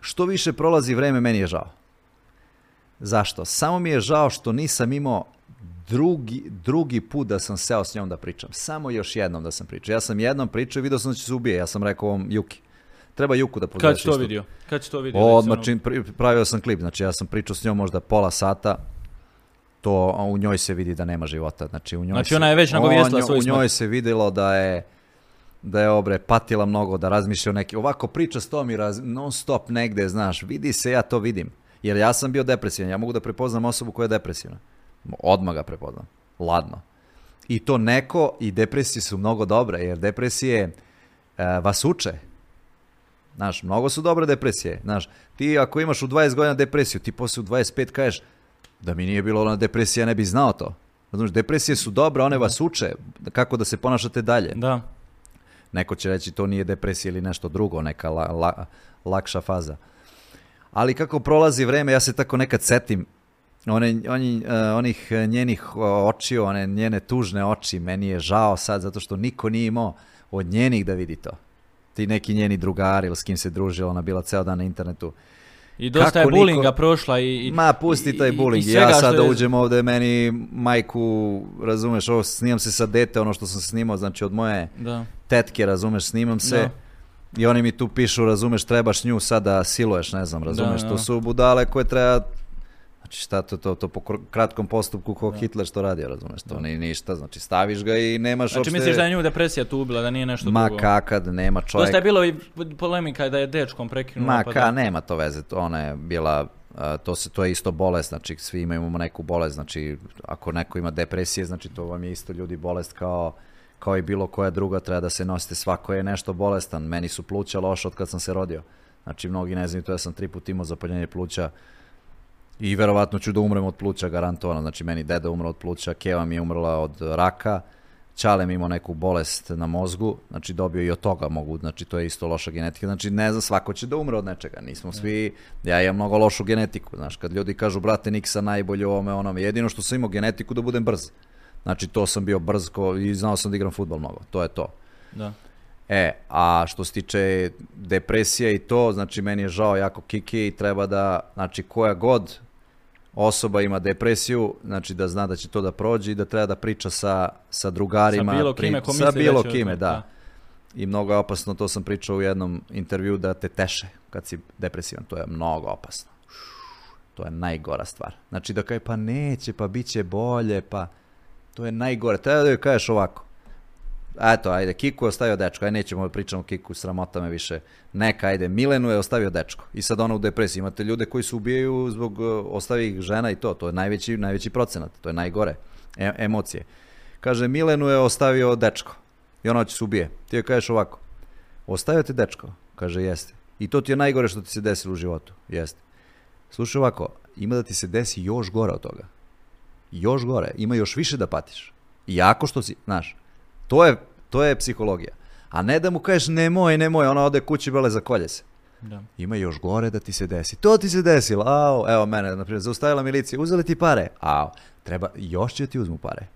što više prolazi vreme, meni je žao. Zašto? Samo mi je žao što nisam imao drugi, drugi put da sam seo s njom da pričam. Samo još jednom da sam pričao. Ja sam jednom pričao i vidio sam da će se ubije. Ja sam rekao ovom Juki. Treba Juku da pozoveš Kad si to isto. vidio? Kad si to vidio? Odmah čim pravio sam klip, znači ja sam pričao s njom možda pola sata, to a u njoj se vidi da nema života. Znači, u njoj Znači, se, ona je već nagovijestila svoju U njoj se vidjelo da je da je obre patila mnogo, da razmišlja o neki, ovako priča s tom i raz, non stop negde, znaš, vidi se, ja to vidim. Jer ja sam bio depresivan, ja mogu da prepoznam osobu koja je depresivna. Odmah ga prepoznam, ladno. I to neko, i depresije su mnogo dobre, jer depresije e, vas uče. Znaš, mnogo su dobre depresije. Znaš, ti ako imaš u 20 godina depresiju, ti posle u 25 kažeš da mi nije bilo ona depresija, ne bi znao to. Znaš, depresije su dobre, one vas uče kako da se ponašate dalje. Da. Neko će reći to nije depresija ili nešto drugo, neka la, la- lakša faza. Ali kako prolazi vreme, ja se tako nekad setim one, oni, eh, onih njenih očiju, one njene tužne oči, meni je žao sad zato što niko nije imao od njenih da vidi to. Ti neki njeni drugari ili s kim se družila, ona bila ceo dan na internetu. I dosta Kako je niko- bulinga prošla i... i Ma, pusti taj svega Ja sad da je- uđem ovde, meni majku, razumeš, ovo snimam se sa dete, ono što sam snimao, znači od moje Da. tetke, razumeš, snimam se. I oni mi tu pišu, razumeš, trebaš nju sad da siluješ, ne znam, razumeš, Da, to da. su budale koje treba, znači šta to, to, to po kr- kratkom postupku ko Hitler što radio, razumeš, to nije ništa, znači staviš ga i nemaš Znači uopšte... misliš da je nju depresija tu ubila, da nije nešto Ma drugo? kakad, nema čovjek... Dosta je bilo i polemika da je dečkom prekinula. Ma pa ka, da. nema to veze, to ona je bila, to, se, to je isto bolest, znači svi imamo neku bolest, znači ako neko ima depresije, znači to vam je isto ljudi bolest kao, kao i bilo koja druga, treba da se nosite, svako je nešto bolestan, meni su pluća loša od kad sam se rodio, znači mnogi ne znaju to, ja sam tri put imao zapaljenje pluća i verovatno ću da umrem od pluća, garantovano, znači meni deda umro od pluća, Keva mi je umrla od raka, Čale mi imao neku bolest na mozgu, znači dobio i od toga mogu, znači to je isto loša genetika, znači ne znam, svako će da umre od nečega, nismo svi, ja imam mnogo lošu genetiku, znaš, kad ljudi kažu, brate, Niksa najbolje u ovome, onome, jedino što sam imao genetiku da budem brz, znači to sam bio brz ko, i znao sam da igram futbol mnogo, to je to. Da. E, a što se tiče depresije i to, znači meni je žao jako Kiki i treba da, znači koja god osoba ima depresiju, znači da zna da će to da prođe i da treba da priča sa, sa drugarima. Sa bilo pri- kime ko sa bilo kime, da. da. I mnogo je opasno, to sam pričao u jednom intervju, da te teše kad si depresivan, to je mnogo opasno. To je najgora stvar. Znači da kaj pa neće, pa bit će bolje, pa to je najgore. Treba da joj kažeš ovako. Eto, ajde, Kiku je ostavio dečko, ajde nećemo pričamo o Kiku, sramota me više. Neka, ajde, Milenu je ostavio dečko. I sad ona u depresiji. Imate ljude koji se ubijaju zbog uh, ostavih žena i to, to je najveći, najveći procenat, to je najgore. E- emocije. Kaže, Milenu je ostavio dečko. I ona će se ubije. Ti joj kažeš ovako, ostavio te dečko? Kaže, jeste. I to ti je najgore što ti se desilo u životu. Jeste. Slušaj ovako, ima da ti se desi još gore od toga. Još gore, ima još više da patiš. Iako što si, znaš, to je, to je psihologija. A ne da mu kažeš nemoj, nemoj, ona ode kući bele za kolje se. Da. Ima još gore da ti se desi. To ti se desilo, au, evo mene, na primjer, zaustavila milicija, uzeli ti pare, au, treba, još će ti uzmu pare.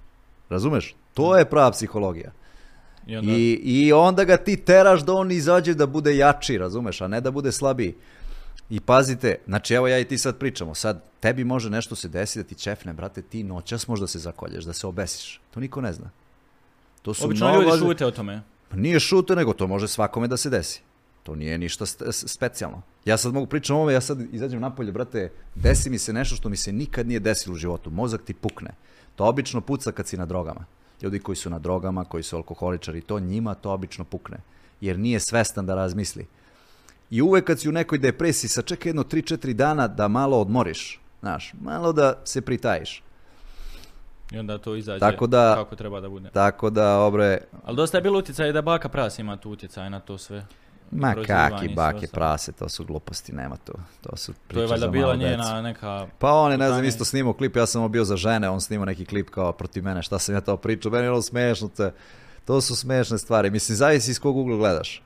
Razumeš? To je prava psihologija. I onda, I, I onda ga ti teraš da on izađe da bude jači, razumeš, a ne da bude slabiji. I pazite, znači evo ja i ti sad pričamo, sad tebi može nešto se desiti da ti čefne, brate, ti noćas možda se zakolješ, da se obesiš. To niko ne zna. To su Obično mnogo ljudi šute o tome. Pa nije šute, nego to može svakome da se desi. To nije ništa specijalno. Ja sad mogu pričati o ovome, ja sad izađem napolje, brate, desi mi se nešto što mi se nikad nije desilo u životu. Mozak ti pukne. To obično puca kad si na drogama. Ljudi koji su na drogama, koji su alkoholičari, to njima to obično pukne. Jer nije svestan da razmisli. I uvek kad si u nekoj depresiji, sačekaj jedno 3-4 dana da malo odmoriš. Znaš, malo da se pritajiš. I onda to izađe Tako da- kako treba da bude. Tako da, obre, Ali dosta je bilo utjecaj da baka pras ima tu utjecaj na to sve. ma kaki bake prase, to su gluposti, nema tu. To su To je priče valjda bila njena neka... Pa on je, ne znam, isto snimao klip, ja sam mu bio za žene, on snimao neki klip kao protiv mene, šta sam ja to pričao, meni je ono smešno, te, to su smešne stvari, mislim, zavisi iz kog ugla gledaš.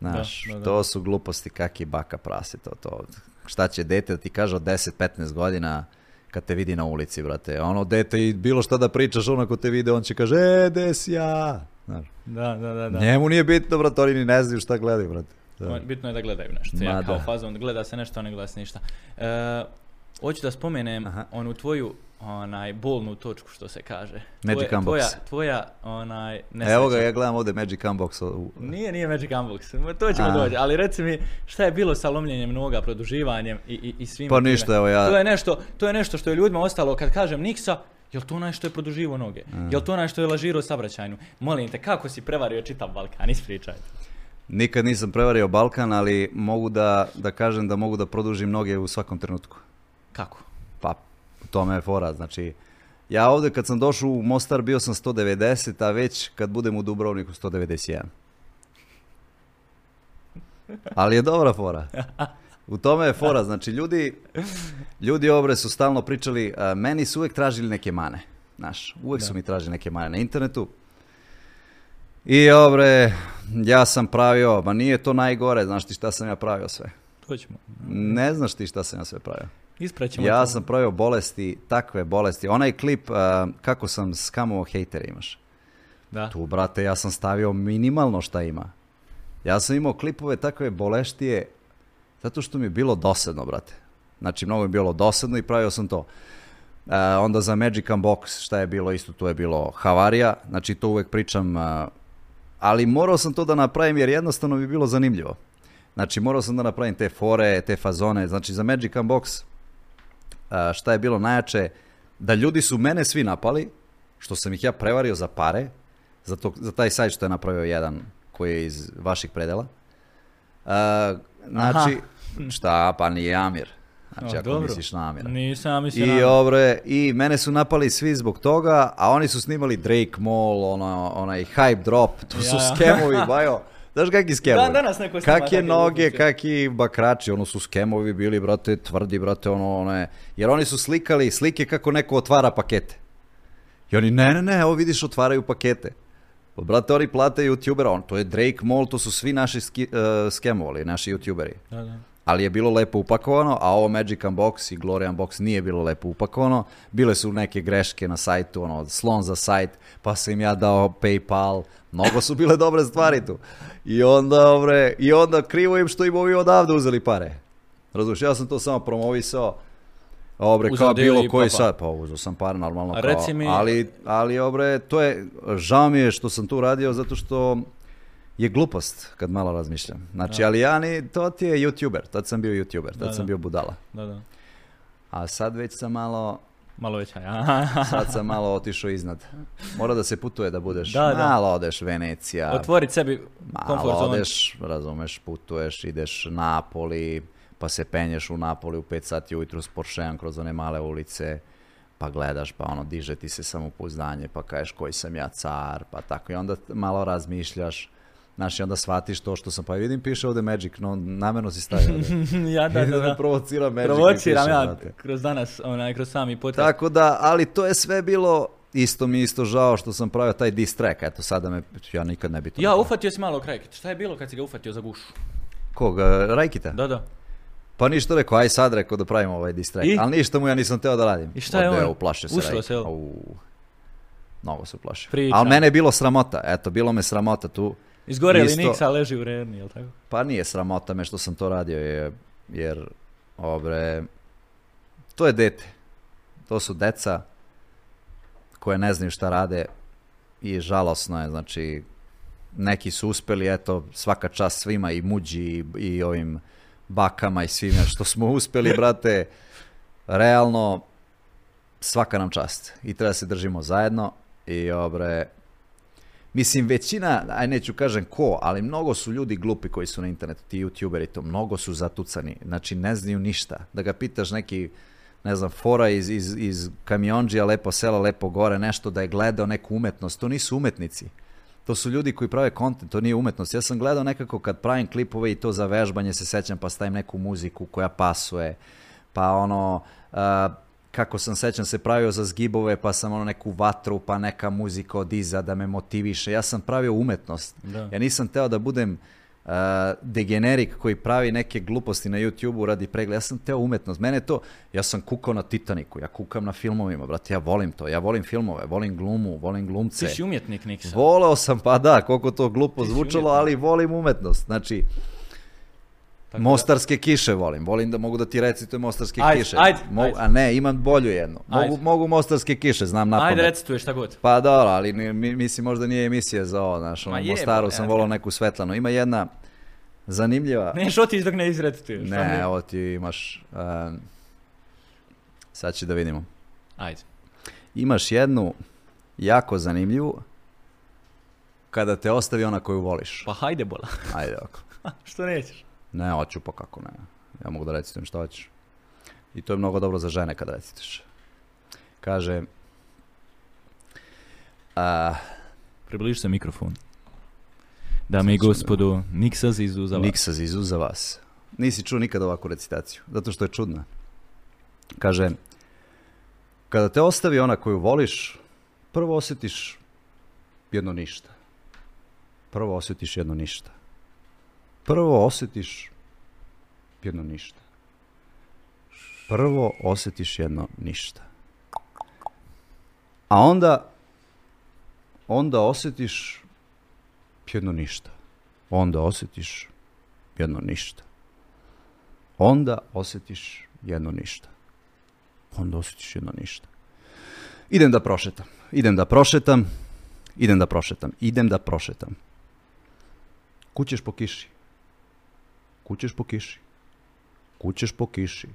Znaš, Da, da, da. to su gluposti, kaki baka prase, to, to, šta će dete da ti kaže od 10-15 godina, kad te vidi na ulici, brate, ono dete i bilo šta da pričaš, ono ko te vide, on će kaže, e, gde si ja? Znaš, Da, da, da. da. njemu nije bitno, brate, oni ni ne znaju šta gledaju, brate. Da. Bitno je da gledaju nešto. Ma Ja kao da. fazon, gleda se nešto, ne gleda se ništa. E, hoću da spomenem Aha. onu tvoju onaj bolnu točku što se kaže. Magic tvoja, Unbox. tvoja, tvoja onaj nesreća. Evo ga, ja gledam ovdje Magic Unbox. u- Nije, nije Magic Unbox, to ćemo doći, ali reci mi šta je bilo sa lomljenjem noga, produživanjem i, i, i svim Pa ništa, evo ja- To je, nešto, to je nešto što je ljudima ostalo, kad kažem Niksa, jel to onaj što je produživo noge? Jel to onaj što je lažirao sabraćajnu? Molim te, kako si prevario čitav Balkan, ispričaj. Nikad nisam prevario Balkan, ali mogu da, da kažem da mogu da produžim noge u svakom trenutku. Kako? Pa, u tome je fora. Znači, ja ovdje kad sam došao u Mostar bio sam 190, a već kad budem u Dubrovniku 191. Ali je dobra fora. U tome je fora. Znači, ljudi, ljudi obre su stalno pričali, a, meni su uvijek tražili neke mane. Znaš, uvijek su Da. mi tražili neke mane na internetu. I obre, ja sam pravio, ma nije to najgore, znaš ti šta sam ja pravio sve. To ćemo. Ne znaš ti šta sam ja sve pravio. Ispraćemo Ja to. sam pravio bolesti, takve bolesti. Onaj klip a, kako sam skamovao hejtere imaš. Da. Tu, brate, ja sam stavio minimalno šta ima. Ja sam imao klipove takve boleštije zato što mi je bilo dosadno, brate. Znači, mnogo je bilo dosadno i pravio sam to. A, onda za Magic Unbox, šta je bilo isto, tu je bilo havarija. Znači, to uvek pričam, a, ali morao sam to da napravim jer jednostavno bi bilo zanimljivo. Znači, morao sam da napravim te fore, te fazone. Znači, za Magic Unbox, a, šta je bilo najjače, da ljudi su mene svi napali, što sam ih ja prevario za pare, za, to, za taj sajt što je napravio jedan koji je iz vaših predela. A, znači, šta, pa nije Amir. Znači, O, ako dobro. misliš na Amira. Nisam ja mislio I na- obre, i mene su napali svi zbog toga, a oni su snimali Drake Mall, ono, onaj Hype Drop, to su Ja. skemovi, bajo. Znaš kakvi skemovi? Dan danas neko snima Kakve takve noge, gluposti. kakvi bakrači, ono su skemovi bili, brate, tvrdi, brate, ono, ono je. Jer oni su slikali slike kako neko otvara pakete. I oni, ne, ne, ne, evo vidiš, otvaraju pakete. Pa, brate, oni plate youtubera, on, to je Drake Mall, to su svi naši ski, uh, skemovali, naši youtuberi. Da, da. Ali je bilo lepo upakovano, a ovo Magic Unbox i Glory Unbox nije bilo lepo upakovano. Bile su neke greške na sajtu, ono, slon za sajt, pa sam im ja dao Paypal. Mnogo su bile dobre stvari tu. I onda, obre, i onda krivo im što im ovi odavde uzeli pare. Razumiješ, ja sam to samo promovisao. Obre, kao bilo koji papa. sad, pa uzeo sam par normalno. Kao, mi- ali, ali, obre, to je, žao mi je što sam tu radio zato što je glupost kad malo razmišljam. Znači, Da. ali ja ni, to ti je youtuber, tad sam bio youtuber, tad Da, sam da. bio budala. Da, da. A sad već sam malo, Malo veća, ja. sad sam malo otišao iznad. Mora da se putuje da budeš, Da, da. malo odeš Venecija, Otvorit sebi komfort malo odeš, razumeš, putuješ, ideš Napoli, pa se penješ u Napoli u 5 sati ujutru s Porscheom kroz one male ulice, pa gledaš, pa ono, diže ti se samopouzdanje, pa kažeš koji sam ja car, pa tako. I onda malo razmišljaš, znaš, i onda shvatiš to što sam, pa vidim, piše ovdje Magic, no namjerno si stavio ja, da, da, da. provocira Magic. Provociram ja kroz danas, onaj, kroz sami podcast. Tako da, ali to je sve bilo, isto mi isto žao što sam pravio taj diss track, eto sada me, ja nikad ne bi to Ja, napravio. ufatio si malo krajkit. Šta je bilo kad si ga ufatio za gušu? Kog, e, Rajkita? Da, da. Pa ništa rekao, aj sad rekao da pravimo ovaj diss track. I? Ali ništa mu ja nisam teo da radim. I šta je Odeo, on? uplašio se. Ušlo se, jel? Mnogo se uplašio. Ali mene je bilo sramota, eto, bilo me sramota tu. Izgoreli Isto- Niksa, leži u redni, jel tako? Pa nije sramota me što sam to radio, je, jer, obre, to je dete. To su deca koje ne znaju šta rade i žalosno je, znači, neki su uspeli, eto, svaka čast svima i muđi i, i ovim bakama i svime što smo uspeli, brate, realno svaka nam čast i treba se držimo zajedno i obre, Mislim, većina, aj neću kažem ko, ali mnogo su ljudi glupi koji su na internetu, ti youtuberi to, mnogo su zatucani, znači ne znaju ništa. Da ga pitaš neki, ne znam, fora iz, iz, iz kamionđija, lepo sela, lepo gore, nešto da je gledao neku umetnost, to nisu umetnici. To su ljudi koji prave kontent, to nije umetnost. Ja sam gledao nekako kad pravim klipove i to za vežbanje se sećam pa stavim neku muziku koja pasuje, pa ono, uh, kako sam sećam se pravio za zgibove pa sam ono neku vatru pa neka muzika od iza da me motiviše. Ja sam pravio umetnost. Da. Ja nisam teo da budem uh, degenerik koji pravi neke gluposti na YouTube-u radi pregleda. Ja sam teo umetnost. Mene to, ja sam kukao na Titaniku, ja kukam na filmovima, brate, ja volim to. Ja volim filmove, volim glumu, volim glumce. Ti si umjetnik, Niksa. Voleo sam, pa da, koliko to glupo zvučalo, umjetnik. ali volim umetnost. Znači, Tako da- Mostarske kiše volim. Volim da mogu da ti recitujem Mostarske Ajde, kiše. ajde, Mogu- ajde. A ne, imam bolju jednu. Mogu, mogu Mostarske kiše, znam na Ajde, recituje šta god. Pa dobro, ali mislim možda nije emisija za ovo, znaš, ono, je, Mostaru ba, sam ja volao neku svetlanu. Ima jedna zanimljiva... Neš otići dok ne izrecituješ. Ne, je? evo ti imaš... em, sad će da vidimo. Ajde. Imaš jednu jako zanimljivu kada te ostavi ona koju voliš. Pa hajde bola. Ajde ovako. što nećeš? Ne, hoću pa kako ne. Ja mogu da recitujem što hoćeš. I to je mnogo dobro za žene kada recituješ. Kaže... A, Približi se mikrofon. Dame i gospodo, Niksa Zizu za vas. Niksa Zizu za vas. Nisi čuo nikad ovakvu recitaciju, zato što je čudna. Kaže, kada te ostavi ona koju voliš, prvo osjetiš jedno ništa. Prvo osjetiš jedno ništa. Prvo osjetiš jedno ništa. Prvo osjetiš jedno ništa. A onda, onda osjetiš jedno ništa. Onda osjetiš jedno ništa. Onda osjetiš jedno ništa. Onda osjetiš jedno ništa. Idem da prošetam. Idem da prošetam. Idem da prošetam. Idem da prošetam. Kućeš po kiši. Kućeš po kiši. Kućeš po kiši.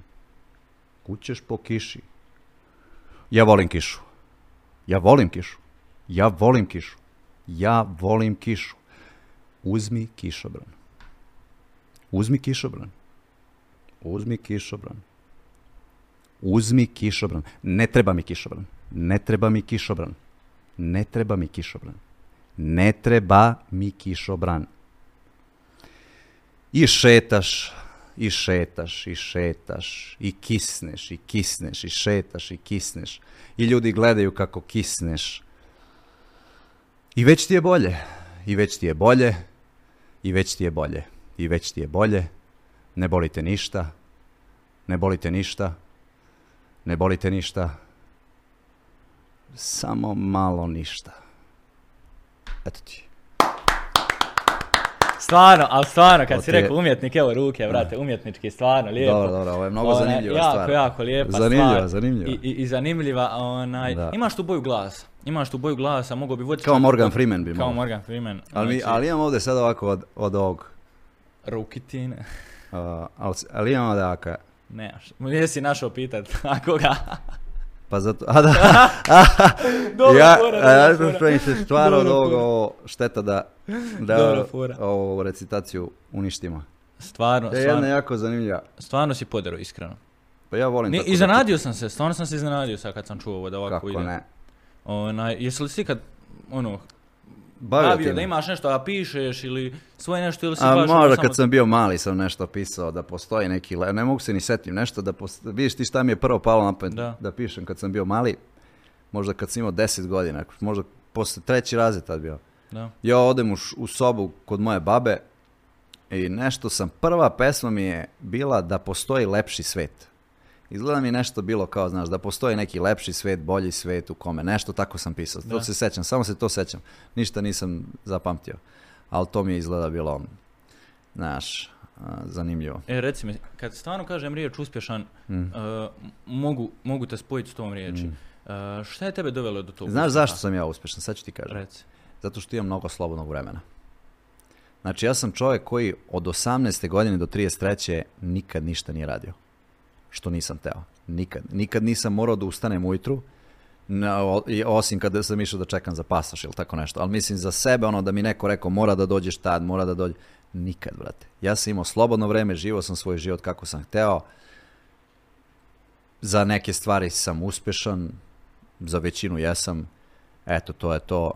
Kućeš po kiši. Ja volim kišu. Ja volim kišu. Ja volim kišu. Ja volim kišu. Uzmi kišobran. Uzmi kišobran. Uzmi kišobran. Uzmi kišobran. Ne treba mi kišobran. Ne treba mi kišobran. Ne treba mi kišobran. Ne treba mi kišobran. I šetaš, i šetaš, i šetaš, i kisneš, i kisneš, i šetaš, i kisneš. I ljudi gledaju kako kisneš. I već ti je bolje. I već ti je bolje. I već ti je bolje. I već ti je bolje. Ne bolite ništa. Ne bolite ništa. Ne bolite ništa. Samo malo ništa. Eto ti. Stvarno, ali stvarno, kad si rekao umjetnik, evo ruke, vrate, umjetnički, stvarno, lijepo. Dobro, dobro, ovo je mnogo Onaj, zanimljiva jako, stvar. Jako, lijepa Zanimljiva, stvar. zanimljiva. I, i, i zanimljiva, onaj, Da. imaš tu boju glasa. Imaš tu boju glasa, mogo bi voditi... Kao Morgan Freeman bi Kao mogao. Morgan Freeman. Ali, znači, ali imam ovdje sad ovako od, od ovog. Rukitine. Uh, ali, ali imam ovdje. Nemaš. Jesi našao pitat, a koga? Pa zato, a da, Dobra ja, fora, ja spremim se stvarno od ovoga, ovo, šteta da, Dobra da ovu recitaciju uništimo. Stvarno, To je jedna stvarno, jako zanimljiva. stvarno si podero, iskreno. Pa ja volim Ni, tako iznenadio sam se, stvarno sam se iznenadio sad kad sam čuo ovo da ovako Kako ide. ne. Onaj, jesi li si kad, ono, Bavio bavio da imaš nešto da pišeš ili svoje nešto ili si A baš možda kad sam bio mali sam nešto pisao da postoji neki, ne mogu se ni setim nešto da postoji, vidiš ti šta mi je prvo palo na pamet Da. da. pišem kad sam bio mali, možda kad sam imao 10 godina, možda posle treći razred tad bio. Da. Ja odem u, u sobu kod moje babe i nešto sam, prva pesma mi je bila da postoji lepši svet. Izgleda mi nešto bilo kao, znaš, da postoji neki lepši svet, bolji svet u kome, nešto tako sam pisao. To Da. se sećam, samo se to sećam. Ništa nisam zapamtio. Ali to mi je izgleda bilo, znaš, zanimljivo. E, reci mi, kad stvarno kažem riječ uspješan, Mm. uh, mogu, mogu te spojiti s tom riječi. Uh, šta je tebe dovelo do tog Znaš uspjeha? zašto sam ja uspješan? Sad ću ti kažem. Reci. Zato što imam mnogo slobodnog vremena. Znači ja sam čovjek koji od 18. godine do 33. nikad ništa nije radio. Što nisam teo. Nikad. Nikad nisam morao da ustanem ujutru. Na, osim kada sam išao da čekam za pasaš ili tako nešto. Ali mislim za sebe, ono da mi neko rekao mora da dođeš tad, mora da dođe. Nikad, brate. Ja sam imao slobodno vreme, živo sam svoj život kako sam hteo. Za neke stvari sam uspešan, za većinu jesam. Eto, to je to.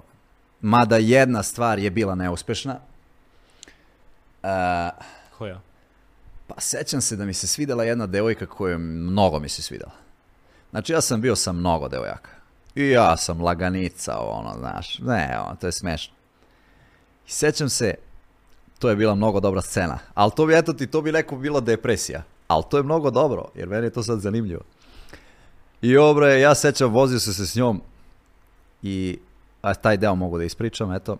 Mada jedna stvar je bila neuspešna. E, Koja? Pa sećam se da mi se svidela jedna devojka koja mnogo mi se svidela. Znači ja sam bio sa mnogo devojaka. I ja sam laganica, ono, znaš. Ne, ono, to je smešno. I sećam se, to je bila mnogo dobra scena. Ali to bi, eto ti, to bi neko bilo depresija. Ali to je mnogo dobro, jer meni je to sad zanimljivo. I obre, ja sećam, vozio sam se s njom i a taj deo mogu da ispričam, eto.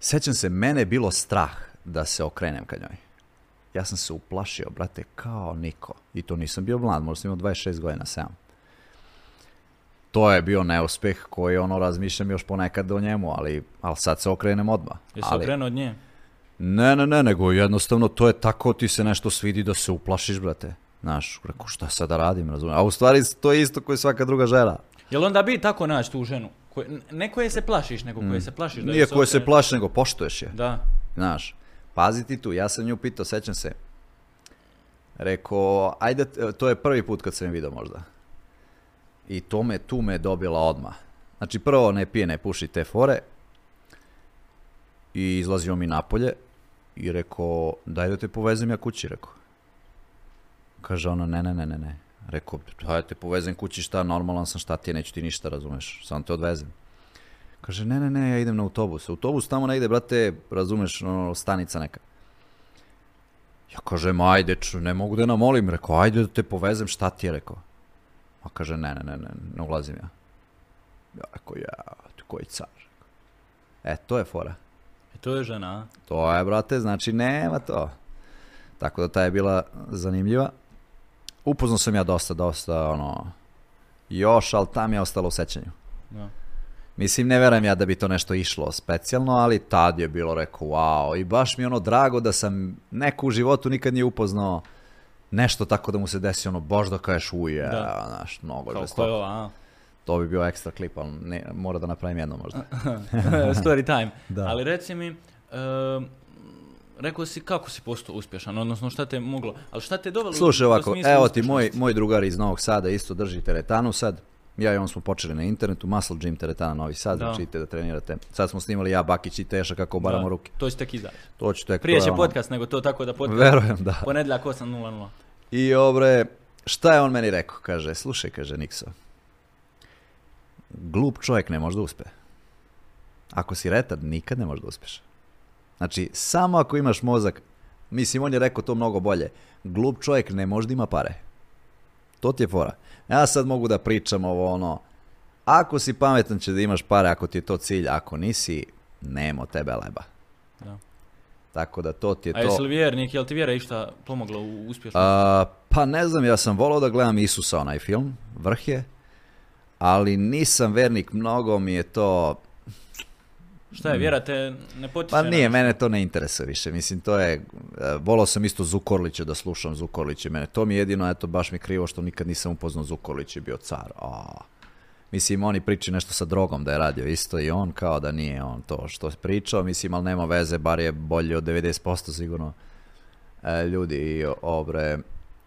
Sećam se, mene je bilo strah da se okrenem ka njoj. Ja sam se uplašio, brate, kao niko. I to nisam bio mlad, možda sam imao 26 godina, 7. To je bio neuspeh koji ono razmišljam još ponekad o njemu, ali, ali sad se okrenem odmah. Jesi ali, okrenuo od nje? ne, ne, ne, nego jednostavno to je tako ti se nešto svidi da se uplašiš, brate. Znaš, rekao šta sad da radim, razumiješ? A u stvari to je isto koji svaka druga žena. Jel onda bi tako naći tu ženu? Koje, ne koje se plašiš, nego koje se plašiš da Nije koje se okrene- plaši, nego poštuješ je. Da. Znaš, pazi ti tu, ja sam nju pitao, sećam se. Rekao, ajde, to je prvi put kad sam je vidio možda. I to me, tu me dobila odmah. Znači, prvo ne pije, ne puši te fore. I izlazio mi napolje. I rekao, daj da te povezem ja kući, rekao. Kaže ona, ne, ne, ne, ne, ne. Rekao, daj da te povezem kući, šta, normalan sam, šta ti je, neću ti ništa, razumeš, samo te odvezem. Kaže, ne, ne, ne, ja idem na autobus. Autobus tamo negde, brate, razumeš, ono, stanica neka. Ja kažem, ajde, ču, ne mogu da namolim. Rekao, ajde da te povezem, šta ti je, rekao. A kaže, ne, ne, ne, ne, ne ulazim ja. Ja rekao, ja, ti koji car. E, to je fora. I to je žena, a? To je, brate, znači nema to. Tako da ta je bila zanimljiva. Upoznao sam ja dosta, dosta, ono, još, ali tam je ostalo u sećanju. Da. Mislim, ne verujem ja da bi to nešto išlo specijalno, ali tad je bilo rekao, wow, i baš mi je ono drago da sam neko u životu nikad nije upoznao nešto tako da mu se desi ono, bož da kažeš uje, Da. znaš, mnogo je? To bi bio ekstra klip, ali ne, mora da napravim jedno možda. Story time. Da. Ali reci mi, ehm, rekao si kako si postao uspješan, odnosno šta te je moglo, ali šta te je dovelo Slušaj ovako, evo ti moj, moj drugar iz Novog Sada isto drži teretanu sad. Ja i on smo počeli na internetu, Muscle Gym teretana Novi Sad, Da. znači idete da trenirate. Sad smo snimali ja, Bakić i Teša kako obaramo Da, ruke. To će tek izaći. To ću tek Prije će ono- podcast nego to tako da podcast. Verujem, da. Ponedjeljak 8.00. I obre, šta je on meni rekao? Kaže, slušaj, kaže Nikso, glup čovjek ne može da uspe. Ako si retard, nikad ne možeš da uspeš. Znači, samo ako imaš mozak, mislim, on je rekao to mnogo bolje, glup čovjek ne može da ima pare. To ti je fora. Ja sad mogu da pričam ovo ono, ako si pametan će da imaš pare, ako ti je to cilj, ako nisi, nema od tebe leba. Da. Tako da to ti je A to. jesi li vjernik, jel ti vjera išta pomogla u uspješnosti? A, pa ne znam, ja sam volao da gledam Isusa onaj film, vrh je, ali nisam vernik, mnogo mi je to, Šta je, vjera te ne potiče? pa nije, nešto? mene to ne interesuje više, mislim to je, e, volao sam isto Zukorlića da slušam Zukorlića, mene to mi je jedino, eto baš mi krivo što nikad nisam upoznao Zukorlić je bio car, a Mislim, oni priči nešto sa drogom da je radio isto i on, kao da nije on to što je pričao, mislim, ali nema veze, bar je bolje od 90% sigurno e, ljudi i obre.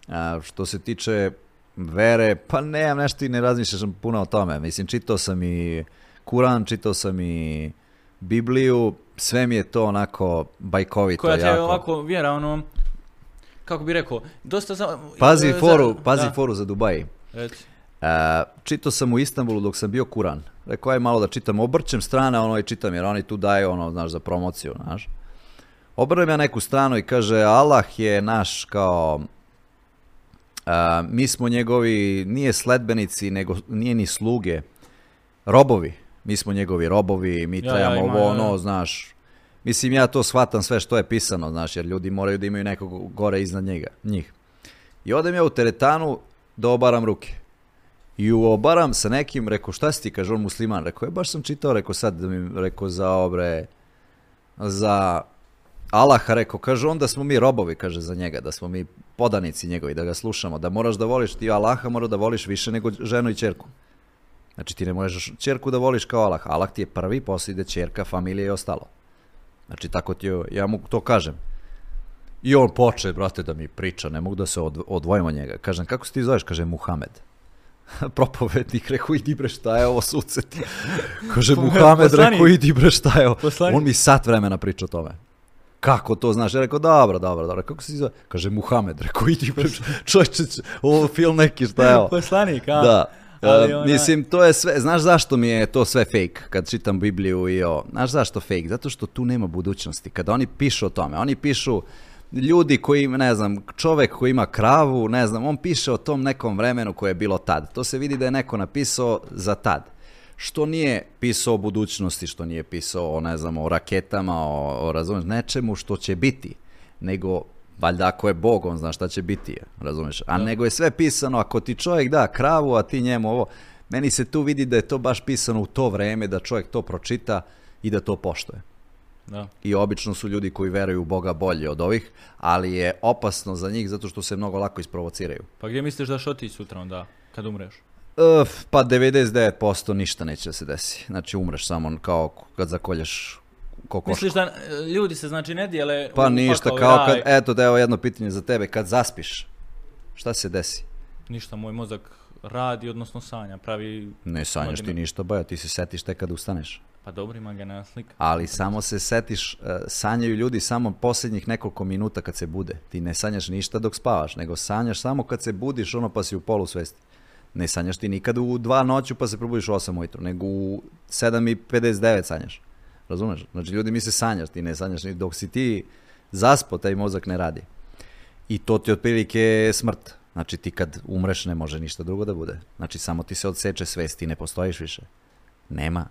A, što se tiče vere, pa nemam nešto i ne razmišljam puno o tome. Mislim, čitao sam i Kuran, čitao sam i Bibliju, sve mi je to onako bajkovito Koja te jako. je ovako vjera, ono, kako bi rekao, dosta za... Pazi za- foru, pazi da, foru za Dubai. reci. E, čitao sam u Istanbulu dok sam bio Kuran. Rekao aj malo da čitam, obrćem strane ono i čitam jer oni tu daju ono, znaš, za promociju, znaš. Obrnem ja neku stranu i kaže Allah je naš kao a, mi smo njegovi, nije sledbenici, nego nije ni sluge, robovi. Mi smo njegovi robovi, mi Ja, ja, trebamo ima, ovo, ja, ono, ja. znaš. Mislim, ja to shvatam sve što je pisano, znaš, jer ljudi moraju da imaju nekog gore iznad njega, njih. I odem ja u teretanu da obaram ruke. I obaram sa nekim, rekao, šta si ti, kaže on musliman, rekao, je, baš sam čitao, rekao sad, da mi, rekao, za obre, za Allaha, rekao, kaže, onda smo mi robovi, kaže, za njega, da smo mi podanici njegovi, da ga slušamo, da moraš da voliš ti Allaha, mora da voliš više nego ženu i čerku. Znači ti ne možeš čerku da voliš kao Allah. Allah ti je prvi, poslije ide čerka, familija i ostalo. Znači tako ti je, ja mu to kažem. I on poče, brate, da mi priča, ne mogu da se odv- odvojim od njega. Kažem, kako se ti zoveš? Kaže, Muhamed. Propovednik, rekao, idi bre, šta je ovo suceti? Kaže, Muhamed, rekao, idi bre, šta je ovo? On mi sat vremena priča o tome. Kako to znaš? Ja rekao, dobro, dobro, dobro. Kako se ti zove? Kaže, Muhamed, rekao, idi bre, čovječe, ovo film neki, šta je ovo? Poslanik, a? Da. Ali ona- Mislim, to je sve, znaš zašto mi je to sve fake kad čitam Bibliju i o, znaš zašto fake? Zato što tu nema budućnosti. Kada oni pišu o tome, oni pišu ljudi koji, ne znam, čovek koji ima kravu, ne znam, on piše o tom nekom vremenu koje je bilo tad. To se vidi da je neko napisao za tad. Što nije pisao o budućnosti, što nije pisao o, ne znam, o raketama, o, o razumeš, nečemu što će biti, nego valjda ako je Bog, on zna šta će biti, razumeš? A nego je sve pisano, ako ti čovjek da kravu, a ti njemu ovo, meni se tu vidi da je to baš pisano u to vreme, da čovjek to pročita i da to poštuje. Da. I obično su ljudi koji veruju u Boga bolji od ovih, ali je opasno za njih zato što se mnogo lako isprovociraju. Pa gdje misliš da što ti sutra onda, kad umreš? Uf, pa 99% ništa neće da se desi. Znači umreš samo kao kad zakolješ Misliš da e, ljudi se znači ne dijele Pa ništa, i kao kad, eto da evo jedno pitanje za tebe, kad zaspiš, šta se desi? Ništa, moj mozak radi, odnosno sanja, pravi... Ne sanjaš ti ništa, baja, ti se setiš tek kad ustaneš. Pa dobro, ima ga na slika. Ali samo se setiš, e, sanjaju ljudi samo posljednjih nekoliko minuta kad se bude. Ti ne sanjaš ništa dok spavaš, nego sanjaš samo kad se budiš, ono pa si u polu svesti. Ne sanjaš ti nikad u dva noću pa se probudiš u 8 ujutro, nego u 7.59 sanjaš. Razumeš? Znači ljudi misle sanjaš, ti ne sanjaš dok si ti zaspo, taj mozak ne radi. I to ti otprilike smrt. Znači ti kad umreš ne može ništa drugo da bude. Znači samo ti se odseče svest, ti ne postojiš više. Nema.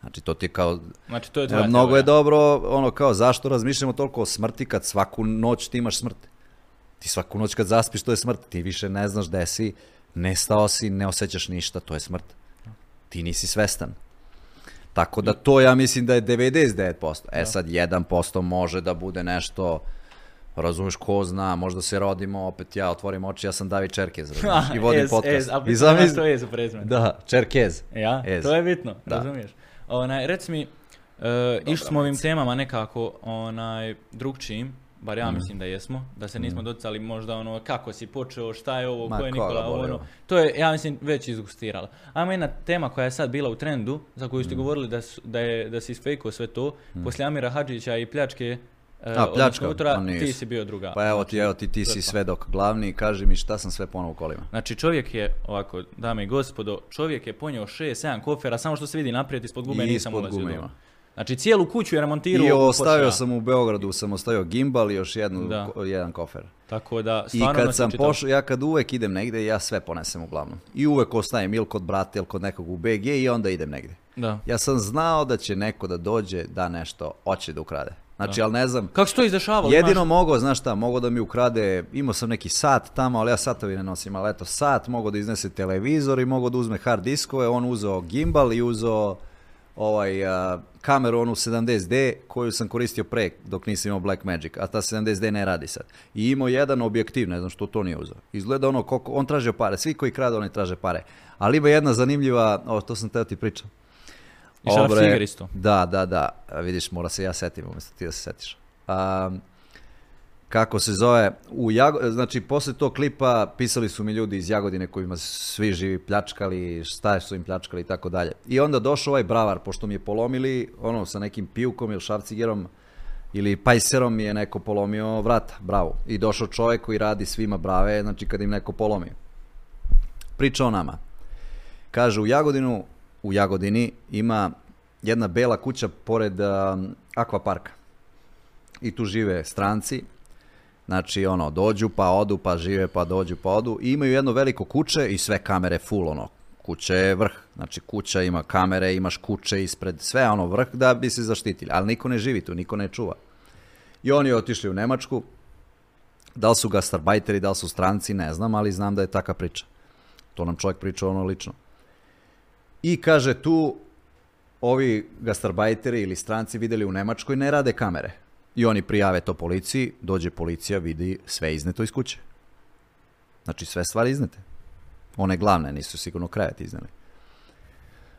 Znači to ti je kao Znači, to je E, tvoja Mnogo je dobro, ono kao, zašto razmišljamo toliko o smrti kad svaku noć ti imaš smrt? Ti svaku noć kad zaspiš, to je smrt. Ti više ne znaš gde si, nestao si, ne osjećaš ništa, to je smrt. Ti nisi svestan. Tako da to ja mislim da je 99%. E sad 1% može da bude nešto, razumiješ ko zna, možda se rodimo, opet ja otvorim oči, ja sam David Čerkez, razumiješ, i vodim podcast. a I pitanje zamisli- što je za prezime? Da, Čerkez. Ja, to je bitno, Da. razumiješ. Onaj, reci mi, e, išli smo ovim temama nekako onaj, drugčijim, bar Mhm. ja mislim da jesmo, da se nismo docali možda ono kako si počeo, šta je ovo, Ma, ko je koga Nikola, ono, to je, ja mislim, već izgustiralo. Ajmo jedna tema koja je sad bila u trendu, za koju Mhm. ste govorili da, su- da, je, da si isfejkao sve to, poslije Amira Hadžića i pljačke, e, A, pljačka? utora, A, nisi. ti si bio druga. Pa evo ti, evo ti, ti si svedok glavni, kaži mi šta sam sve ponovo u kolima. Znači čovjek je, ovako, dame i gospodo, čovjek je ponio 6-7 kofera, samo što se vidi naprijed ispod gume, I nisam ispod ulazio. Znači cijelu kuću je remontirao. I ostavio sam u Beogradu, sam ostavio gimbal i još jednu, Da. ko- jedan kofer. Tako da, I kad sam čitav- pošao, ja kad uvek idem negde, ja sve ponesem uglavnom. I uvek ostajem ili kod brata ili kod nekog u BG i onda idem negde. Da. Ja sam znao da će neko da dođe da nešto hoće da ukrade. Znači, ali ne znam, Kako se to izdešavalo? jedino Imaš- mogao, znaš šta, mogao da mi ukrade, imao sam neki sat tamo, ali ja satovi ne nosim, ali eto sat, mogao da iznese televizor i mogao da uzme hard diskove, on uzeo gimbal i uzeo ovaj, a, kameru onu 70D koju sam koristio pre dok nisam imao Black Magic, a ta 70D ne radi sad. I imao jedan objektiv, ne znam što to nije uzeo. Izgleda ono koliko, on traže pare, svi koji krade oni traže pare. Ali ima jedna zanimljiva, o, to sam teo ti pričam. Išao na Obre, Figer isto. Da, da, da. Vidiš, mora se ja setim umjesto ti da se setiš. Um, kako se zove, u Jago, znači posle tog klipa pisali su mi ljudi iz Jagodine kojima svi živi pljačkali, šta su im pljačkali i tako dalje. I onda došao ovaj bravar, pošto mi je polomili, ono, sa nekim pijukom ili šafcigerom ili pajserom mi je neko polomio vrata, bravo. I došao čovjek koji radi svima brave, znači kad im neko polomi. Priča o nama. Kaže, u Jagodinu, u Jagodini ima jedna bela kuća pored um, akvaparka. I tu žive stranci. Znači, ono, dođu pa odu, pa žive, pa dođu, pa odu. I imaju jedno veliko kuće i sve kamere full, ono. Kuće je vrh. Znači, kuća ima kamere, imaš kuće ispred, sve ono vrh da bi se zaštitili. Ali niko ne živi tu, niko ne čuva. I oni otišli u Nemačku. Da li su gastarbajteri, da li su stranci, ne znam, ali znam da je taka priča. To nam čovjek priča ono lično. I kaže tu ovi gastarbajteri ili stranci vidjeli u Nemačkoj ne rade kamere. I oni prijave to policiji, dođe policija, vidi sve izneto iz kuće. Znači sve stvari iznete. One glavne nisu sigurno krevet izneli.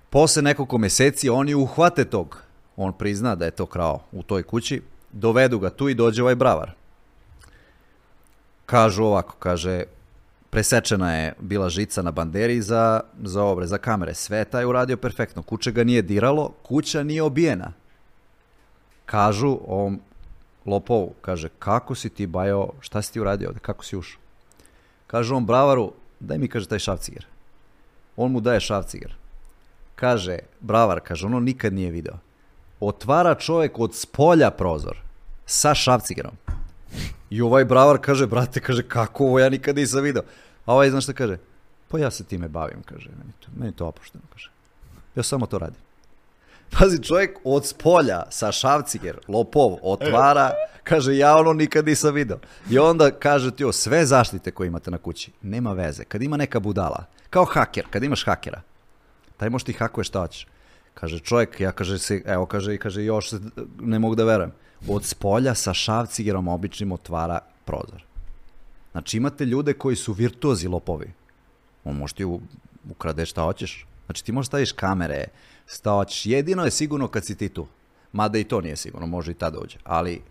Posle nekoliko mjeseci oni uhvate tog. On prizna da je to krao u toj kući. Dovedu ga tu i dođe ovaj bravar. Kažu ovako, kaže, presečena je bila žica na banderi za, za obre, za kamere. Sve taj uradio perfektno. Kuće ga nije diralo, kuća nije obijena. Kažu ovom lopovu, kaže, kako si ti bajo, šta si ti uradio ovdje, kako si ušao? Kaže on bravaru, daj mi, kaže, taj šavciger. On mu daje šavciger. Kaže, bravar, kaže, ono nikad nije video. Otvara čovjek od spolja prozor sa šavcigerom. I ovaj bravar kaže, brate, kaže, kako ovo ja nikad nisam video. A ovaj, znaš šta kaže? Pa ja se time bavim, kaže, meni to, meni to opušteno, kaže. Ja samo to radim. Pazi, čovjek od spolja sa šavciger, lopov, otvara, kaže, ja ono nikad nisam video. I onda kaže ti, o, sve zaštite koje imate na kući, nema veze. Kad ima neka budala, kao haker, kad imaš hakera, taj možeš ti hakuje šta hoćeš. Kaže čovjek, ja kaže se, evo kaže i kaže još ne mogu da verujem. Od spolja sa šavcigerom običnim otvara prozor. Znači imate ljude koji su virtuozi lopovi. On može ti u- ukradeš šta hoćeš. Znači ti možeš staviš kamere, hoćeš. Jedino je sigurno kad si ti tu. Mada i to nije sigurno, može i tada dođe. Ali,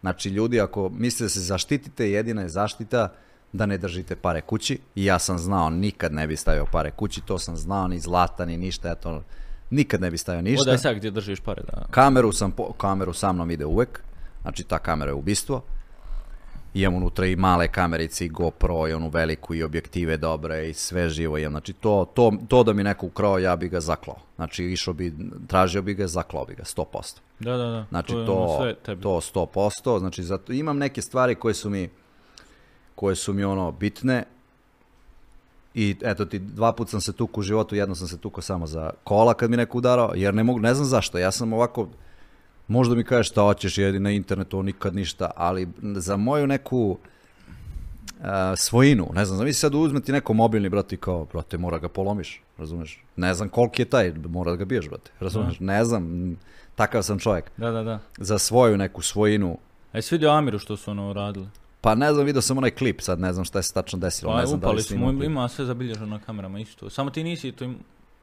znači ljudi ako mislite da se zaštitite, jedina je zaštita da ne držite pare kući. I ja sam znao, nikad ne bi stavio pare kući, to sam znao, ni zlata, ni ništa, ja to nikad ne bi stavio ništa. Odaj sad gdje držiš pare, da. Kameru sam, po- kameru sa mnom ide uvek, znači ta kamera je ubistvo. Imam unutra i male kamerice i GoPro i onu veliku i objektive dobre i sve živo imam. Znači to, to, to da mi neko ukrao ja bi ga zaklao. Znači išao bi, tražio bi ga, zaklao bi ga, 100%. Da, da, da. Znači ono to, sve tebi. to 100%, znači zato imam neke stvari koje su mi koje su mi ono bitne i eto ti dva put sam se tukao u životu, jedno sam se tukao samo za kola kad mi neko udarao, jer ne mogu, ne znam zašto, ja sam ovako možda mi kažeš šta hoćeš, jedi na internetu, nikad ništa, ali za moju neku a, svojinu, ne znam, zamisli sad uzme ti neko mobilni, brate, i kao, brate, mora ga polomiš, razumeš? Ne znam koliki je taj, mora da ga biješ, brate, razumeš? Ne znam, takav sam čovjek. Da, da, da. Za svoju neku svojinu, A jesi vidio Amiru što su ono radili? pa ne znam, vidio sam onaj klip, sad ne znam šta je se tačno desilo, Pa ne znam da li klip. ima sve zabilježeno na kamerama isto. Samo ti nisi to im...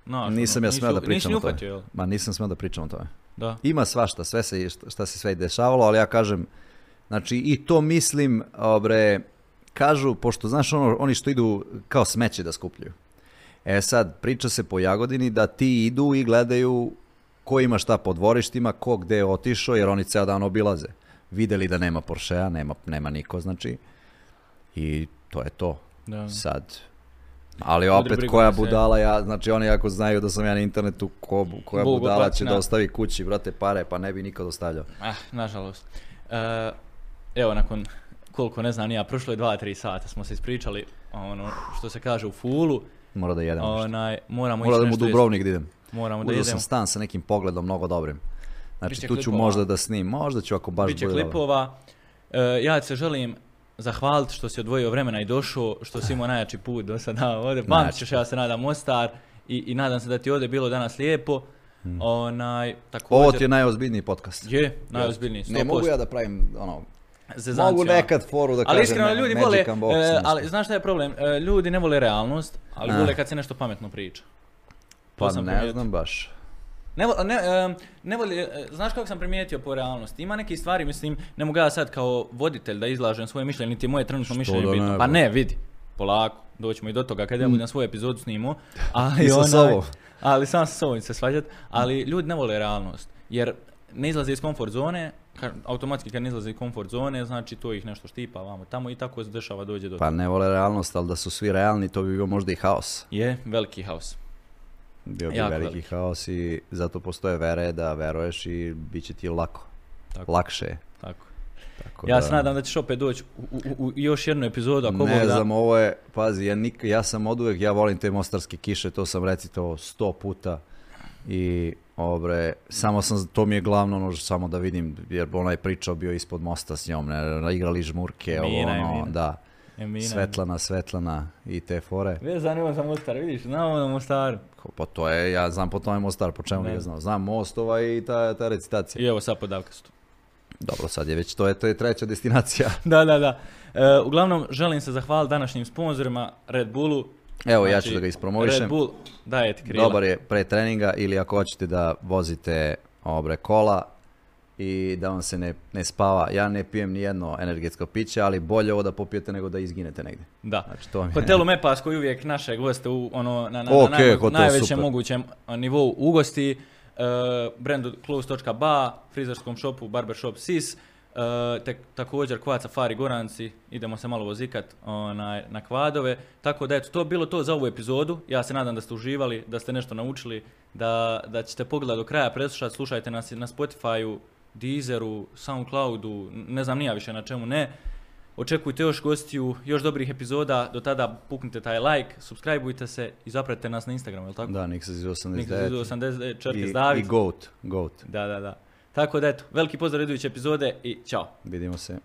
Znaš, Nisam ja smeo da pričam o tome. jel? Ma nisam smeo da pričam o tome. Da. Ima svašta, sve se, šta se sve dešavalo, ali ja kažem, znači i to mislim, obre, kažu, pošto znaš ono, oni što idu kao smeće da skupljaju. E sad, priča se po Jagodini da ti idu i gledaju ko ima šta po dvorištima, ko gde je otišao, jer oni ceo dan obilaze. Videli da nema Porschea, nema, nema niko, znači, i to je to. Da. Sad, ali opet koja budala ja, znači oni ako znaju da sam ja na internetu, ko, koja Bog budala će da ostavi kući, brate, pare, pa ne bi nikad ostavljao. Ah, nažalost. E, evo, nakon koliko ne znam, ja, prošlo je dva, tri sata smo se ispričali, ono, što se kaže u fulu, Mora da jedem nešto. onaj, moramo Mora da mu. Dubrovnik da idem. Moramo da jedemo. sam stan sa nekim pogledom mnogo dobrim. Znači Biće tu ću klipova. možda da snim, možda ću ako baš Biće bude dobro. klipova. E, ja se želim zahvaliti što si odvojio vremena i došao, što si imao najjači put do sada ovdje. Pamtit ćeš, ja se nadam, Mostar i, i nadam se da ti ovdje bilo danas lijepo. Onaj, također... Hmm. Ovo ti je najozbiljniji podcast. Je, najozbiljniji, 100%. Ne mogu ja da pravim, ono, Zezancija. mogu nekad foru da ali kažem iskreno, ljudi vole, e, ali znaš šta je problem? E, ljudi ne vole realnost, ali A. vole kad se nešto pametno priča. To Pa sam ne znam baš. Ne, ne, ne voli, e, znaš kako sam primijetio po realnosti? Ima neki stvari, mislim, ne mogu ja sad kao voditelj da izlažem svoje mišljenje, niti je moje trenutno Što mišljenje bitno. Pa ne, vidi, polako, doćemo i do toga kad ja budem svoju epizodu snimao. Ali, onaj- ali sam sa sobom se svađat, ali ljudi ne vole realnost, jer ne izlaze iz komfort zone, ka- automatski kad ne izlaze iz komfort zone, znači to ih nešto štipa vamo tamo i tako se dešava dođe do Pa ne vole realnost, ali da su svi realni, to bi bio možda i haos. Je, veliki haos. Bio bi Jako veliki veliki. haos i zato postoje vere da veruješ i bit će ti lako. Tako. Lakše je. Tako. Tako Ja da- se nadam da ćeš opet doći u, u, u još jednu epizodu, ako Ne da. znam, ovo je, pazi, ja, nik, ja sam od uvek, ja volim te mostarske kiše, to sam recitovao sto puta i obre, samo sam, to mi je glavno ono, samo da vidim, jer ona je pričao bio ispod mosta s njom, ne, igrali žmurke, ovo, je ono, da, Emina. Svetlana, Svetlana i te fore. Vezano za Mostar, vidiš, znamo na Mostaru. Ko- Pa to je, ja znam po tome Mostar, po čemu ga znao, znam Mostova i ta, ta recitacija. I evo sad podavkastu. Dobro, sad je već, to je, to je treća destinacija. da, da, da. E, uglavnom, želim se zahvaliti današnjim sponzorima, Red Bullu, Evo, ja ću Znači, da ga ispromovišem. Red Bull daje ti krila. Dobar je pre treninga ili ako hoćete da vozite obre kola i da vam se ne, ne spava. Ja ne pijem ni jedno energetsko piće, ali bolje ovo da popijete nego da izginete negdje. Da. Znači, to mi je- Hotelu Mepas koji uvijek naše goste u ono, na, na, Ok, na najvećem super. mogućem nivou ugosti, uh, brandu close.ba, frizerskom shopu Barbershop Sis, uh, te, također Quad Safari Goranci, idemo se malo vozikat onaj, na kvadove, tako da eto, to bilo to za ovu epizodu, ja se nadam da ste uživali, da ste nešto naučili, da, da ćete pogledati do kraja, preslušati, slušajte nas na Spotify-u, Deezeru, Soundcloudu, ne znam nija više na čemu ne, Očekujte još gostiju, još dobrih epizoda, do tada puknite taj like, subscribeujte se i zapratite nas na Instagramu, je li tako? Da, Nixon iz 89. Nikad 80, Čerkes I, David. I Goat, Goat. Da, da, da. Tako da eto, veliki pozdrav iduće epizode i čao. Vidimo se.